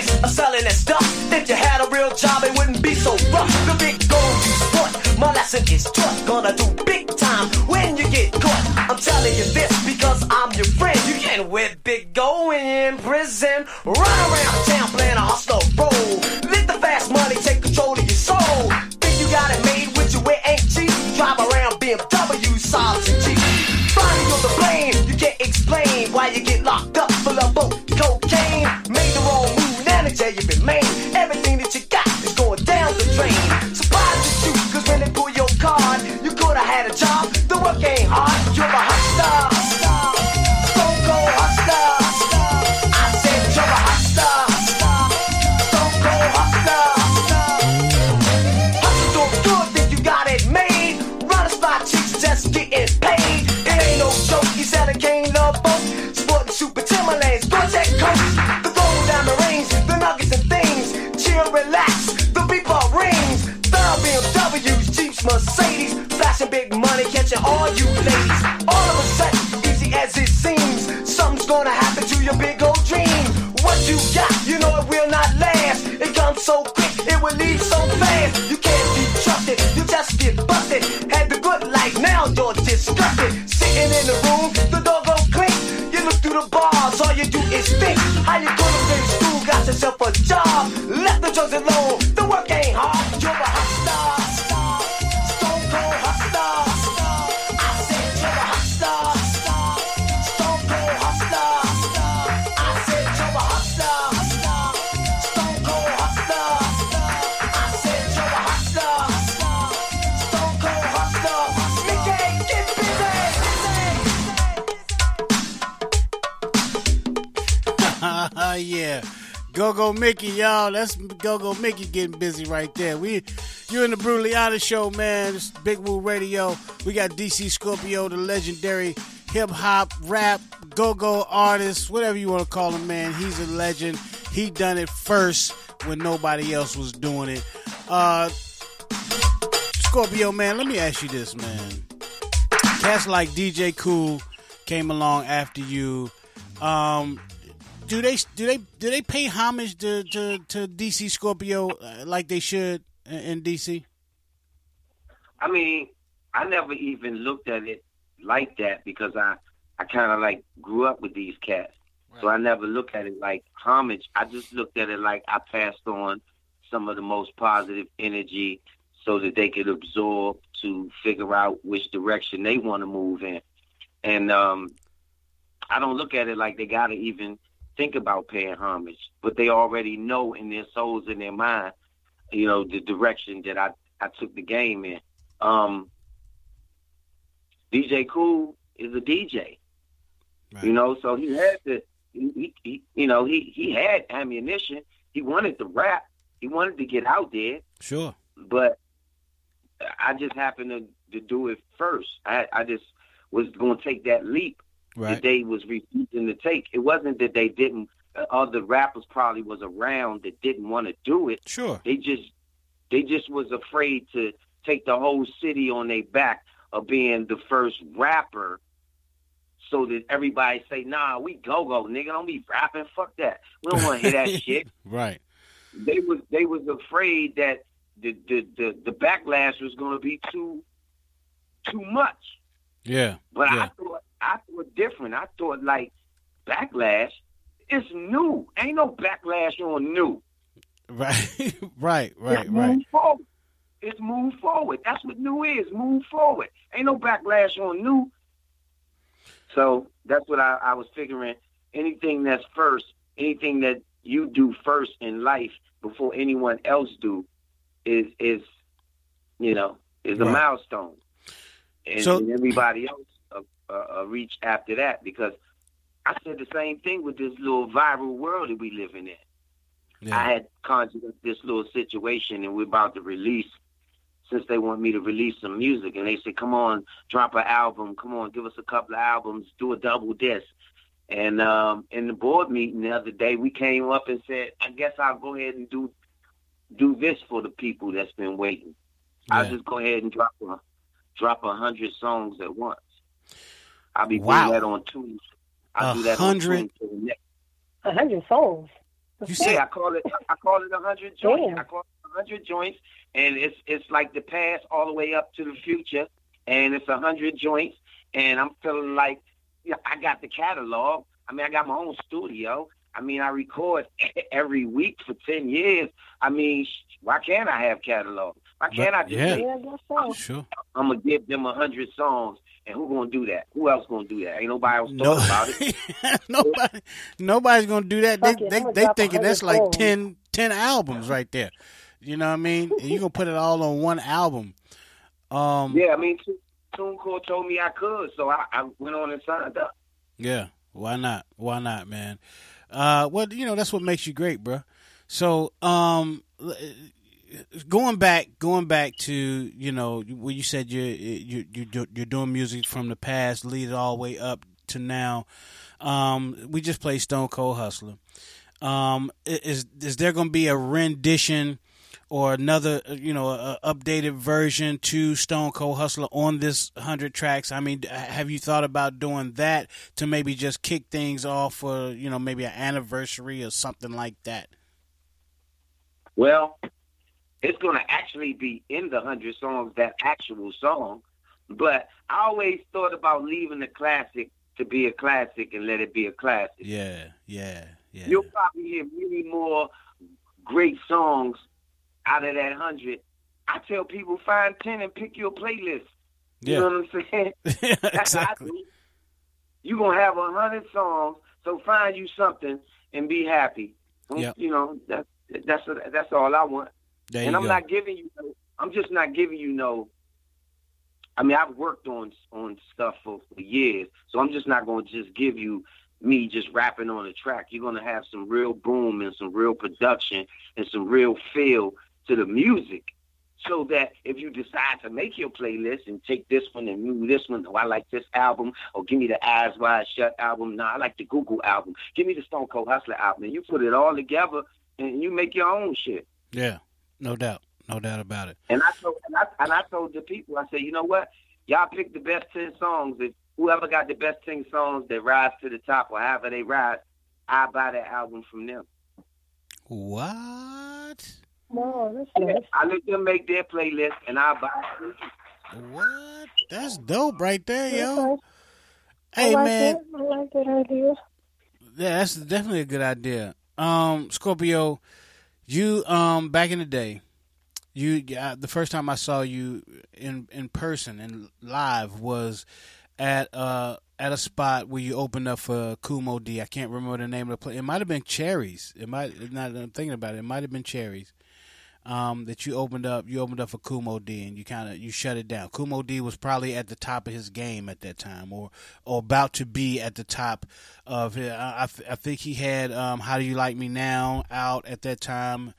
Speaker 18: Business of selling that stuff. If you had a real job, it wouldn't be so rough. The big goal you sport. My lesson is taught. Gonna do big time when you get caught. I'm telling you this because I'm your friend. You can't with big go when you're in prison. Run around town Mickey,
Speaker 1: y'all. That's Go Go Mickey getting busy right there. We You're in the Brutally Show, man. It's Big Woo Radio. We got DC Scorpio, the legendary hip hop, rap, go go artist, whatever you want to call him, man. He's a legend. He done it first when nobody else was doing it. Uh, Scorpio, man, let me ask you this, man. Cats like DJ Kool came along after you. Um, do they do they do they pay homage to to, to DC Scorpio uh, like they should in, in DC?
Speaker 17: I mean, I never even looked at it like that because I, I kind of like grew up with these cats. So I never looked at it like homage. I just looked at it like I passed on some of the most positive energy so that they could absorb to figure out which direction they want to move in. And um, I don't look at it like they got to even think about paying homage, but they already know in their souls and their mind, you know, the direction that I, I took the game in. Um, DJ Kool is a DJ, you know, so he had to, he, he, you know, he, he had ammunition. He wanted to rap. He wanted to get out there,
Speaker 1: Sure.
Speaker 17: but I just happened to, to do it first. I, I just was going to take that leap
Speaker 1: Right.
Speaker 17: that they was refusing to take. It wasn't that they didn't. Uh, other rappers probably was around that didn't want to do it.
Speaker 1: Sure.
Speaker 17: They just they just was afraid to take the whole city on their back of being the first rapper. So that everybody say, nah, we go go, nigga. Don't be rapping. Fuck that. We don't want to hear that [laughs] shit
Speaker 1: Right.
Speaker 17: they was they was afraid that the the the, the backlash was going to be too too much.
Speaker 1: Yeah.
Speaker 17: But
Speaker 1: yeah.
Speaker 17: I thought I thought different. I thought like backlash is new. Ain't no backlash on new.
Speaker 1: Right. right. [laughs] Right.
Speaker 17: it's
Speaker 1: Right.
Speaker 17: move forward. It's move forward. That's what new is. Move forward. Ain't no backlash on new. So that's what I, I was figuring. Anything that's first, anything that you do first in life before anyone else do, is is you know is a
Speaker 1: Right.
Speaker 17: milestone, and,
Speaker 1: So-
Speaker 17: and everybody else uh, uh, uh, reach after that because I said the same thing with this little viral world that we living in. I had conjured up this little situation, and we're about to release. Since they want me to release some music, and they said, "Come on, drop an album. Come on, give us a couple of albums. Do a double disc." And um, in the board meeting the other day, we came up and said, "I guess I'll go ahead and do do this for the people that's been waiting. I'll just go ahead and drop a drop a hundred songs at once. I'll be
Speaker 1: Wow.
Speaker 17: doing that on Tuesday. I'll
Speaker 1: A
Speaker 17: do that
Speaker 1: hundred?
Speaker 17: on Tuesday
Speaker 5: A hundred songs.
Speaker 1: You
Speaker 17: yeah, I call it I call it a hundred joints.
Speaker 5: Damn.
Speaker 17: I call it a hundred joints, and it's it's like the past all the way up to the future, and it's a hundred joints, and I'm feeling like you know, I got the catalog. I mean, I got my own studio. I mean, I record [laughs] every week for ten years. I mean, why can't I have catalog? Why can't I just
Speaker 1: yeah.
Speaker 17: say,
Speaker 5: Yeah, that's so.
Speaker 1: Sure.
Speaker 17: I'm gonna give them a hundred songs, and who gonna do that? Who else gonna do that? Ain't nobody else
Speaker 1: No.
Speaker 17: talking about it. [laughs]
Speaker 1: Nobody. Nobody's gonna do that. They
Speaker 5: it,
Speaker 1: they they thinking that's like
Speaker 5: songs.
Speaker 1: 10, 10 albums right there. You know what I mean? And you gonna put it all on one album. Um.
Speaker 17: Yeah, I mean, TuneCore told me I could, so I, I went on and signed up.
Speaker 1: Yeah, why not? Why not, man? Uh, well, you know that's what makes you great, bro. So, um, going back, going back to you know where you said you you you you- you're doing music from the past, lead it all the way up to now. Um, we just played Stone Cold Hustler. Um, is is there going to be a rendition? Or another, you know, a updated version to Stone Cold Hustler on this hundred tracks. I mean, have you thought about doing that to maybe just kick things off for, you know, maybe an anniversary or something like that?
Speaker 17: Well, it's going to actually be in the hundred songs, that actual song. But I always thought about leaving the classic to be a classic and let it be a classic.
Speaker 1: Yeah, yeah, yeah.
Speaker 17: You'll probably hear many more great songs out of that hundred. I tell people find ten and pick your playlist. You
Speaker 1: Yeah.
Speaker 17: know what I'm saying? [laughs] I
Speaker 1: exactly.
Speaker 17: You're gonna have a hundred songs, so find you something and be happy.
Speaker 1: Yep.
Speaker 17: You know, that's that's that's all I want.
Speaker 1: There
Speaker 17: and I'm
Speaker 1: go.
Speaker 17: not giving you no, I'm just not giving you no I mean I've worked on on stuff for, for years, so I'm just not gonna just give you me just rapping on a track. You're gonna have some real boom and some real production and some real feel to the music. so that if you decide to make your playlist and take this one and move this one, oh, I like this album, or give me the Eyes Wide Shut album. No, I like the Google album. Give me the Stone Cold Hustler album. And you put it all together and you make your own shit.
Speaker 1: Yeah, no doubt, no doubt about it.
Speaker 17: And I told and I, and I told the people, I said, you know what? Y'all pick the best ten songs. If whoever got the best ten songs that rise to the top or however they rise, I buy that album from them.
Speaker 1: What?
Speaker 5: No, that's
Speaker 17: Yeah,
Speaker 5: nice.
Speaker 17: I let them make their playlist and I buy it.
Speaker 1: What? That's dope right there, yo.
Speaker 5: Okay.
Speaker 1: Hey
Speaker 5: I like
Speaker 1: man,
Speaker 5: It. I like that idea.
Speaker 1: Yeah, that's definitely a good idea. Um, Scorpio, you um back in the day, you the first time I saw you in in person and live was at uh at a spot where you opened up for Kool Moe Dee. I can't remember the name of the place. It might have been Cherries. It might not. I'm thinking about it. It might have been Cherries. Um, that you opened up, you opened up for Kool Moe Dee, and you kind of you shut it down. Kool Moe Dee was probably at the top of his game at that time, or or about to be at the top of. it. I, I think he had um, "How Do You Like Me Now" out at that time.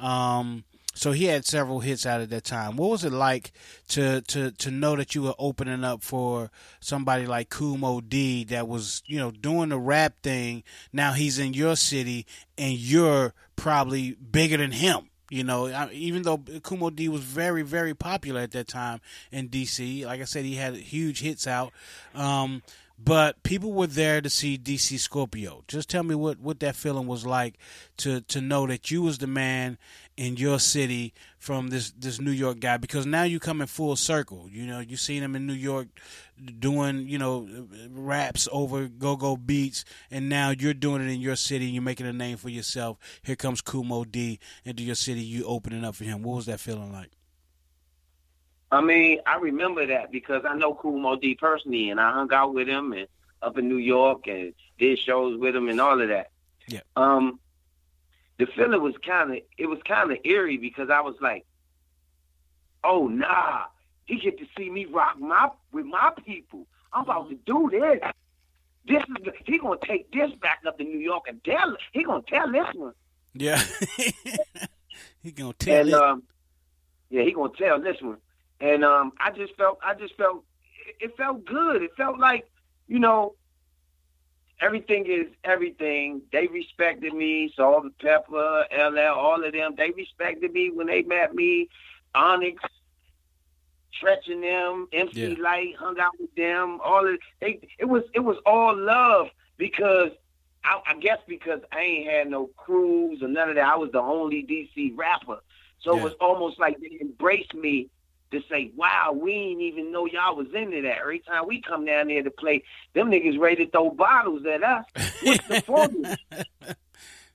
Speaker 1: Um, so he had several hits out at that time. What was it like to to to know that you were opening up for somebody like Kool Moe Dee that was you know doing the rap thing? Now he's in your city and you're probably bigger than him. You know, I- even though Kool Moe Dee was very, very popular at that time in DC, like I said, he had huge hits out. Um, but people were there to see DC Scorpio. Just tell me what, what that feeling was like to to know that you was the man in your city from this this New York guy because now you come in full circle. You know, you seen him in New York doing you know raps over go go beats, and now you're doing it in your city. You're making a name for yourself. Here comes Kool Moe Dee into your city. You opening up for him. What was that feeling like?
Speaker 17: I mean, I remember that because I know Kool Moe Dee personally, and I hung out with him and up in New York and did shows with him and all of that.
Speaker 1: Yeah.
Speaker 17: Um, the feeling was kind of it was kind of eerie because I was like, oh nah, he get to see me rock my with my people. I'm about to do this. This is the, he gonna take this back up to New York and tell he gonna tell this one.
Speaker 1: Yeah, [laughs] he gonna tell
Speaker 17: and
Speaker 1: it.
Speaker 17: um, yeah, he gonna tell this one. And um, I just felt, I just felt, it, it felt good. It felt like, you know, everything is everything. They respected me. Salt-N-Pepa, LL, all of them. They respected me when they met me. Onyx, Treach and them, MC
Speaker 1: Yeah.
Speaker 17: Lyte, hung out with them. All of they, it was, it was all love because. I, I guess because I ain't had no crews or none of that, I was the only DC rapper. So
Speaker 1: Yeah.
Speaker 17: it was almost like they embraced me to say, "Wow, we didn't even know y'all was into that." Every time we come down there to play, them niggas ready to throw bottles at us. What's the [laughs] formula?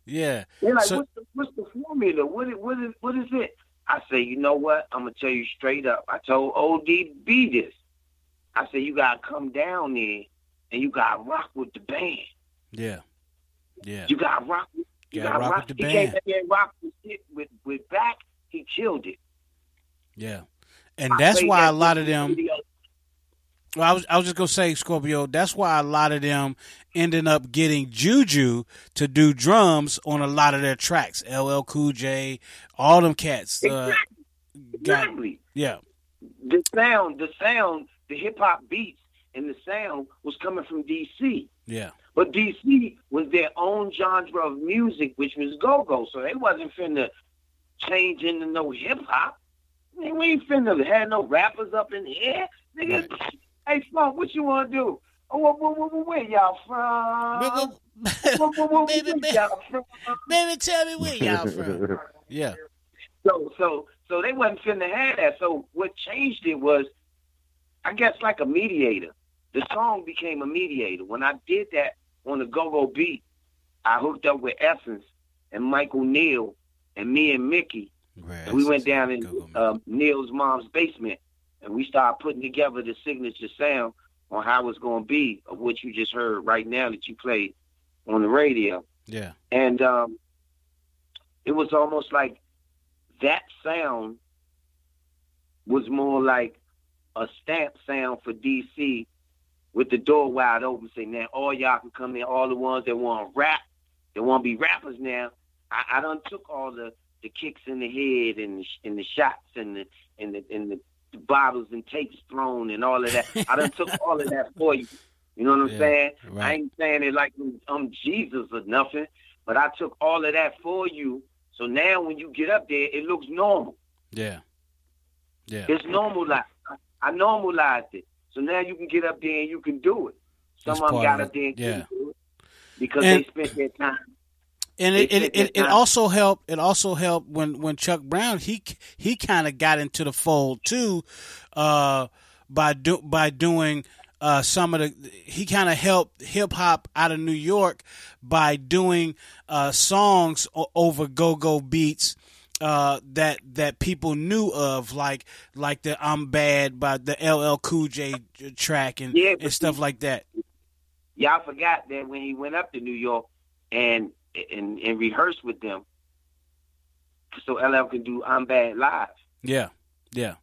Speaker 1: Yeah.
Speaker 17: They're like,
Speaker 1: So-
Speaker 17: "What's the what's the formula? What is, what is what is it?" I say, "You know what? I'm gonna tell you straight up. I told ODB this. I said you gotta come down there and you gotta rock with the band.
Speaker 1: Yeah. Yeah.
Speaker 17: You gotta rock. With, you
Speaker 1: Gotta
Speaker 17: gotta
Speaker 1: rock with the
Speaker 17: he came
Speaker 1: band.
Speaker 17: there and rock with it with with back. He killed it.
Speaker 1: Yeah. And
Speaker 17: I
Speaker 1: that's why
Speaker 17: that
Speaker 1: a lot of them.
Speaker 17: video.
Speaker 1: Well, I was I was just gonna say Scorpio. That's why a lot of them ended up getting Juju to do drums on a lot of their tracks. LL Cool J, all them cats. Uh, got,
Speaker 17: Exactly.
Speaker 1: yeah,
Speaker 17: the sound, the sound, the hip hop beats and the sound was coming from DC.
Speaker 1: yeah,
Speaker 17: But DC was their own genre of music, which was go go. So they wasn't finna change into no hip hop. I mean, we ain't finna have no rappers up in here. Niggas, hey, Funk, what you wanna do? Oh, where, where, where, where y'all from? Where, where y'all from?
Speaker 1: Baby, tell me where y'all from. [laughs] yeah,
Speaker 17: So so so they wasn't finna have that. So what changed it was, I guess like a mediator. The song became a mediator. When I did that on the Go Go beat, I hooked up with Essence and Michael Neal and me and Mickey. And we went down in um, Neil's mom's basement and we start putting together the signature sound on how it's going to be of what you just heard right now that you played on the radio.
Speaker 1: yeah,
Speaker 17: And um, it was almost like that sound was more like a stamp sound for DC with the door wide open, saying, now all y'all can come in, all the ones that want to rap, that want to be rappers now. I, I done took all the the kicks in the head and the, and the shots and the and the and the, bottles and tapes thrown and all of that. I done took all of that for you. You know what I'm
Speaker 1: Yeah,
Speaker 17: saying? I ain't saying it like I'm Jesus or nothing, but I took all of that for you. So now when you get up there, it looks normal.
Speaker 1: Yeah. Yeah.
Speaker 17: It's normalized. I normalized it. So now you can get up there and you can do it. Some
Speaker 1: That's
Speaker 17: of them got
Speaker 1: of
Speaker 17: up there and.
Speaker 1: Yeah.
Speaker 17: do it because
Speaker 1: And-
Speaker 17: they spent their time.
Speaker 1: And it it, it, it also helped it also helped when when Chuck Brown he he kind of got into the fold too uh by do, by doing uh some of the he kind of helped hip hop out of New York by doing uh songs o- over go-go beats uh that that people knew of like like the I'm bad by the LL Cool J track and
Speaker 17: Yeah,
Speaker 1: and stuff like that.
Speaker 17: Y'all forgot that when he went up to New York and and, and rehearsed with them, so LL can do "I'm Bad" live.
Speaker 1: yeah yeah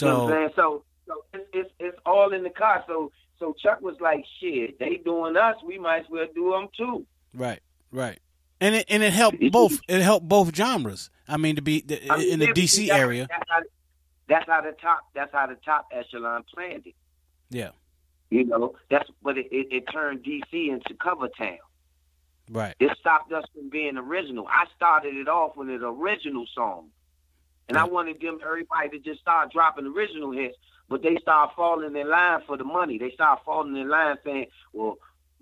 Speaker 17: You know
Speaker 1: so?
Speaker 17: So so it's, it's it's all in the car. So so Chuck was like, "Shit, they doing us. We might as well do them too."
Speaker 1: Right, right, and it and it helped both. It helped both genres. I mean, to be the,
Speaker 17: I mean,
Speaker 1: in the DC area.
Speaker 17: That's how, that's how the top. That's how the top echelon planned it.
Speaker 1: Yeah,
Speaker 17: You know, that's but it, it, it turned DC into cover town.
Speaker 1: Right.
Speaker 17: It stopped us from being original. I started it off with an original song. And I wanted them everybody to just start dropping original hits, but they start falling in line for the money. They start falling in line saying, Well,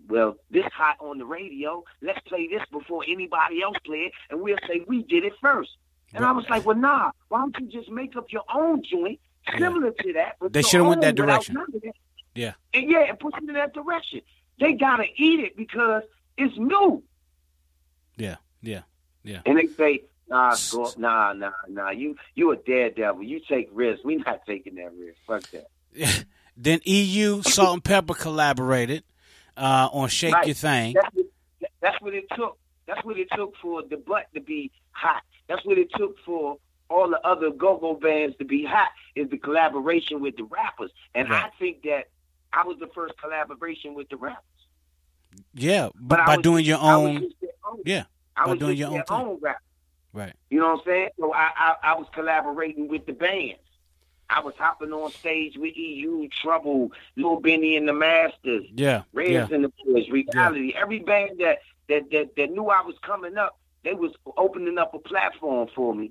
Speaker 17: well, this hot on the radio, let's play this before anybody else play it, and we'll say we did it first. And I was like, Well nah, why don't you just make up your own joint similar to that? But
Speaker 1: They
Speaker 17: your
Speaker 1: shoulda went that direction.
Speaker 17: none of that.
Speaker 1: Yeah,
Speaker 17: And yeah, and push it in that direction. They gotta eat it because it's new.
Speaker 1: yeah, yeah, yeah.
Speaker 17: And they say, nah, go, nah, nah, nah, you you a daredevil. You take risks. We not taking that risk. Fuck that. [laughs]
Speaker 1: Then EU Salt-N-Pepa collaborated uh, on "Shake
Speaker 17: Right.
Speaker 1: Your Thing."
Speaker 17: That's what, that's what it took. That's what it took for the butt to be hot. That's what it took for all the other go-go bands to be hot is the collaboration with the rappers. And I think that I was the first collaboration with the rappers.
Speaker 1: Yeah,
Speaker 17: But
Speaker 1: but by doing
Speaker 17: just-
Speaker 1: your own.
Speaker 17: own-
Speaker 1: Yeah,
Speaker 17: I
Speaker 1: by
Speaker 17: was
Speaker 1: doing your own
Speaker 17: own rap.
Speaker 1: Right.
Speaker 17: You know what I'm saying? So I, I I was collaborating with the bands. I was hopping on stage with EU, Trouble, Lil Benny and the Masters,
Speaker 1: Yeah,
Speaker 17: Redds
Speaker 1: yeah.
Speaker 17: and the Boys, Reality. Every band that, that that that knew I was coming up, they was opening up a platform for me,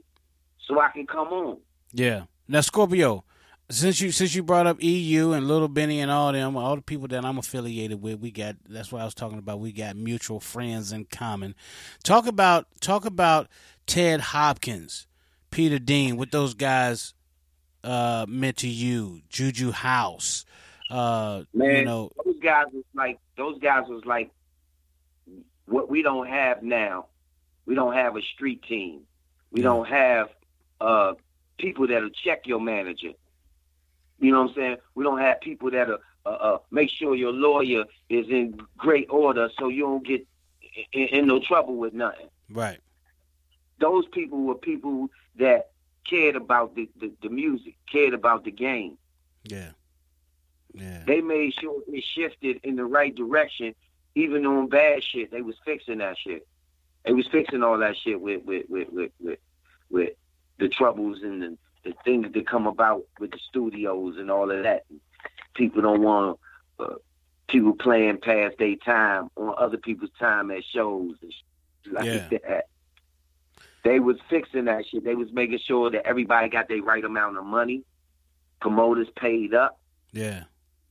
Speaker 17: so I can come on.
Speaker 1: Yeah. Now Scorpio, since you since you brought up EU and Little Benny and all them, all the people that I'm affiliated with, we got that's what I was talking about. We got mutual friends in common. Talk about talk about Ted Hopkins, Peter Dean, what those guys uh meant to you, Juju House. Uh
Speaker 17: Man,
Speaker 1: you know,
Speaker 17: those guys was like those guys was like what we don't have now. We don't have a street team. We don't have uh people that'll check your manager. You know what I'm saying? We don't have people that'll uh, uh, make sure your lawyer is in great order so you don't get in, in no trouble with nothing.
Speaker 1: right.
Speaker 17: Those people were people that cared about the, the, the music, cared about the game.
Speaker 1: Yeah. Yeah.
Speaker 17: They made sure it shifted in the right direction, even on bad shit. They was fixing that shit. They was fixing all that shit with with with with with, with the troubles and the, the things that come about with the studios and all of that. People don't want uh, people playing past their time on other people's time at shows like
Speaker 1: Yeah.
Speaker 17: that. They was fixing that shit. They was making sure that everybody got their right amount of money. Promoters paid up
Speaker 1: Yeah.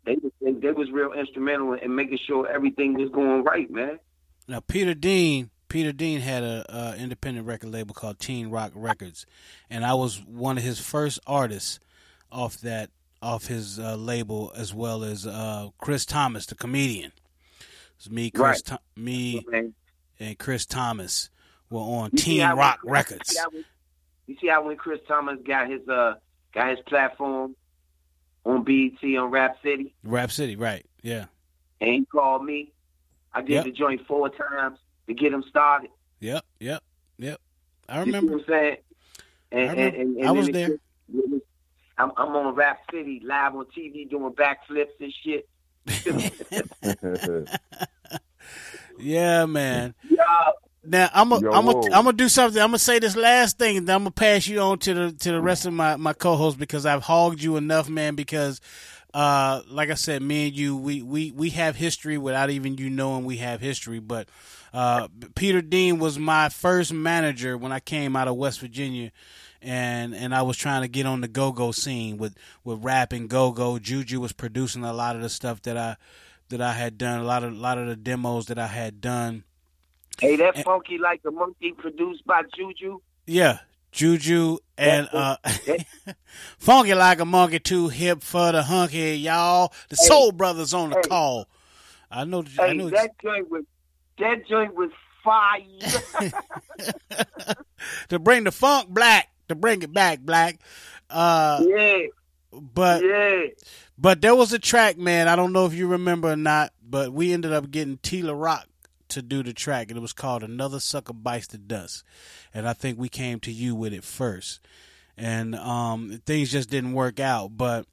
Speaker 17: they was they, they was real instrumental in making sure everything was going right, man.
Speaker 1: Now Peter Dean, Peter Dean had a uh, independent record label called Teen Rock Records, and I was one of his first artists off that off his uh, label, as well as uh, Chris Thomas, the comedian. It was me, Chris,
Speaker 17: Right.
Speaker 1: Tho- me, and Chris Thomas were on
Speaker 17: You
Speaker 1: Teen Rock
Speaker 17: you
Speaker 1: Records.
Speaker 17: see when- You see how when Chris Thomas got his uh got his platform on BET on Rap City,
Speaker 1: Rap City, right? Yeah,
Speaker 17: and he called me. I did
Speaker 1: Yep.
Speaker 17: the joint four times to get them started.
Speaker 1: yep, yep, yep. I
Speaker 17: You see
Speaker 1: remember.
Speaker 17: what I'm saying? And,
Speaker 1: I remember.
Speaker 17: and, and, and
Speaker 1: I was
Speaker 17: then
Speaker 1: there.
Speaker 17: it- I'm, I'm on Rap City live on TV doing backflips and shit. [laughs]
Speaker 1: Yeah, man.
Speaker 17: Yo,
Speaker 1: Now I'm gonna
Speaker 3: Yo,
Speaker 1: I'm gonna
Speaker 3: whoa.
Speaker 1: I'm gonna do something. I'm gonna say this last thing, and then I'm gonna pass you on to the to the rest of my my co-hosts because I've hogged you enough, man. Because, uh, like I said, me and you, we we we have history without even you knowing we have history. But uh, Peter Dean was my first manager when I came out of West Virginia. And and I was trying to get on the go go scene with, with rap and go go. Juju was producing a lot of the stuff that I that I had done, a lot of a lot of the demos that I had done.
Speaker 17: Hey, that funky like a monkey produced by Juju.
Speaker 1: Yeah, Juju and uh, [laughs] Funky like a monkey, too hip for the hunky, y'all. The Soul Brothers on the call. I know. I know.
Speaker 17: that joint was that joint was fire. [laughs]
Speaker 1: to bring the funk black, to bring it back black. Uh,
Speaker 17: yeah,
Speaker 1: but
Speaker 17: yeah.
Speaker 1: but there was a track, man. I don't know if you remember or not, but we ended up getting Tila Rock to do the track, and it was called "Another Sucker Bites the Dust." And I think we came to you with it first, and um, things just didn't work out. But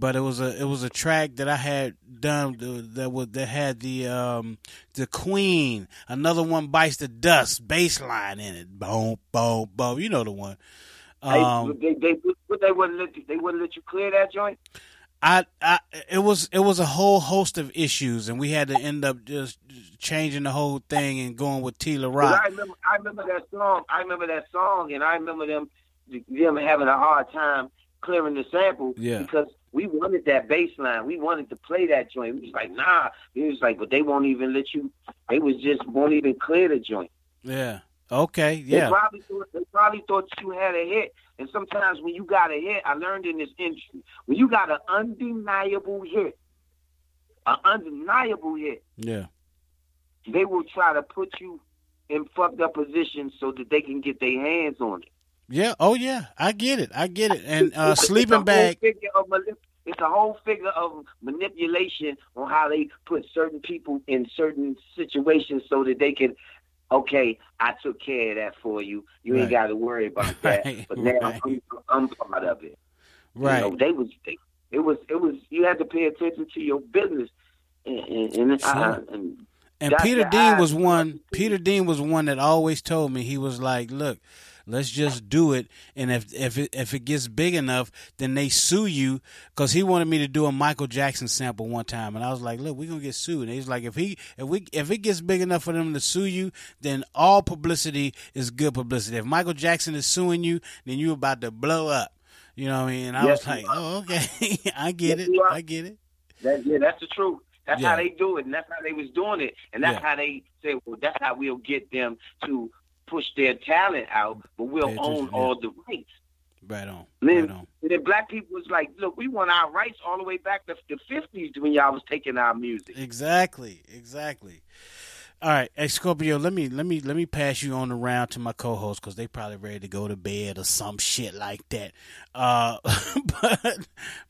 Speaker 1: but it was a it was a track that I had done that was that had the um the Queen. Another one bites the dust bass line in it. Boom boom boom. You know the one. Um,
Speaker 17: hey, they, they, they wouldn't let you, they wouldn't let you clear that joint.
Speaker 1: I, I, it was, it was a whole host of issues, and we had to end up just changing the whole thing and going with Tila Rock.
Speaker 17: I remember, I remember that song. I remember that song, and I remember them, them having a hard time clearing the sample
Speaker 1: Yeah.
Speaker 17: because we wanted that bass line. We wanted to play that joint. We was like, nah. It was like, but they won't even let you. They was just won't even clear the joint.
Speaker 1: Yeah. Okay.
Speaker 17: They
Speaker 1: Yeah.
Speaker 17: probably thought they probably thought you had a hit. And sometimes when you got a hit, I learned in this industry, when you got an undeniable hit, an undeniable hit,
Speaker 1: Yeah.
Speaker 17: they will try to put you in fucked up positions so that they can get their hands on it.
Speaker 1: Yeah. Oh yeah. I get it. I get it. And uh, sleeping
Speaker 17: it's a whole
Speaker 1: bag.
Speaker 17: manip- It's a whole figure of manipulation on how they put certain people in certain situations so that they can, okay, I took care of that for you. You ain't got to worry about [laughs] that.
Speaker 1: Right,
Speaker 17: But now
Speaker 1: right.
Speaker 17: I'm, I'm part of it.
Speaker 1: Right.
Speaker 17: You know, they was they, it was it was you had to pay attention to your business, and and, and, I, and
Speaker 1: And Peter Dean was one. Peter Dean was one that always told me he was like, "Look, let's just do it, and if if it, if it gets big enough, then they sue you." Because he wanted me to do a Michael Jackson sample one time, and I was like, "Look, we're gonna get sued." And he's like, "If he if we if it gets big enough for them to sue you, then all publicity is good publicity. If Michael Jackson is suing you, then you're about to blow up." You know what I mean? And I
Speaker 17: Yes,
Speaker 1: was like. "Oh, okay, [laughs] I get
Speaker 17: Yes,
Speaker 1: it. I get it."
Speaker 17: That, yeah, that's the truth. That's
Speaker 1: Yeah.
Speaker 17: how they do it, and that's how they was doing it, and that's
Speaker 1: Yeah.
Speaker 17: how they say, well, that's how we'll get them to push their talent out, but we'll own
Speaker 1: yeah.
Speaker 17: all the rights.
Speaker 1: Right on.
Speaker 17: And then,
Speaker 1: Right on.
Speaker 17: and then black people was like, look, we want our rights all the way back to the fifties when y'all was taking our music.
Speaker 1: Exactly, exactly. All right, Scorpio, let me let me let me pass you on around to my co-host because they probably ready to go to bed or some shit like that. Uh, [laughs] but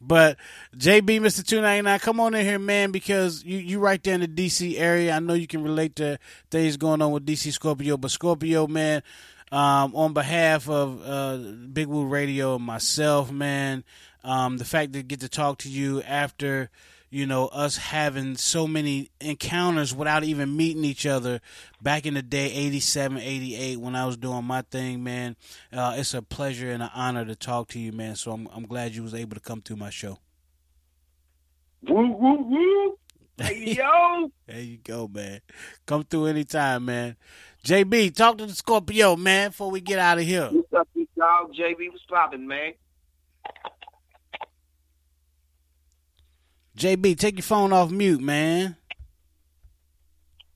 Speaker 1: but JB, Mister Two Ninety Nine, come on in here, man, because you you right there in the DC area. I know you can relate to things going on with DC Scorpio, but Scorpio, man, um, on behalf of uh, Big Woo Radio and myself, man, um, the fact to get to talk to you after you know us having so many encounters without even meeting each other back in the day 87 88 when i was doing my thing man uh, it's a pleasure and an honor to talk to you man so i'm, I'm glad you was able to come through my show
Speaker 17: Woo woo woo. [laughs] Hey yo.
Speaker 1: there you go man come through anytime man jb talk to the scorpio man before we get out of here
Speaker 17: What's up, dog? JB was popping, man.
Speaker 1: Jb take your phone off mute man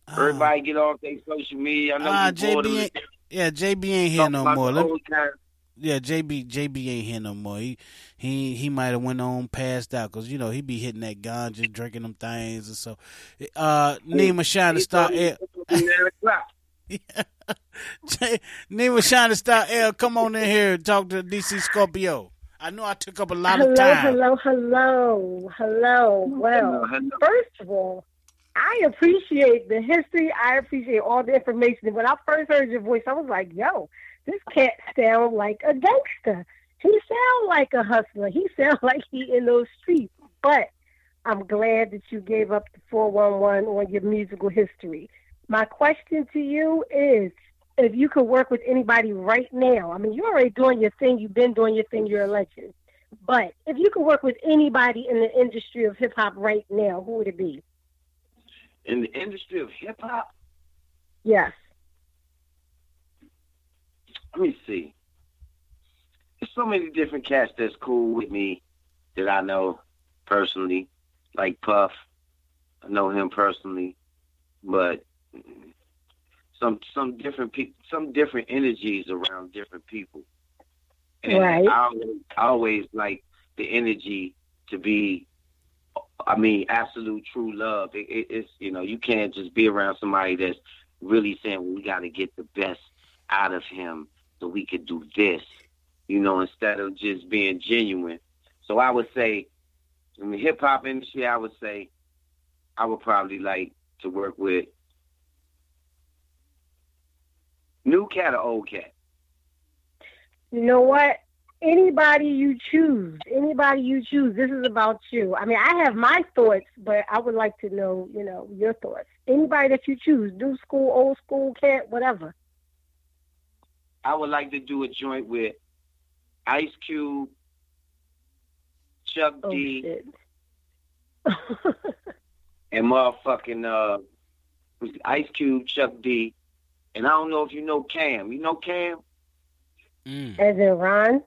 Speaker 17: Everybody get off their social media. I know
Speaker 1: Ah,
Speaker 17: bored of
Speaker 1: JB ain't, yeah, JB ain't here no more. Me- yeah, JB JB ain't here no more. He he he might have went on passed out because you know he be hitting that gun, just drinking them things, and so. Uh, Nima Shining Star L.
Speaker 17: Nine o'clock. [laughs] [laughs]
Speaker 1: Nima Shining Star L. Come on in here and talk to DC Scorpio. I know I took up a lot
Speaker 5: hello,
Speaker 1: of time.
Speaker 5: hello, hello, hello. Hello. Well, first of all, I appreciate the history. I appreciate all the information. When I first heard your voice, I was like, "Yo, this cat sound like a gangster. He sound like a hustler. He [laughs] sound like he in those streets." But I'm glad that you gave up the 411 on your musical history My question to you is if you could work with anybody right now, I mean, you're already doing your thing, you've been doing your thing, you're a legend. But if you could work with anybody in the industry of hip hop right now, who would it be?
Speaker 17: In the industry of hip hop,
Speaker 5: Yes.
Speaker 17: let me see. There's so many different cats that's cool with me that I know personally, like Puff. I know him personally, but some some different people, some different energies around different people. And
Speaker 5: Right.
Speaker 17: I always, I always like the energy to be. I mean, absolute true love. It, it, it's you know you can't just be around somebody that's really saying well, we got to get the best out of him so we could do this, you know, instead of just being genuine. So I would say, in the hip hop industry, I would say, I would probably like to work with new cat or old cat.
Speaker 5: You know what? Anybody you choose, anybody you choose, this is about you. I mean, I have my thoughts, but I would like to know, you know, your thoughts. Anybody that you choose, new school, old school, cat, whatever.
Speaker 17: I would like to do a joint with Ice Cube, Chuck D, [laughs] and motherfucking uh. Ice Cube, Chuck D, and I don't know if you know Kam. You know Kam?
Speaker 5: As in Ron?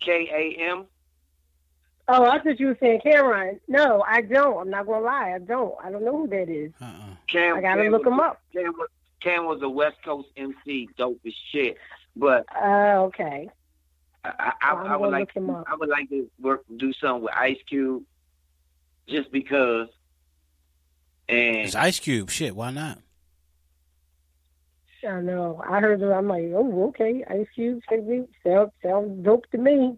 Speaker 17: K A M.
Speaker 5: Oh, I thought you were saying Cameron. No, I don't. I'm not gonna lie, I don't. I don't know who that is.
Speaker 17: Kam.
Speaker 5: I gotta
Speaker 17: Kam
Speaker 5: look
Speaker 17: was
Speaker 5: him up.
Speaker 17: Kam was, Kam was a West Coast MC, dope as shit. But
Speaker 5: Uh, okay.
Speaker 17: I, I,
Speaker 5: Well, I'm
Speaker 17: would
Speaker 5: gonna
Speaker 17: like
Speaker 5: look him up.
Speaker 17: I would like to work do something with Ice Cube, just because. And
Speaker 1: It's Ice Cube. Shit, why not?
Speaker 5: I know. I heard it. I'm like, oh, okay. Ice Cube sounds sounds sounds dope to me.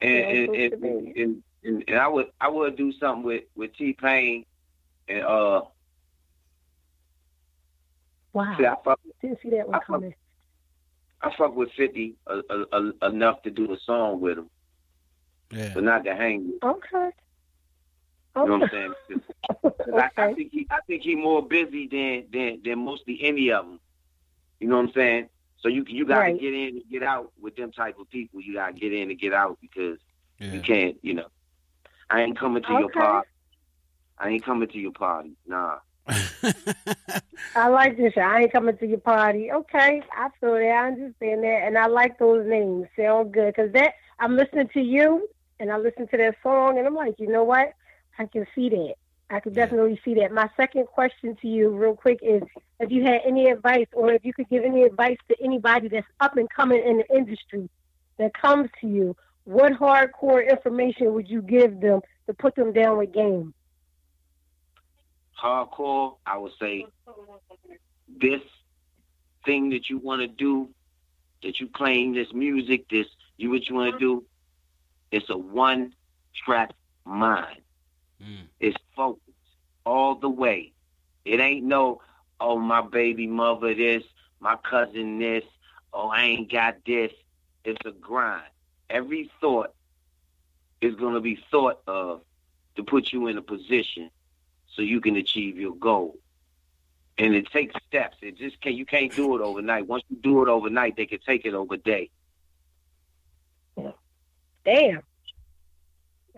Speaker 17: and
Speaker 5: Yeah,
Speaker 17: and,
Speaker 5: to
Speaker 17: and,
Speaker 5: me.
Speaker 17: and, and, and I would I would do something with with T Pain and uh
Speaker 5: Wow.
Speaker 17: see, I fuck
Speaker 5: Didn't see that one coming.
Speaker 17: I fuck with Fifty uh, uh, uh, enough to do a song with him,
Speaker 1: Yeah.
Speaker 17: but not to hang with.
Speaker 5: Okay.
Speaker 17: You know what I'm saying?
Speaker 5: Okay.
Speaker 17: saying? 'Cause- 'cause I, I think he I think he more busy than than than mostly any of them. You know what I'm saying? So you you got to
Speaker 5: Right.
Speaker 17: get in and get out with them type of people. You got to get in and get out because
Speaker 1: Yeah.
Speaker 17: you can't. You know, I ain't coming to your
Speaker 5: Okay.
Speaker 17: party. I ain't coming to your party. Nah. [laughs]
Speaker 5: I like this. I ain't coming to your party. Okay, I feel that. I understand that, and I like those names. Sound good because that I'm listening to you, and I listen to that song, and I'm like, you know what? I can see that. I can definitely see that. My second question to you, real quick, is if you had any advice, or if you could give any advice to anybody that's up and coming in the industry that comes to you, what hardcore information would you give them to put them down with game?
Speaker 17: hardcore, I would say this thing that you want to do, that you claim this music, this you what you want to do, it's a one track mind. Mm. It's focused all the way. It ain't no, oh my baby mother this, my cousin this, oh I ain't got this. It's a grind. Every thought is gonna be thought of to put you in a position so you can achieve your goal. And it takes steps. It just can't you can't do it overnight. Once you do it overnight, they can take it over day.
Speaker 5: Damn.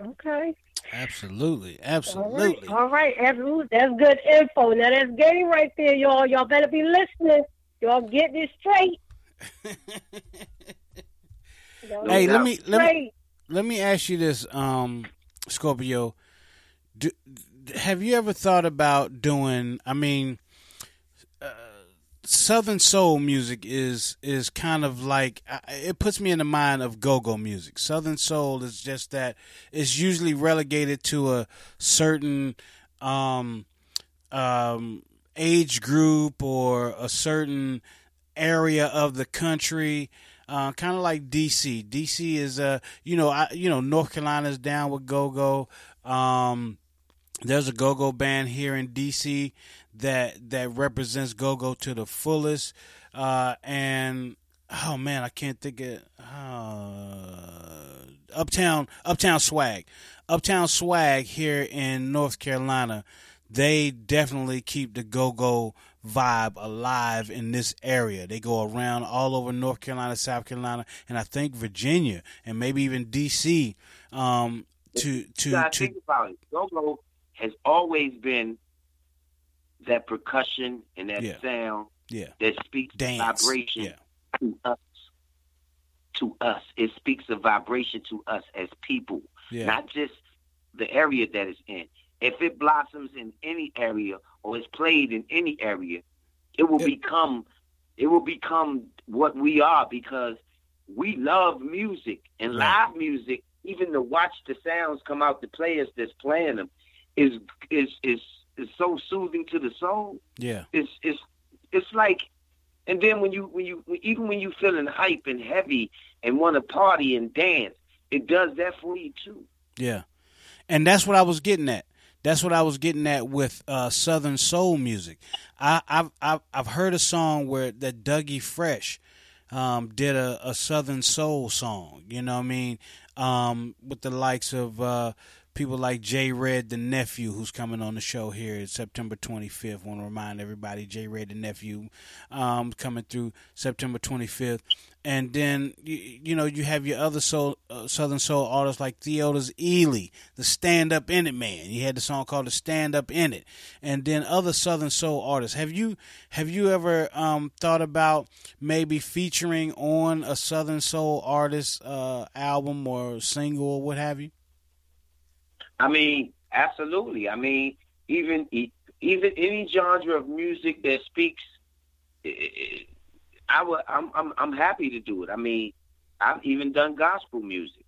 Speaker 5: Okay.
Speaker 1: Absolutely. Absolutely.
Speaker 5: All right. Absolutely. That's good info. Now that's game right there, y'all. Y'all better be listening. Y'all get this straight. [laughs]
Speaker 1: Hey, let me let me let me ask you this, um, Scorpio. Do, have you ever thought about doing? I mean, Southern soul music is is kind of like it puts me in the mind of go-go music. Southern soul is just that it's usually relegated to a certain um, um, age group or a certain area of the country. Uh, kind of like DC. DC is uh, you know, I, you know, North Carolina's down with go-go. Um, there's a go-go band here in DC that that represents go-go to the fullest. Uh, and oh man, I can't think of uh, Uptown Uptown Swag. Uptown Swag here in North Carolina. they definitely keep the go go vibe alive in this area. They go around all over North Carolina, South Carolina, and I think Virginia, and maybe even D.C. Um, to to to
Speaker 17: think about it. Go-go has always been that percussion and that
Speaker 1: Yeah.
Speaker 17: sound
Speaker 1: yeah
Speaker 17: that speaks
Speaker 1: Dance,
Speaker 17: vibration
Speaker 1: yeah.
Speaker 17: to us. To us, it speaks a vibration to us as people, not just the area that it's in. If it blossoms in any area or is played in any area, it will become it will become what we are because we love music and live music. Even to watch the sounds come out, the players that's playing them is is is is so soothing to the soul
Speaker 1: yeah
Speaker 17: it's it's it's like and then when you when you even when you feeling hype and heavy and want to party and dance it does that for you too
Speaker 1: Yeah, and that's what I was getting at. That's what I was getting at with uh, Southern soul music. I, I've, I've I've heard a song where that Dougie Fresh um, did a, a Southern soul song. You know what I mean? Um, with the likes of uh, people like Jay Red the nephew, who's coming on the show here September 25th. Want to remind everybody, Jay Red the nephew, um, coming through September 25th. And then you, you know you have your other soul, uh, Southern soul artists like Theodis Ealey, the Stand Up In It man. He had the song called "The Stand Up In It," and then other Southern soul artists. Have you have you ever um, thought about maybe featuring on a Southern soul artist uh, album or single or what have you?
Speaker 17: I mean absolutely i mean even even any genre of music that speaks i would i'm i'm i'm happy to do it i mean i've even done gospel music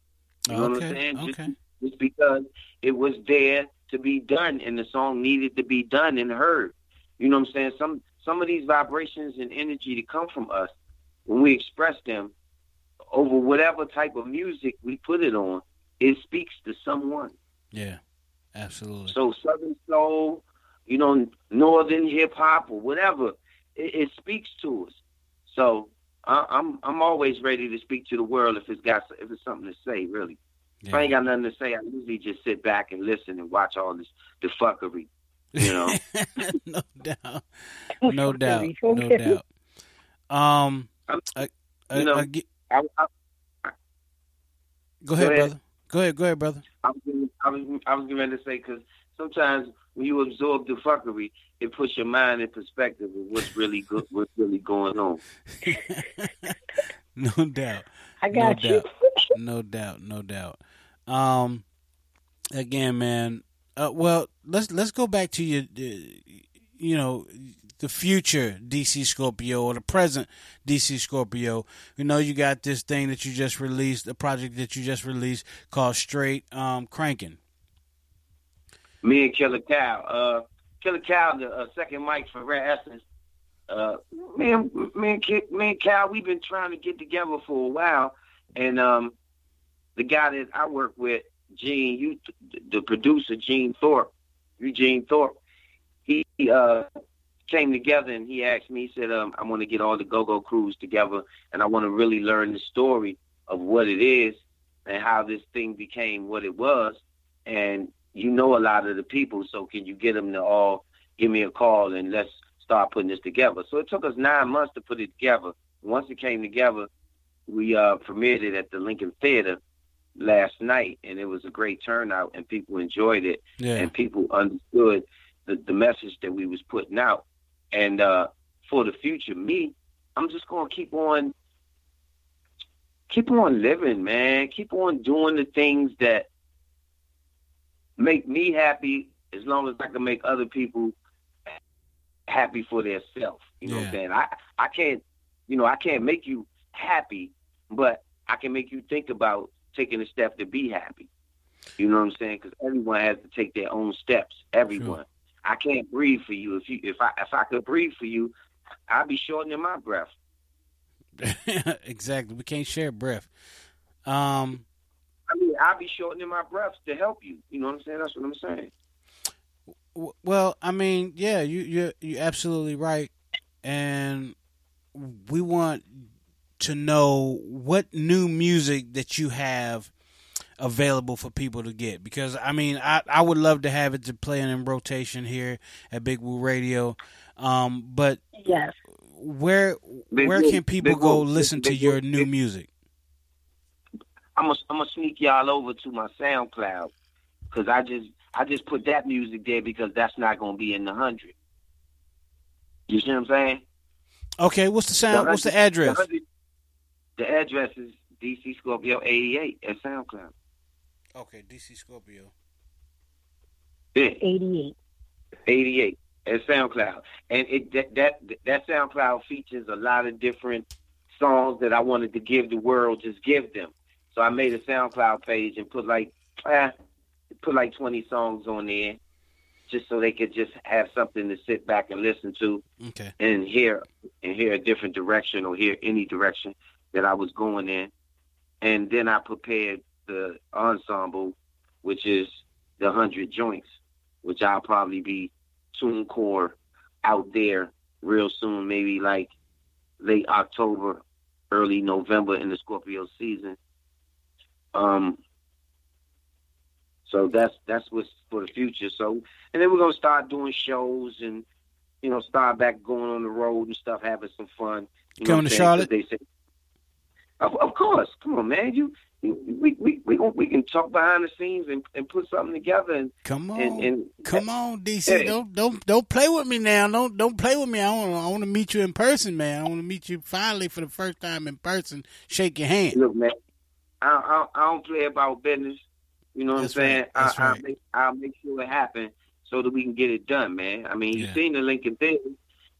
Speaker 17: you know what i'm
Speaker 1: Okay,
Speaker 17: saying Just-
Speaker 1: okay.
Speaker 17: just because it was there to be done and the song needed to be done and heard. You know what I'm saying? Some some of these vibrations and energy that come from us when we express them over whatever type of music we put it on, it speaks to someone.
Speaker 1: Yeah, absolutely.
Speaker 17: So Southern soul, you know, Northern hip hop or whatever, it, it speaks to us. So I, I'm I'm always ready to speak to the world if it's got if it's something to say. Really, if I ain't got nothing to say, I usually just sit back and listen and watch all this the fuckery. You know, [laughs]
Speaker 1: no doubt, no [laughs] doubt, no doubt. Um, I, I,
Speaker 17: you know,
Speaker 1: I get-
Speaker 17: I, I,
Speaker 1: go ahead,
Speaker 17: go ahead.
Speaker 1: brother. Go ahead, go ahead, brother.
Speaker 17: I was gonna- I was I was getting to say because sometimes when you absorb the fuckery, it puts your mind in perspective of what's really good, [laughs] what's really going on. [laughs]
Speaker 1: No doubt.
Speaker 5: I got
Speaker 1: no
Speaker 5: you.
Speaker 1: Doubt. no doubt. No doubt. Um, again, man. Uh, well, let's let's go back to your, you know, the future DC Scorpio or the present DC Scorpio. You know, you got this thing that you just released, the project that you just released called Straight um, Cranking.
Speaker 17: me and Killer Cal. Uh, Killer Cal, the uh, second mic for Rare Essence. Uh, me and me and, Ki- me and Cal, we've been trying to get together for a while, and um, the guy that I work with, Gene, you, the producer, Gene Thorpe, Eugene Thorpe, he uh, came together and he asked me, he said, um, I want to get all the go-go crews together, and I want to really learn the story of what it is and how this thing became what it was, and you know a lot of the people, so can you get them to all give me a call and let's start putting this together? So it took us nine months to put it together. Once it came together, we uh, premiered it at the Lincoln Theater last night, and it was a great turnout, and people enjoyed it,
Speaker 1: Yeah.
Speaker 17: and people understood the, the message that we was putting out. And uh, for the future, me, I'm just gonna keep on, keep on living, man. Keep on doing the things that make me happy as long as I can make other people happy for their self. You know what I'm saying? I I can't you know, I can't make you happy, but I can make you think about taking a step to be happy. You know what I'm saying? Because everyone has to take their own steps. Everyone. I can't breathe for you. If you if I if I could breathe for you, I'd be shortening my breath. [laughs]
Speaker 1: exactly. We can't share breath. Um,
Speaker 17: I mean, I'd be shortening my breath to help you. You know what I'm saying? That's what I'm saying.
Speaker 1: w- well, I mean, yeah, you you you're absolutely right, and we want to know what new music that you have available for people to get? Because I mean, I I would love to have it to play in rotation here at Big Woo Radio. Um, but
Speaker 5: yes,
Speaker 1: where
Speaker 17: Big
Speaker 1: where
Speaker 17: Woo-
Speaker 1: can people
Speaker 17: Big
Speaker 1: go
Speaker 17: Woo-
Speaker 1: listen to
Speaker 17: Big
Speaker 1: your
Speaker 17: Woo-
Speaker 1: new
Speaker 17: Big-
Speaker 1: music?
Speaker 17: I'm gonna I'm gonna sneak y'all over to my SoundCloud because I just I just put that music there because that's not gonna be in the hundred. You see what I'm saying?
Speaker 1: Okay, what's the sound? What's the address?
Speaker 17: 100 The address is DC Scorpio 88 at SoundCloud.
Speaker 1: Okay, DC Scorpio.
Speaker 17: Yeah.
Speaker 5: 88.
Speaker 17: 88 at SoundCloud, and it that that that SoundCloud features a lot of different songs that I wanted to give the world, just give them. So I made a SoundCloud page and put like eh, put like 20 songs on there, just so they could just have something to sit back and listen to
Speaker 1: Okay.
Speaker 17: and hear and hear a different direction or hear any direction that I was going in. And then I prepared the ensemble, which is the hundred joints, which I'll probably be TuneCore out there real soon, maybe like late October, early November in the Scorpio season. Um so that's that's what's for the future. So and then we're gonna start doing shows and you know, start back going on the road and stuff, having some fun. You
Speaker 1: Coming to
Speaker 17: I'm saying? 'Cause
Speaker 1: Charlotte?
Speaker 17: They say, of, of course, come on, man. You we we we, we can talk behind the scenes and, and put something together and
Speaker 1: Come on,
Speaker 17: and, and
Speaker 1: come on, DC.
Speaker 17: Hey.
Speaker 1: Don't don't don't play with me now. Don't don't play with me. I want I want to meet you in person, man. I want to meet you finally for the first time in person. Shake your hand.
Speaker 17: Look, man, I, I, I don't play about business. You know what
Speaker 1: That's
Speaker 17: I'm saying?
Speaker 1: right. That's
Speaker 17: I, I'll, make, I'll make sure it happens so that we can get it done, man. I mean,
Speaker 1: Yeah.
Speaker 17: you seen the Lincoln thing.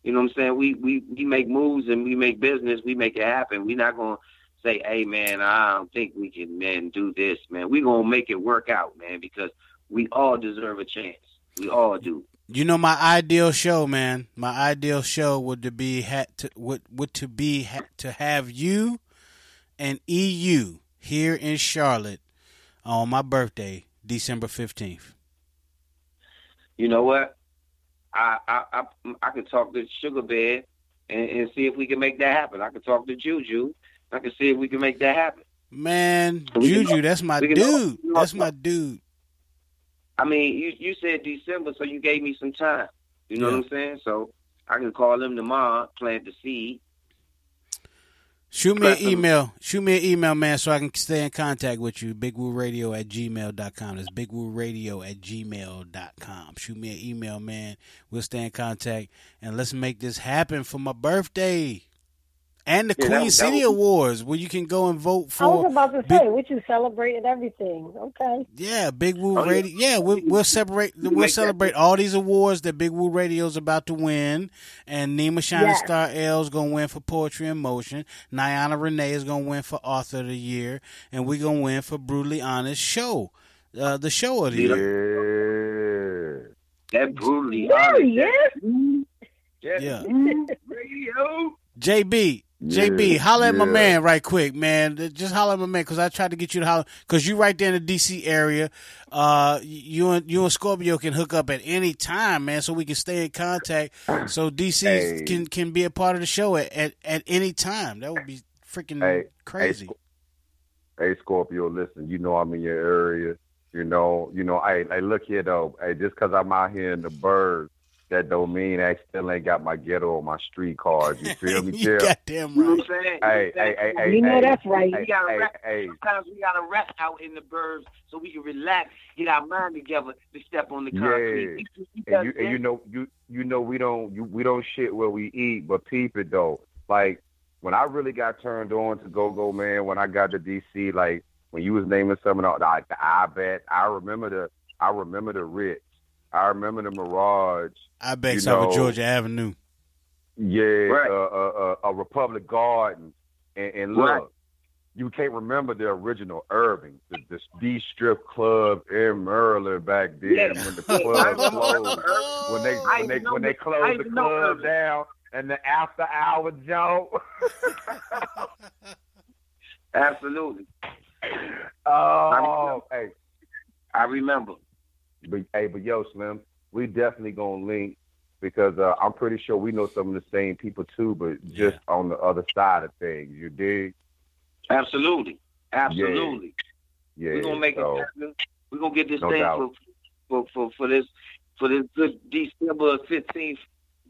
Speaker 17: You know what I'm saying? We, we we make moves and we make business. We make it happen. We're not gonna say, "Hey, man, I don't think we can, man, do this, man." We gonna make it work out, man, because we all deserve a chance. We all do.
Speaker 1: You know my ideal show, man. My ideal show would to be to would would to be ha, to have you and EU here in Charlotte on my birthday, December fifteenth.
Speaker 17: You know what? I I I, I can talk to Sugar Bear and, and see if we can make that happen. I can talk to Juju. I can see if we can make that happen.
Speaker 1: Man, Juju, that's my dude. That's my dude.
Speaker 17: I mean, you you said December, so you gave me some time. You know
Speaker 1: Yeah.
Speaker 17: what I'm saying? So I can call him tomorrow, plant the seed.
Speaker 1: Shoot me an email. Shoot me an email, man, so I can stay in contact with you. BigWooRadio at gmail.com. That's BigWooRadio at gmail.com. Shoot me an email, man. We'll stay in contact. And let's make this happen for my birthday. And the
Speaker 5: Yeah,
Speaker 1: Queen
Speaker 5: that
Speaker 1: City
Speaker 5: would-
Speaker 1: Awards, where you can go and vote for.
Speaker 5: I was
Speaker 1: for.
Speaker 5: about to
Speaker 1: Big-
Speaker 5: say, what you celebrating everything. Okay.
Speaker 1: Yeah, Big Woo
Speaker 5: Oh.
Speaker 1: Radio. Yeah, we'll, we'll separate. We'll celebrate all these awards that Big Woo Radio is about to win, and Nima Shining
Speaker 5: Yes.
Speaker 1: Star L is gonna win for Poetry in Motion. Niana Renee is gonna win for Author of the Year, and we are gonna win for Brutally Honest Show, uh, the show of the year.
Speaker 17: That brutally
Speaker 5: There
Speaker 17: honest.
Speaker 5: he is.
Speaker 1: Yeah.
Speaker 17: Radio.
Speaker 1: JB, JB, holla at my man right quick, man. Just holla at my man because I tried to get you to holler because you right there in the DC area. Uh, you and you and Scorpio can hook up at any time, man, so we can stay in contact. So DC
Speaker 3: Hey.
Speaker 1: can can be a part of the show at, at, at any time. That would be freaking
Speaker 3: Hey,
Speaker 1: crazy.
Speaker 3: Hey, Scorpio, listen, you know I'm in your area. You know, you know, hey, hey, look here though. Hey, just 'cause I'm out here in the birds, that don't mean I still ain't got my ghetto or my street cards. You feel me, [laughs]
Speaker 1: you
Speaker 3: Chill?
Speaker 1: goddamn
Speaker 17: You know
Speaker 1: right.
Speaker 17: what I'm saying?
Speaker 3: Hey, hey, hey, hey,
Speaker 5: You know
Speaker 3: hey,
Speaker 5: that's right.
Speaker 3: Hey,
Speaker 17: We gotta
Speaker 3: hey,
Speaker 17: rest.
Speaker 3: hey,
Speaker 17: Sometimes we gotta rest out in the burbs so we can relax, get our mind together to step on the concrete.
Speaker 3: Yeah,
Speaker 17: You- you
Speaker 3: and you, and you know, you you know, we don't you, we don't shit where we eat, but peep it though. Like when I really got turned on to Go Go Man, when I got to DC, like when you was naming some of the like the I bet, I remember the I remember the Ritz, I remember the Mirage.
Speaker 1: I bet
Speaker 3: you
Speaker 1: off of
Speaker 3: know,
Speaker 1: Georgia Avenue.
Speaker 3: Yeah,
Speaker 17: Right.
Speaker 3: uh, uh, uh, a Republic Garden, and, and look,
Speaker 17: Right.
Speaker 3: you can't remember the original Irving, the, the D strip club in Maryland back then
Speaker 17: Yeah.
Speaker 3: when the club [laughs] closed, when they when they when they closed the club down and the after hour joke. [laughs]
Speaker 17: Absolutely. [laughs]
Speaker 3: oh, hey,
Speaker 17: I remember.
Speaker 3: but hey, but yo, Slim, we definitely gonna link because uh, I'm pretty sure we know some of the same people too, but just on the other side of things. You dig?
Speaker 17: Absolutely. Absolutely.
Speaker 3: Yeah,
Speaker 17: We're gonna make
Speaker 3: so,
Speaker 17: it happen. We're gonna get this
Speaker 3: No
Speaker 17: thing for, for for for this for this good December fifteenth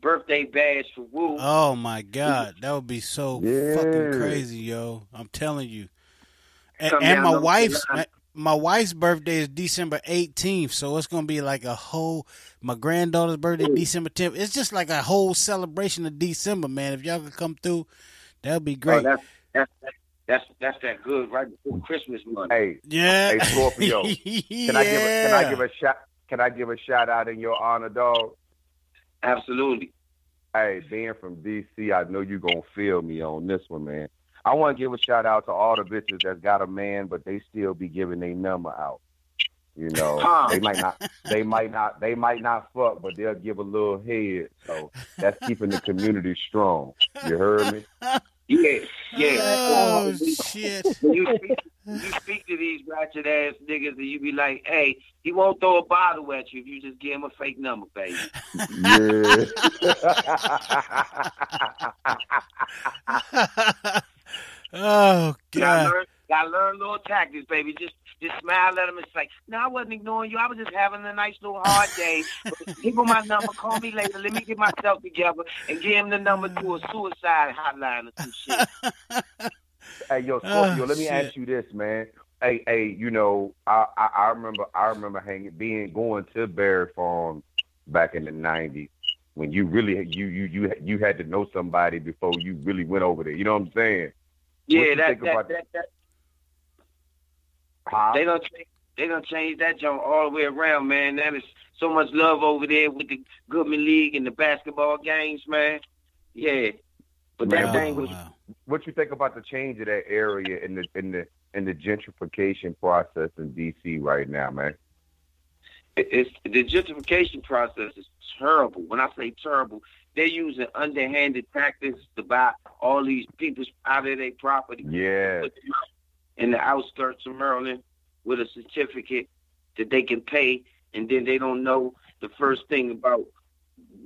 Speaker 17: birthday bash for Woo.
Speaker 1: Oh my God, that would be so
Speaker 17: Yeah.
Speaker 1: fucking crazy, yo! I'm telling you. And, and my wife's
Speaker 17: line.
Speaker 1: My wife's birthday is December 18th, so it's gonna be like a whole. My granddaughter's birthday December 10th. It's just like a whole celebration of December, man. If y'all could come through, that'd be
Speaker 17: Oh,
Speaker 1: great.
Speaker 17: that's that's that's that's that good right before Christmas month.
Speaker 3: Hey,
Speaker 1: yeah.
Speaker 3: hey Scorpio, [laughs] can I give a, can I give a shout can I give a shout out in your honor, dog?
Speaker 17: Absolutely.
Speaker 3: Hey, being from DC, I know you're gonna feel me on this one, man. I want to give a shout out to all the bitches that's got a man, but they still be giving their number out. You know, [laughs]
Speaker 17: Huh.
Speaker 3: they might not, they might not, they might not fuck, but they'll give a little head. So that's keeping the community strong. You heard me? [laughs]
Speaker 17: Yeah, yeah.
Speaker 1: Oh shit!
Speaker 17: When you speak, you speak to these ratchet ass niggas, and you be like, "Hey, he won't throw a bottle at you if you just give him a fake number, baby." [laughs]
Speaker 1: oh God!
Speaker 17: learn, gotta learn little tactics, baby. Just just smile at him. It's like, no, I wasn't ignoring you. I was just having a nice little hard day. But give him my number. Call me later. Let me get myself together and give him the number to a suicide hotline or some shit. [laughs]
Speaker 3: Hey, yo, ah, Scorpio,
Speaker 17: Oh,
Speaker 3: let me
Speaker 17: shit.
Speaker 3: ask you this, man. Hey, hey, you know, I, I I remember I remember hanging being going to Barry Farm back in the nineties when you really you you you you had to know somebody before you really went over there. You know what I'm saying?
Speaker 17: Yeah, that that,
Speaker 3: about-
Speaker 17: that that
Speaker 3: Huh?
Speaker 17: they don't change. They don't change that junk all the way around, man. That is so much love over there with the Goodman League and the basketball games, man. Yeah, but that
Speaker 3: Man,
Speaker 17: thing
Speaker 3: what,
Speaker 17: was
Speaker 3: what you think about the change of that area in the in the in the gentrification process in DC right now, man?
Speaker 17: it's the gentrification process is terrible. When I say terrible, they're using underhanded tactics to buy all these people out of their property.
Speaker 3: Yeah.
Speaker 17: Put them out in the outskirts of Maryland with a certificate that they can pay, and then they don't know the first thing about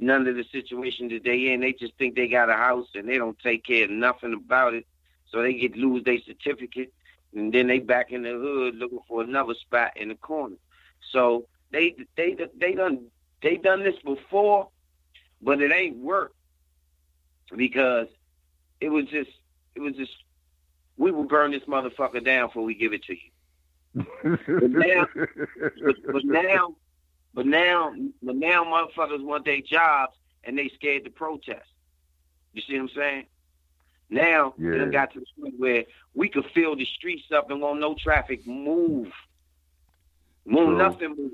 Speaker 17: none of the situation that they in. They just think they got a house and they don't take care of nothing about it. So they get lose their certificate, and then they back in the hood looking for another spot in the corner. So they they they done they done this before, but it ain't work because it was just it was just we will burn this motherfucker down before we give it to you. But now, but, but now, but now, but now, motherfuckers want their jobs and they scared to protest. You see what I'm saying? Now,
Speaker 3: Yeah.
Speaker 17: it got to the point where we could fill the streets up and won't no traffic move. Won't nothing move.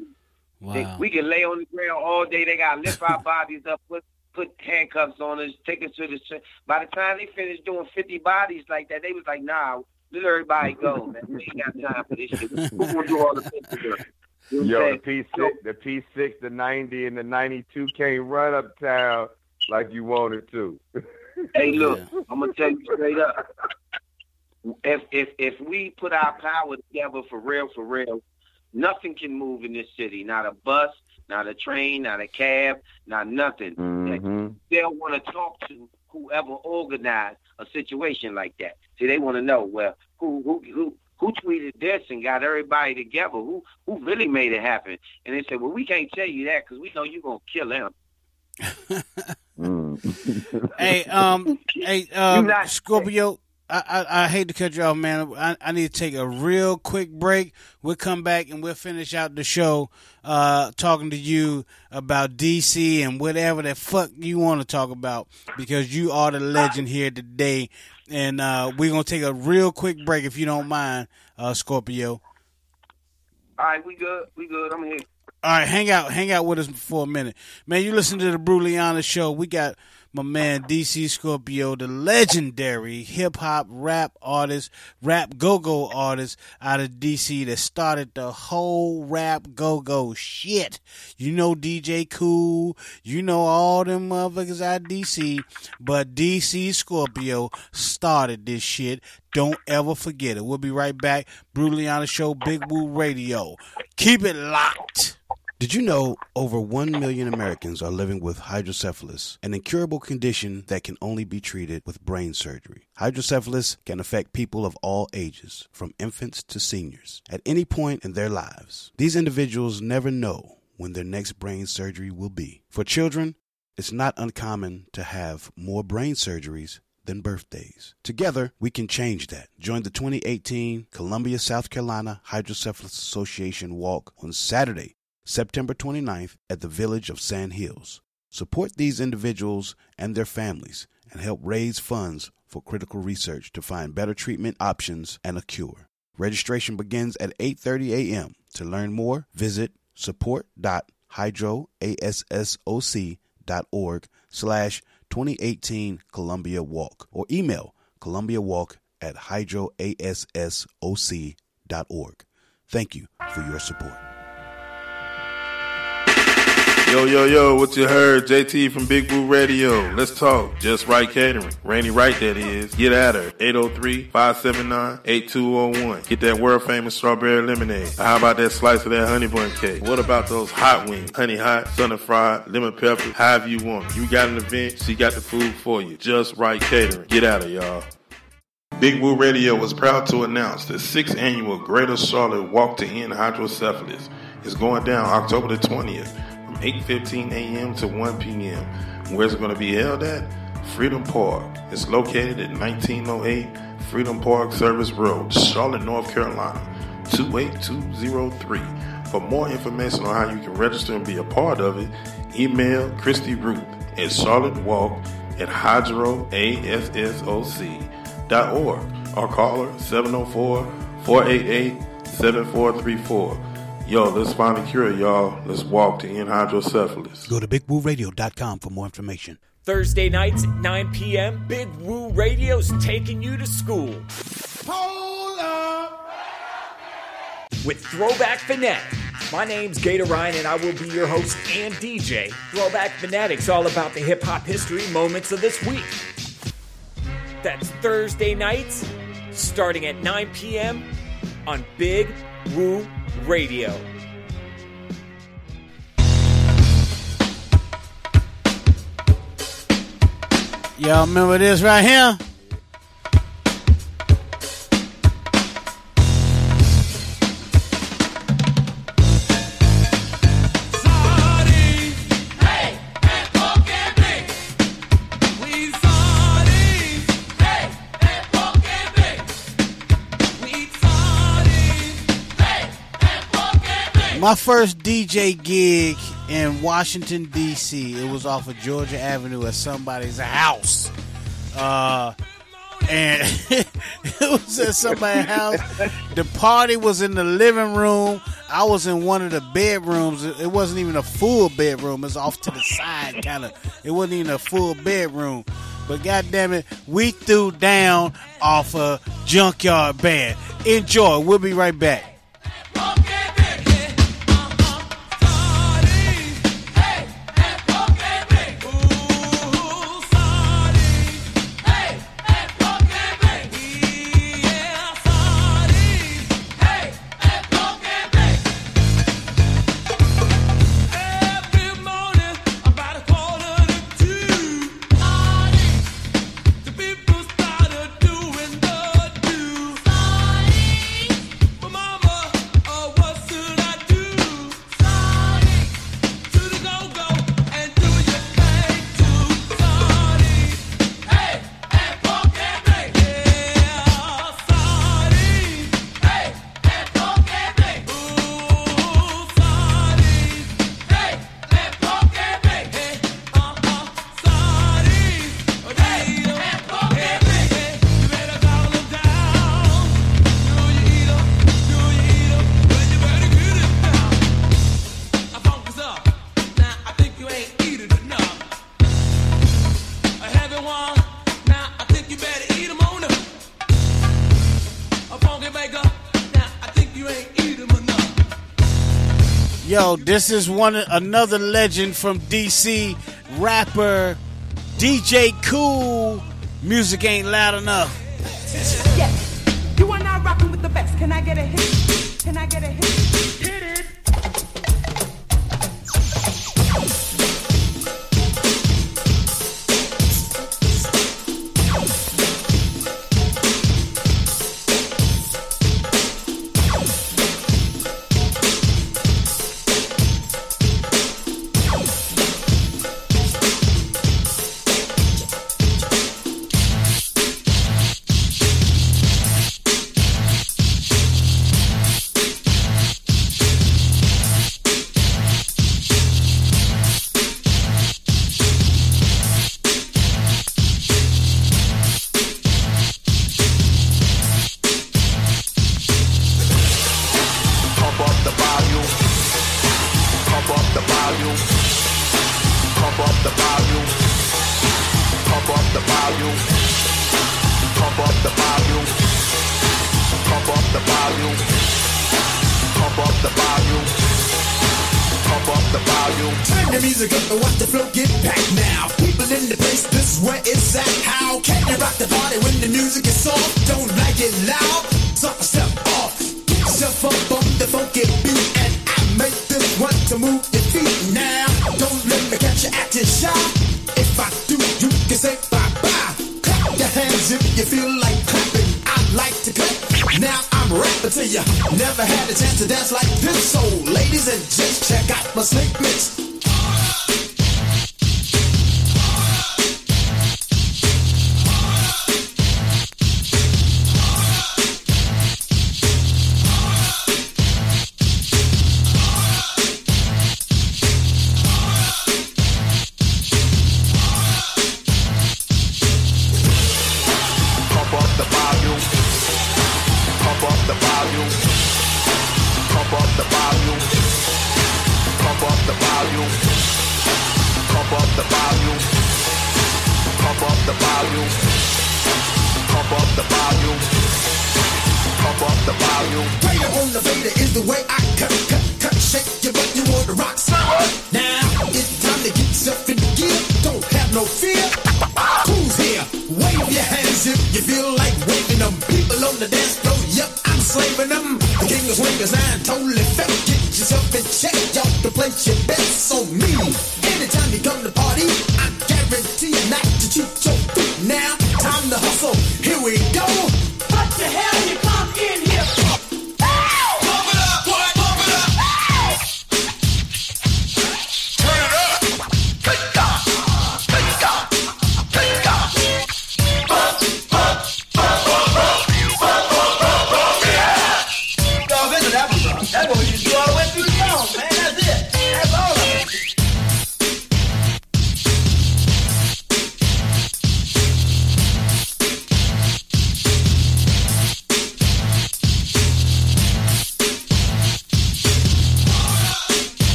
Speaker 17: They- we can lay on the ground all day. They got to lift our [laughs] bodies up, put put handcuffs on us, take us to the. By the time they finished doing 50 bodies like that, they was like, nah, let everybody go, man. We ain't got time for this shit. We're going to do all the paperwork. You know what I'm
Speaker 3: Yo, the? P six, the P six, the ninety, and the ninety two can't run uptown like you wanted to.
Speaker 17: Hey, look, [laughs] I'm gonna tell you straight up. If if if we put our power together for real, for real, nothing can move in this city. Not a bus, not a train, not a cab, not nothing.
Speaker 3: Mm-hmm.
Speaker 17: They'll want to talk to whoever organized a situation like that. See, they want to know well who who who who tweeted this and got everybody together. Who who really made it happen? And they said, well, we can't tell you that because we know you're gonna kill him. [laughs]
Speaker 1: hey, um, hey, [laughs] um, Scorpio. I, I I hate to cut you off, man. I, I need to take a real quick break. We'll come back and we'll finish out the show, uh, talking to you about DC and whatever the fuck you want to talk about because you are the legend here today. And uh, we're gonna take a real quick break if you don't mind, uh, Scorpio.
Speaker 17: All right, we good. We good. I'm here.
Speaker 1: All right, hang out, hang out with us for a minute, man. You listen to the Honest show. We got my man DC Scorpio, the legendary hip hop rap artist, rap go go artist out of DC that started the whole rap go go shit. You know DJ Kool, you know all them motherfuckers out of DC, but DC Scorpio started this shit. Don't ever forget it. We'll be right back. Brutally on the Show, Big Woo Radio. Keep it locked. Did you know over 1 million Americans are living with hydrocephalus, an incurable condition that can only be treated with brain surgery? Hydrocephalus can affect people of all ages, from infants to seniors, at any point in their lives. These individuals never know when their next brain surgery will be. For children, it's not uncommon to have more brain surgeries than birthdays. Together, we can change that. Join the 2018 Columbia, South Carolina Hydrocephalus Association Walk on Saturday, September 29th at the Village of Sand Hills. Support these individuals and their families and help raise funds for critical research to find better treatment options and a cure. Registration begins at 8:30 a.m. To learn more, visit support.hydroassoc.org slash 2018 Columbia Walk or email columbiawalk at hydroassoc.org. Thank you for your support.
Speaker 12: Yo, yo, yo, what you heard? JT from Big Woo Radio. Let's talk. Just Right Catering. Rainy Right, that is. Get at her. 803-579-8201. Get that world famous strawberry lemonade. How about that slice of that honey bun cake? What about those hot wings? Honey hot, sunny fried, lemon pepper, however you want. You got an event, she got the food for you. Just Right Catering. Get at her, y'all. Big Woo Radio was proud to announce the 6th annual Greater Charlotte Walk to End Hydrocephalus is going down October the 20th from 8.15 a.m. to 1 p.m. Where's it going to be held at? Freedom Park. It's located at 1908 Freedom Park Service Road, Charlotte, North Carolina, 28203. For more information on how you can register and be a part of it, email Christy Ruth at charlottewalk at hydroassoc.org or call her 704-488-7434. Yo, let's find a cure, y'all. Let's walk to end hydrocephalus.
Speaker 1: Go to bigwooradio.com for more information.
Speaker 14: Thursday nights at 9 p.m., Big Woo Radio's taking you to school.
Speaker 11: Hold up.
Speaker 14: with Throwback Fanatic. My name's Gator Ryan, and I will be your host and DJ. Throwback Fanatic's all about the hip hop history moments of this week. That's Thursday nights, starting at 9 p.m. on Big Woo Radio.
Speaker 1: Y'all remember this right here? My first DJ gig in Washington D.C. It was off of Georgia Avenue at somebody's house, uh, and [laughs] it was at somebody's house. The party was in the living room. I was in one of the bedrooms. It wasn't even a full bedroom. It was off to the side, kind of. It wasn't even a full bedroom. But goddamn it, we threw down off a junkyard band. Enjoy. We'll be right back. This is one another legend from DC, rapper DJ Kool. Music ain't loud enough.
Speaker 19: Yes, you are now rocking with the best. Can I get a hit? Can I get a hit?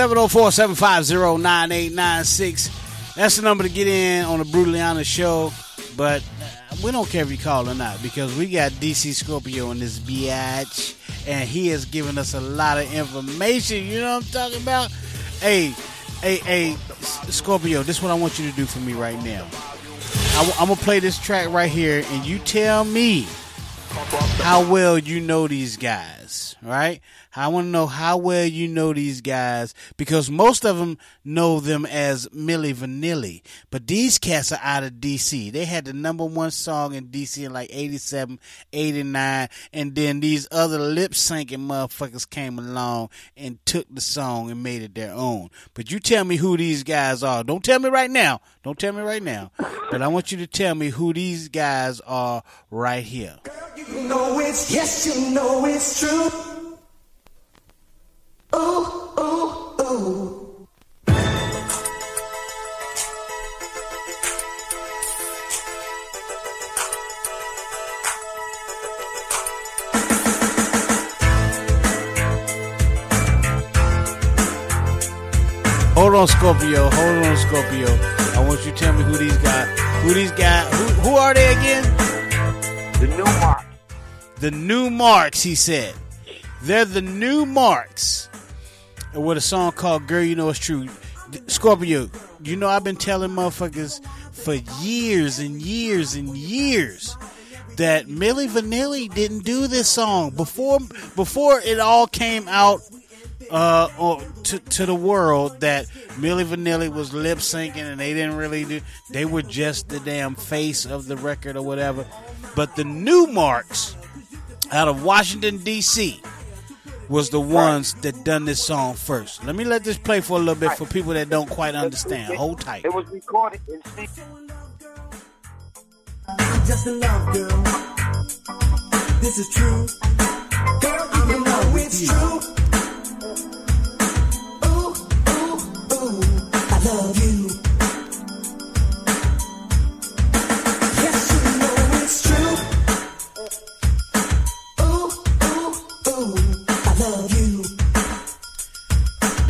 Speaker 20: 704 750 9896. That's the
Speaker 1: number to get in on the Brutally Honest Show. But uh, we don't care if you call or not because we got DC Scorpio in this biatch. And he has given us a lot of information. You know what I'm talking about? Hey, hey, hey, Scorpio, this is what I want you to do for me right now. I'm going to play this track right here and you tell me how well you know these guys, right? I want to know how well you know these guys because most of them know them as Milli Vanilli, but these cats are out of DC. They had the number one song in DC in like 87, 89, and then these other lip syncing motherfuckers came along and took the song and made it their own. But you tell me who these guys are. Don't tell me right now. Don't tell me right now. But I want you to tell me who these guys are right here.
Speaker 4: You know it's, yes, you know it's true.
Speaker 1: Hold on, Scorpio. Hold on, Scorpio. I want you to tell me who these guys, who these guys, who, who are they again?
Speaker 17: The Numarx.
Speaker 1: The Numarx, he said. They're the Numarx. And with a song called "Girl, You Know It's True." Scorpio, you know I've been telling motherfuckers for years and years and years that Milli Vanilli didn't do this song before before it all came out uh, to to the world that Milli Vanilli was lip syncing and they didn't really do. They were just the damn face of the record or whatever. But the Numarx out of Washington D.C. was the ones that done this song first. Let me let this play for a little bit for people that don't quite understand. Hold tight.
Speaker 17: It was recorded in C-
Speaker 18: Just a love, girl. This is true. Girl, you know it's true.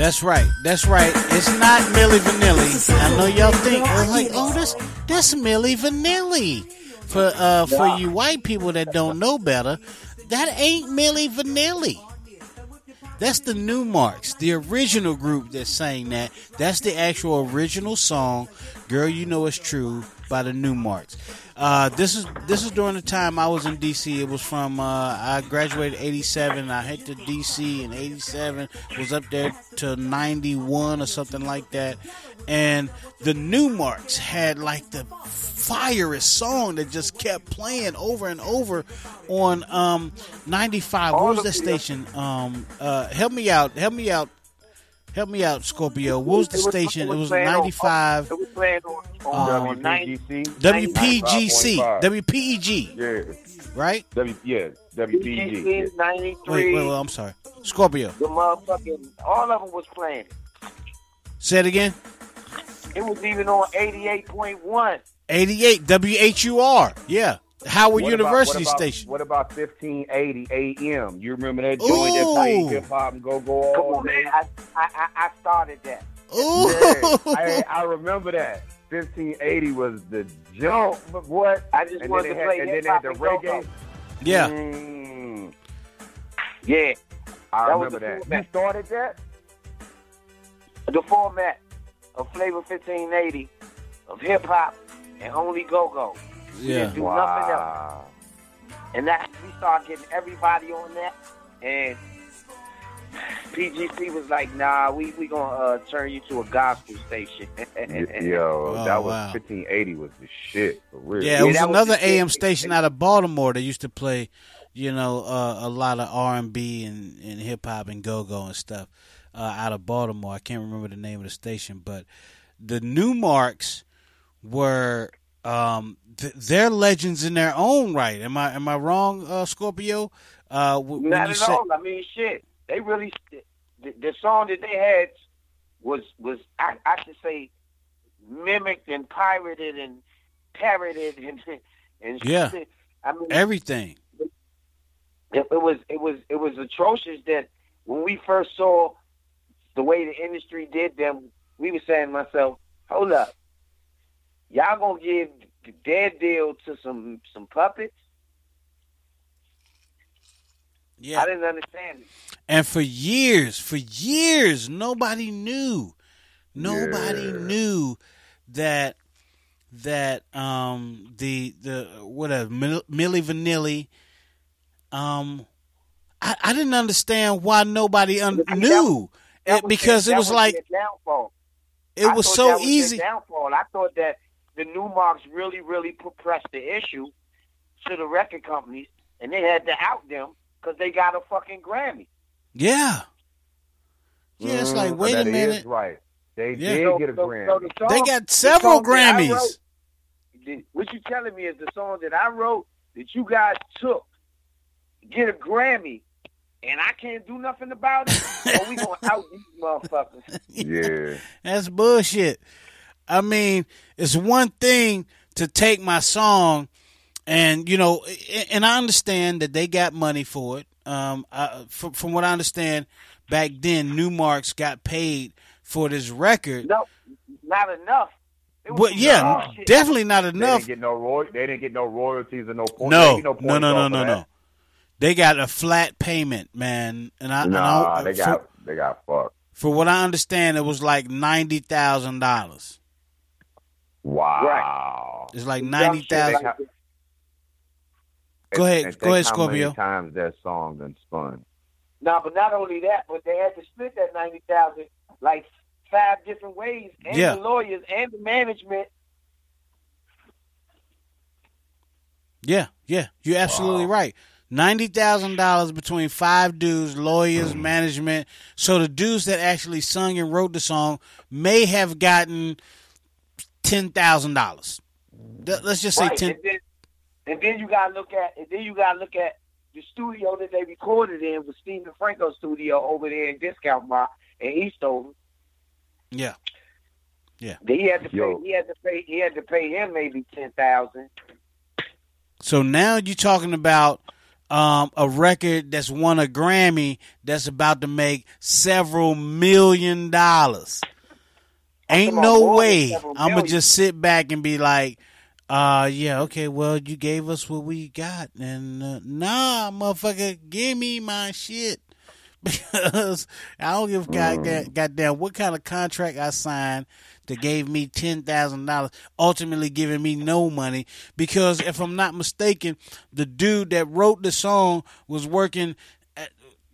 Speaker 1: That's right. That's right. It's not Milli Vanilli. I know y'all think oh, like, oh, that's that's Milli Vanilli. For uh, for you white people that don't know better, that ain't Milli Vanilli. That's the Numarx, the original group that sang that. That's the actual original song, "Girl, You Know It's True" by the Numarx. Uh, this is this is during the time I was in DC. It was from uh, I graduated '87. I hit to DC in '87. Was up there to '91 or something like that. And the Numarx had like the fierest song that just kept playing over and over on um, 95. What was that station? Um, uh, help me out. Help me out. Help me out, Scorpio. What was the
Speaker 17: It was-
Speaker 1: station?
Speaker 17: it
Speaker 1: It
Speaker 17: was
Speaker 1: was
Speaker 17: playing on-
Speaker 1: 95.
Speaker 17: It was playing on, on
Speaker 1: Um,
Speaker 17: 90,
Speaker 1: WPGC. WPEG.
Speaker 3: Yeah.
Speaker 1: Right?
Speaker 3: W yeah, WPG.
Speaker 17: WPG, 93.
Speaker 1: Wait, wait, wait, I'm sorry. Scorpio.
Speaker 17: The motherfucking, all of them was playing.
Speaker 1: Say it again.
Speaker 17: It was even on 88.1.
Speaker 1: 88 WHUR. Yeah. Howard
Speaker 3: What about-
Speaker 1: University
Speaker 3: what about,
Speaker 1: Station.
Speaker 3: What about 1580 AM? You remember that joint that
Speaker 1: Ooh.
Speaker 3: played hip hop and go go
Speaker 17: Come
Speaker 3: all
Speaker 17: on,
Speaker 3: day?
Speaker 17: man. I, I, I I started that.
Speaker 1: Ooh.
Speaker 3: Yeah, I, I remember that. 1580 was the jump, but what?
Speaker 17: I just
Speaker 3: and
Speaker 17: wanted to
Speaker 3: they
Speaker 17: play
Speaker 3: had, and then they had
Speaker 17: hip-hop
Speaker 3: the
Speaker 17: and go-go.
Speaker 3: reggae.
Speaker 1: Yeah.
Speaker 3: Mm,
Speaker 17: Yeah.
Speaker 3: I
Speaker 17: That was
Speaker 3: remember
Speaker 17: the
Speaker 3: that.
Speaker 17: format.
Speaker 3: You started that?
Speaker 17: The format of Flavor 1580, of hip hop, and only go go. We
Speaker 1: Yeah.
Speaker 17: didn't do nothing else.
Speaker 3: Wow.
Speaker 17: And that we started getting everybody on that. And PGC was like, nah, we we gonna uh, turn you to a gospel station. [laughs]
Speaker 3: Y- Yo,
Speaker 1: Oh,
Speaker 3: that was
Speaker 1: wow.
Speaker 3: 1580 was the shit for real.
Speaker 1: Yeah, it was
Speaker 17: that was
Speaker 1: another
Speaker 17: shit.
Speaker 1: AM station out of Baltimore that used to play, you know, uh, a lot of R and B and and hip hop and go go and stuff uh, out of Baltimore. I can't remember the name of the station, but the Numarx were um, th- they're legends in their own right. Am I am I wrong, uh, Scorpio? Uh, w-
Speaker 17: Not at
Speaker 1: say-
Speaker 17: all. I mean, shit. They really the, the song that they had was was I, I should say mimicked and pirated and parroted and [laughs] and
Speaker 1: Yeah.
Speaker 17: shit. I mean,
Speaker 1: everything.
Speaker 17: it, it was it was it was atrocious that when we first saw the way the industry did them, we were saying to myself, "Hold up, y'all gonna give their deal to some some puppets?"
Speaker 1: Yeah.
Speaker 17: I didn't understand it.
Speaker 1: And for years, for years, nobody knew. Nobody
Speaker 3: Yeah.
Speaker 1: knew that that um the the what a Mil- Milli Vanilli um I, I didn't understand why nobody un-
Speaker 17: I mean,
Speaker 1: knew
Speaker 17: That
Speaker 1: It- because
Speaker 17: their-
Speaker 1: it
Speaker 17: that
Speaker 1: was like
Speaker 17: downfall.
Speaker 1: it
Speaker 17: I
Speaker 1: was
Speaker 17: thought
Speaker 1: so
Speaker 17: was
Speaker 1: easy.
Speaker 17: downfall. I thought that the Numarx really, really put- pressed the issue to the record companies, and they had to out them because they got a fucking Grammy.
Speaker 1: Yeah. Yeah, it's like
Speaker 3: Mm,
Speaker 1: wait a
Speaker 3: that is
Speaker 1: minute.
Speaker 3: right. They
Speaker 1: Yeah.
Speaker 3: did
Speaker 17: So-
Speaker 3: get a
Speaker 17: so-
Speaker 3: Grammy.
Speaker 17: so the song-
Speaker 1: They got several
Speaker 17: song that I
Speaker 1: Grammys.
Speaker 17: wrote- what you telling me is the song that I wrote that you guys took get a Grammy, and I can't do nothing about it. [laughs] or we gonna out these motherfuckers? [laughs]
Speaker 3: yeah.
Speaker 1: That's bullshit. I mean, it's one thing to take my song and you know, and I understand that they got money for it. Um, I, from, from what I understand, back then, Numarx got paid for this record.
Speaker 17: No, not enough. It was
Speaker 1: Well, yeah,
Speaker 17: bullshit.
Speaker 1: definitely not enough.
Speaker 3: They
Speaker 1: enough.
Speaker 3: didn't get no roy- They didn't get no royalties or no points.
Speaker 1: No, no, no, no, no, no, no. They got a flat payment, man, and I, and I
Speaker 3: they got they got fucked.
Speaker 1: For what I understand, it was like ninety thousand dollars.
Speaker 3: Wow.
Speaker 1: It's like ninety thousand. Go ahead,
Speaker 3: And
Speaker 1: go ahead,
Speaker 3: think how many
Speaker 1: Scorpio.
Speaker 3: times that song been spun.
Speaker 17: No, but not only that, but they had to split that ninety thousand like five different ways, and
Speaker 1: Yeah.
Speaker 17: the lawyers and the management.
Speaker 1: Yeah, yeah, you're absolutely right. Ninety thousand dollars between five dudes, lawyers, management. So the dudes that actually sung and wrote the song may have gotten ten thousand dollars. Let's just say
Speaker 17: right.
Speaker 1: ten.
Speaker 17: And then, and then you gotta look at, and then you gotta look at the studio that they recorded in was Stephen Franco's studio over there in Discount Bar in Eastover.
Speaker 1: Yeah, yeah.
Speaker 17: He had to pay.
Speaker 3: Yo.
Speaker 17: He had to pay. He had to pay him maybe ten thousand.
Speaker 1: So now you're talking about um, a record that's won a Grammy that's about to make several million dollars. Ain't no way I'm gonna just sit back and be like, uh, yeah, okay, well, you gave us what we got, and uh, nah, motherfucker, give me my shit [laughs] because I don't give a god, god, goddamn what kind of contract I signed that gave me ten thousand dollars, ultimately giving me no money. Because if I'm not mistaken, the dude that wrote the song was working.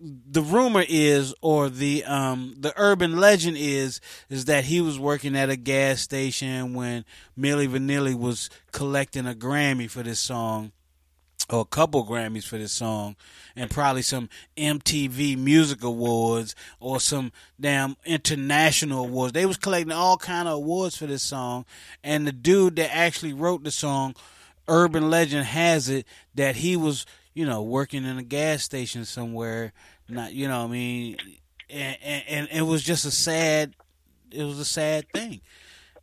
Speaker 1: The rumor is, or the um the urban legend is, is that he was working at a gas station when Milli Vanilli was collecting a Grammy for this song or a couple Grammys for this song, and probably some MTV Music Awards or some damn international awards. They was collecting all kind of awards for this song, and the dude that actually wrote the song, Urban Legend has it that he was, you know, working in a gas station somewhere. Not, you know, what I mean, and, and, and it was just a sad, it was a sad thing.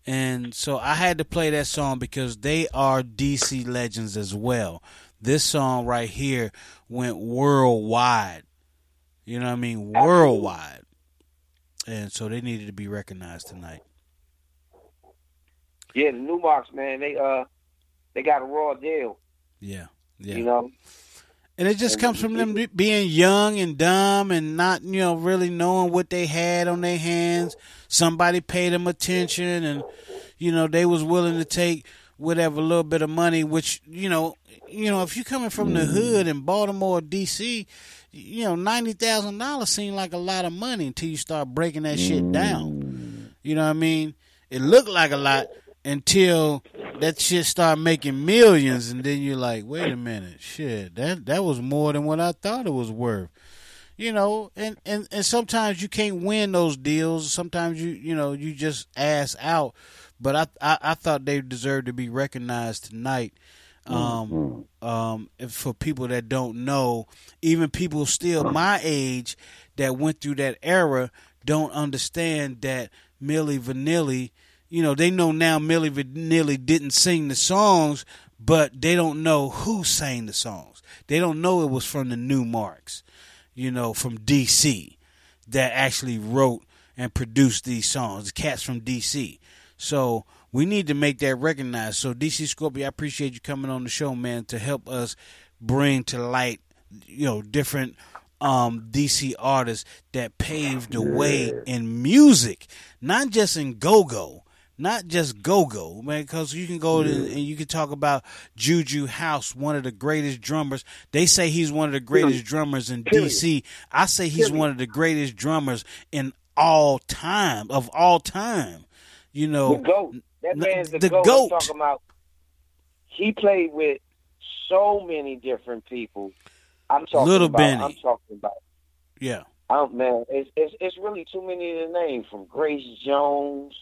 Speaker 1: And so I had to play that song because they are DC legends as well. This song right here went worldwide. You know what I mean? Worldwide. And so they needed to be recognized tonight.
Speaker 17: Yeah, the Numarx, man, they uh, they got a raw deal.
Speaker 1: Yeah. Yeah.
Speaker 17: You know,
Speaker 1: And it just comes from them being young and dumb and not, you know, really knowing what they had on their hands. Somebody paid them attention and, you know, they was willing to take whatever little bit of money, which, you know, you know, if you're coming from the hood in Baltimore, D.C., you know, $90,000 seemed like a lot of money until you start breaking that shit down. You know what I mean? It looked like a lot until that shit start making millions and then you're like, wait a minute, shit, that that was more than what I thought it was worth. You know, and, and, and sometimes you can't win those deals. Sometimes you you know, you just ass out. But I I, I thought they deserved to be recognized tonight. Um, um, if for people that don't know, even people still my age that went through that era don't understand that Milli Vanilli, you know, they know now Milli Vanilli didn't sing the songs, but they don't know who sang the songs. They don't know it was from the Numarx, you know, from DC that actually wrote and produced these songs. The cats from DC. So we need to make that recognized. So DC Scorpio, I appreciate you coming on the show, man, to help us bring to light, you know, different um, DC artists that paved the way in music, not just in go go, not just go go, man. Because you can go to, and you can talk about Juju House, one of the greatest drummers. They say he's one of the greatest drummers in DC. I say he's one of the greatest drummers in all time of all time. You know,
Speaker 17: the goat. That man's the,
Speaker 1: the
Speaker 17: goat.
Speaker 1: goat.
Speaker 17: Talking about. He played with so many different people. I'm talking
Speaker 1: Little
Speaker 17: about.
Speaker 1: Benny.
Speaker 17: I'm talking about.
Speaker 1: yeah.
Speaker 17: Oh man, it's it's it's really too many to name from Grace Jones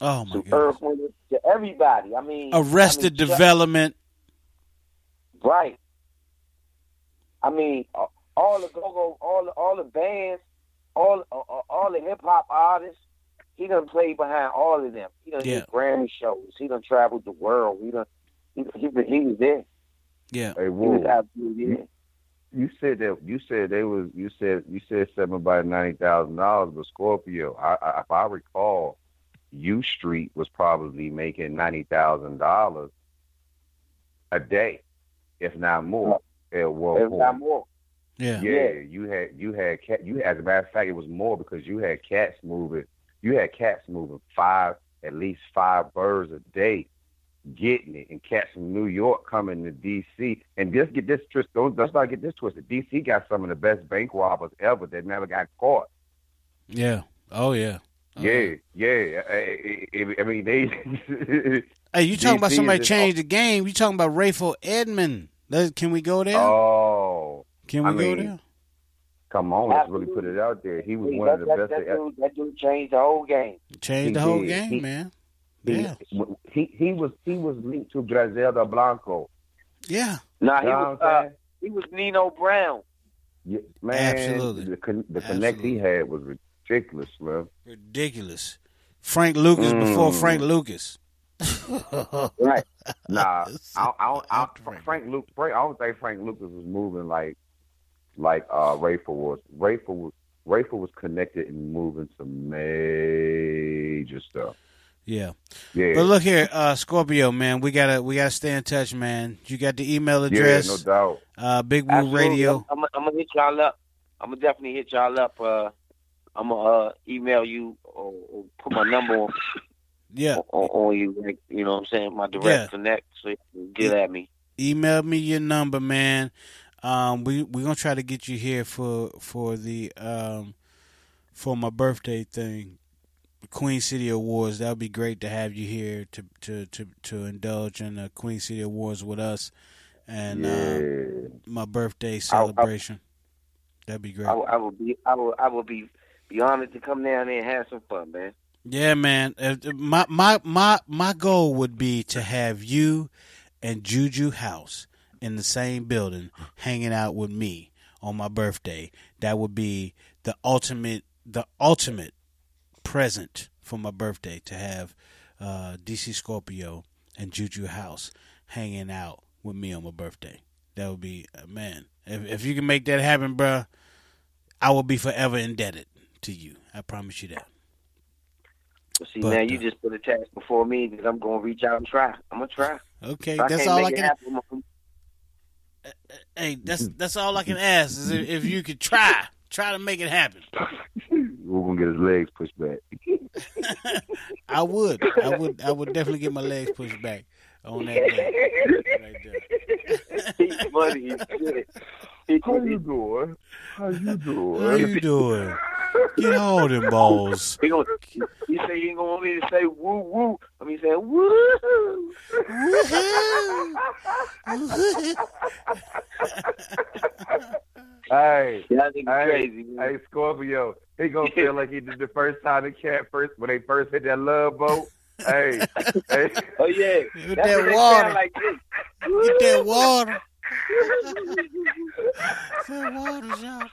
Speaker 1: Oh my
Speaker 17: to
Speaker 1: god.
Speaker 17: Earth to everybody. I mean,
Speaker 1: Arrested
Speaker 17: I mean, Chuck-
Speaker 1: Development.
Speaker 17: Right. I mean, all the go go, all the, all the bands, all all all the hip hop artists. He done played behind all of them. He done
Speaker 1: Yeah.
Speaker 17: did Grammy shows. He done traveled the world. He done he he, he was there.
Speaker 1: Yeah.
Speaker 3: Hey,
Speaker 17: He was
Speaker 3: Woo,
Speaker 17: absolutely there.
Speaker 3: you said that you said they was you said you said something about ninety thousand dollars, but Scorpio, I, I, if I recall, U Street was probably making ninety thousand dollars a day, if not more. At World
Speaker 17: If not more.
Speaker 1: Yeah.
Speaker 3: Yeah, you had you had cat. You as a matter of fact, it was more because you had cats moving. You had cats moving five, at least five birds a day, getting it, and cats from New York coming to D.C. And just get this twist. Don't let's not get this twisted. D.C. got some of the best bank robbers ever that never got caught.
Speaker 1: Yeah. Oh yeah.
Speaker 3: Yeah, yeah. I, I, I mean, they. [laughs]
Speaker 1: Hey, you talking about somebody
Speaker 3: is just-
Speaker 1: changed the game? You talking about Rayful Edmond? Can we go there?
Speaker 3: Oh,
Speaker 1: Can we
Speaker 3: I
Speaker 1: go
Speaker 3: mean,
Speaker 1: there?
Speaker 3: Come on, let's really put it out there. He was
Speaker 17: Hey,
Speaker 3: one of the
Speaker 17: that,
Speaker 3: best.
Speaker 17: that,
Speaker 3: that-
Speaker 17: dude, that dude changed the whole game.
Speaker 1: Changed
Speaker 3: He
Speaker 1: the whole
Speaker 3: did.
Speaker 1: game,
Speaker 3: He-
Speaker 1: man.
Speaker 3: He,
Speaker 1: Yeah.
Speaker 3: he he was he was linked to Griselda Blanco.
Speaker 1: Yeah.
Speaker 17: Nah, he
Speaker 3: Know
Speaker 17: was uh, he was Nino Brown.
Speaker 3: Yeah, man,
Speaker 1: Absolutely.
Speaker 3: the con- the connect he had was ridiculous, man.
Speaker 1: Ridiculous. Frank Lucas before
Speaker 3: Mm.
Speaker 1: Frank Lucas. [laughs]
Speaker 17: right.
Speaker 3: Nah, [laughs] I, I, I, Frank Luke. Frank, I don't think Frank Lucas was moving like like uh Rayful was. Rayful was Rayful was connected and moving some major stuff.
Speaker 1: Yeah.
Speaker 3: Yeah.
Speaker 1: But look here, uh, Scorpio, man, we gotta we gotta stay in touch, man. You got the email address.
Speaker 3: Yeah, no doubt.
Speaker 1: Uh, Big Woo
Speaker 17: Absolutely.
Speaker 1: Radio.
Speaker 17: I'm, I'm, I'm gonna hit y'all up. I'm gonna definitely hit y'all up. Uh, I'm gonna uh, email you or, or put my number on,
Speaker 1: Yeah.
Speaker 17: on, on you. Like, you know what I'm saying? My direct
Speaker 1: Yeah.
Speaker 17: connect, so you can get at me.
Speaker 1: Email me your number, man. Um, we we gonna try to get you here for for the um for my birthday thing, Queen City Awards. That would be great to have you here to to to to indulge in the Queen City Awards with us, and uh, my birthday celebration. That'd be great.
Speaker 17: I, I will be. I will. I will be. Be honored to come down there and have some fun, man.
Speaker 1: Yeah, man. Uh, My my my my goal would be to have you and Juju House in the same building, hanging out with me on my birthday. That would be the ultimate the ultimate present for my birthday to have uh, DC Scorpio and Juju House hanging out with me on my birthday. That would be uh, man. If if you can make that happen, bruh, I will be forever indebted to you. I promise you that.
Speaker 17: But see,
Speaker 1: But,
Speaker 17: now
Speaker 1: uh,
Speaker 17: you just put a task before me that I'm gonna reach out and try. I'm gonna try.
Speaker 1: Okay,
Speaker 17: If
Speaker 1: that's
Speaker 17: can't
Speaker 1: all I
Speaker 17: it
Speaker 1: can.
Speaker 17: happen, I'm- uh, uh,
Speaker 1: Hey, that's mm-hmm. that's all I can ask is if, if you could try, try to make it happen. [laughs]
Speaker 3: We're gonna get his legs pushed back. [laughs]
Speaker 1: I would, I would, I would definitely get my legs pushed back on that day. Right there.
Speaker 17: He's funny. as shit.
Speaker 3: How you doing? How you [laughs] doing?
Speaker 1: How you [laughs] doing? Get all them balls.
Speaker 17: He gonna, he say he ain't gonna want me to say woo woo. I mean, say woo.
Speaker 3: Hey, [laughs]
Speaker 17: Yeah, I
Speaker 3: hey,
Speaker 17: crazy, man.
Speaker 3: hey, Scorpio. He gonna feel like he did the first time the cat first when they first hit that love boat. hey, hey.
Speaker 17: Oh yeah,
Speaker 1: With
Speaker 17: That's
Speaker 1: that water.
Speaker 17: Like.
Speaker 1: Get that water. That water, y'all.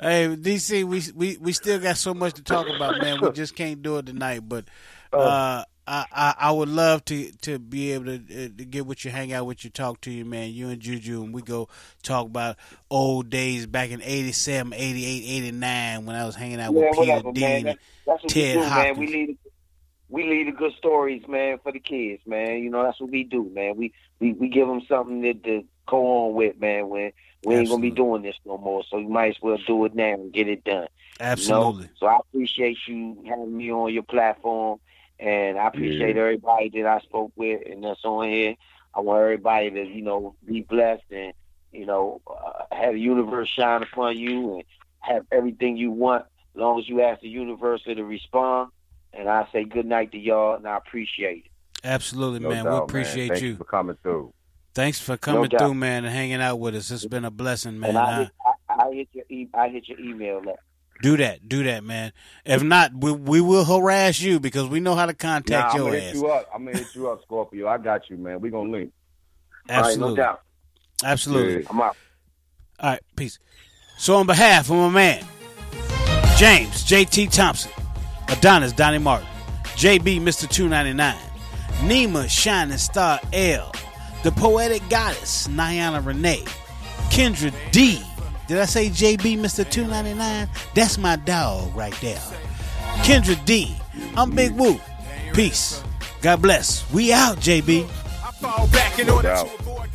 Speaker 1: hey, DC, we we we still got so much to talk about, man. We just can't do it tonight, but uh, I, I I would love to to be able to, uh, to get with you, hang out with you, talk to you, man. You and Juju, and we go talk about old days back in 87, 88, 89 when I was hanging out
Speaker 17: Yeah,
Speaker 1: with Peter
Speaker 17: whatever,
Speaker 1: Dean
Speaker 17: man. That- That's what
Speaker 1: Ted
Speaker 17: we do, man.
Speaker 1: Hopkins.
Speaker 17: We lead, we lead the good stories, man, for the kids, man. You know, that's what we do, man. We we, we give them something to, to go on with, man. When we ain't gonna be doing this no more, so you might as well do it now and get it done. you know?
Speaker 1: Absolutely.
Speaker 17: So I appreciate you having me on your platform, and I appreciate
Speaker 3: Yeah.
Speaker 17: everybody that I spoke with and that's on here. I want everybody to, you know, be blessed and, you know, uh, have the universe shine upon you and have everything you want, as long as you ask the universe to respond. And I say good night to y'all, and I appreciate it.
Speaker 1: Absolutely,
Speaker 3: No
Speaker 1: man.
Speaker 3: doubt,
Speaker 1: we appreciate
Speaker 3: Thank
Speaker 1: you.
Speaker 3: for coming through.
Speaker 1: Thanks for coming
Speaker 17: doubt.
Speaker 1: through, man, and hanging out with us. It's been a blessing, man.
Speaker 17: and I,
Speaker 1: I,
Speaker 17: hit, I, I hit your e- I hit your email up.
Speaker 1: do that, do that, man. If not, we we will harass you because we know how to
Speaker 3: Nah,
Speaker 1: contact
Speaker 3: I'm gonna hit you up. I'm gonna hit you up, Scorpio. I got you, man. We gonna link.
Speaker 1: Absolutely,
Speaker 17: All right, no doubt.
Speaker 1: absolutely.
Speaker 3: Yeah.
Speaker 17: I'm out.
Speaker 1: All right, peace. So on behalf of my man, James JT Thompson, Adonis Donnie Martin, JB Mr. 299, Nima Shining Star L, the poetic goddess Niana Renee, Kendra D. Did I say JB Mr. 299? That's my dog right there. Kendra D. I'm Big Woo. Peace. God bless. We out, JB.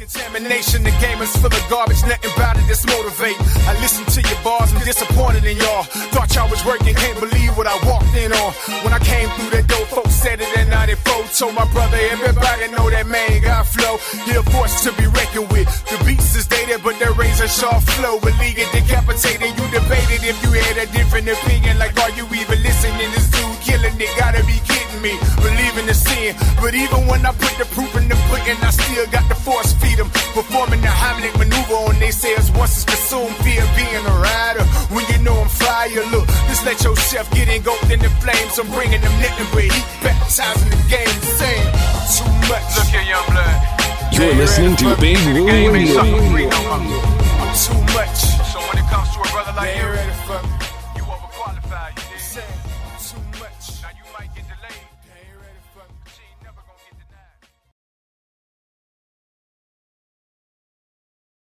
Speaker 21: Contamination, the game is full of garbage, nothing about it that's motivate. I listen to your bars, I'm disappointed in y'all. Thought y'all was working, can't believe what I walked in on. When I came through that door, folks said it in 94. Told my brother, everybody know that man got flow. He a force to be reckoned with. The beats is dated, but the razor sharp flow. It decapitated. You debated if you had a different opinion. Like, are you even listening? This dude killing it, gotta be kidding me. Believing the sin. But even when I put the proof in the pudding, I still got the force feed them. Performing the Heimlich maneuver on they says once it's consumed, fear being a rider. When you know I'm fire, look, just let your chef get engulfed in the flames. I'm bringing them nothing but heat, baptizing the game, saying too much. Look here, young blood.
Speaker 22: You're listening to Big Woo Radio.
Speaker 21: I'm too much. So when it comes to a brother like you, ready for me.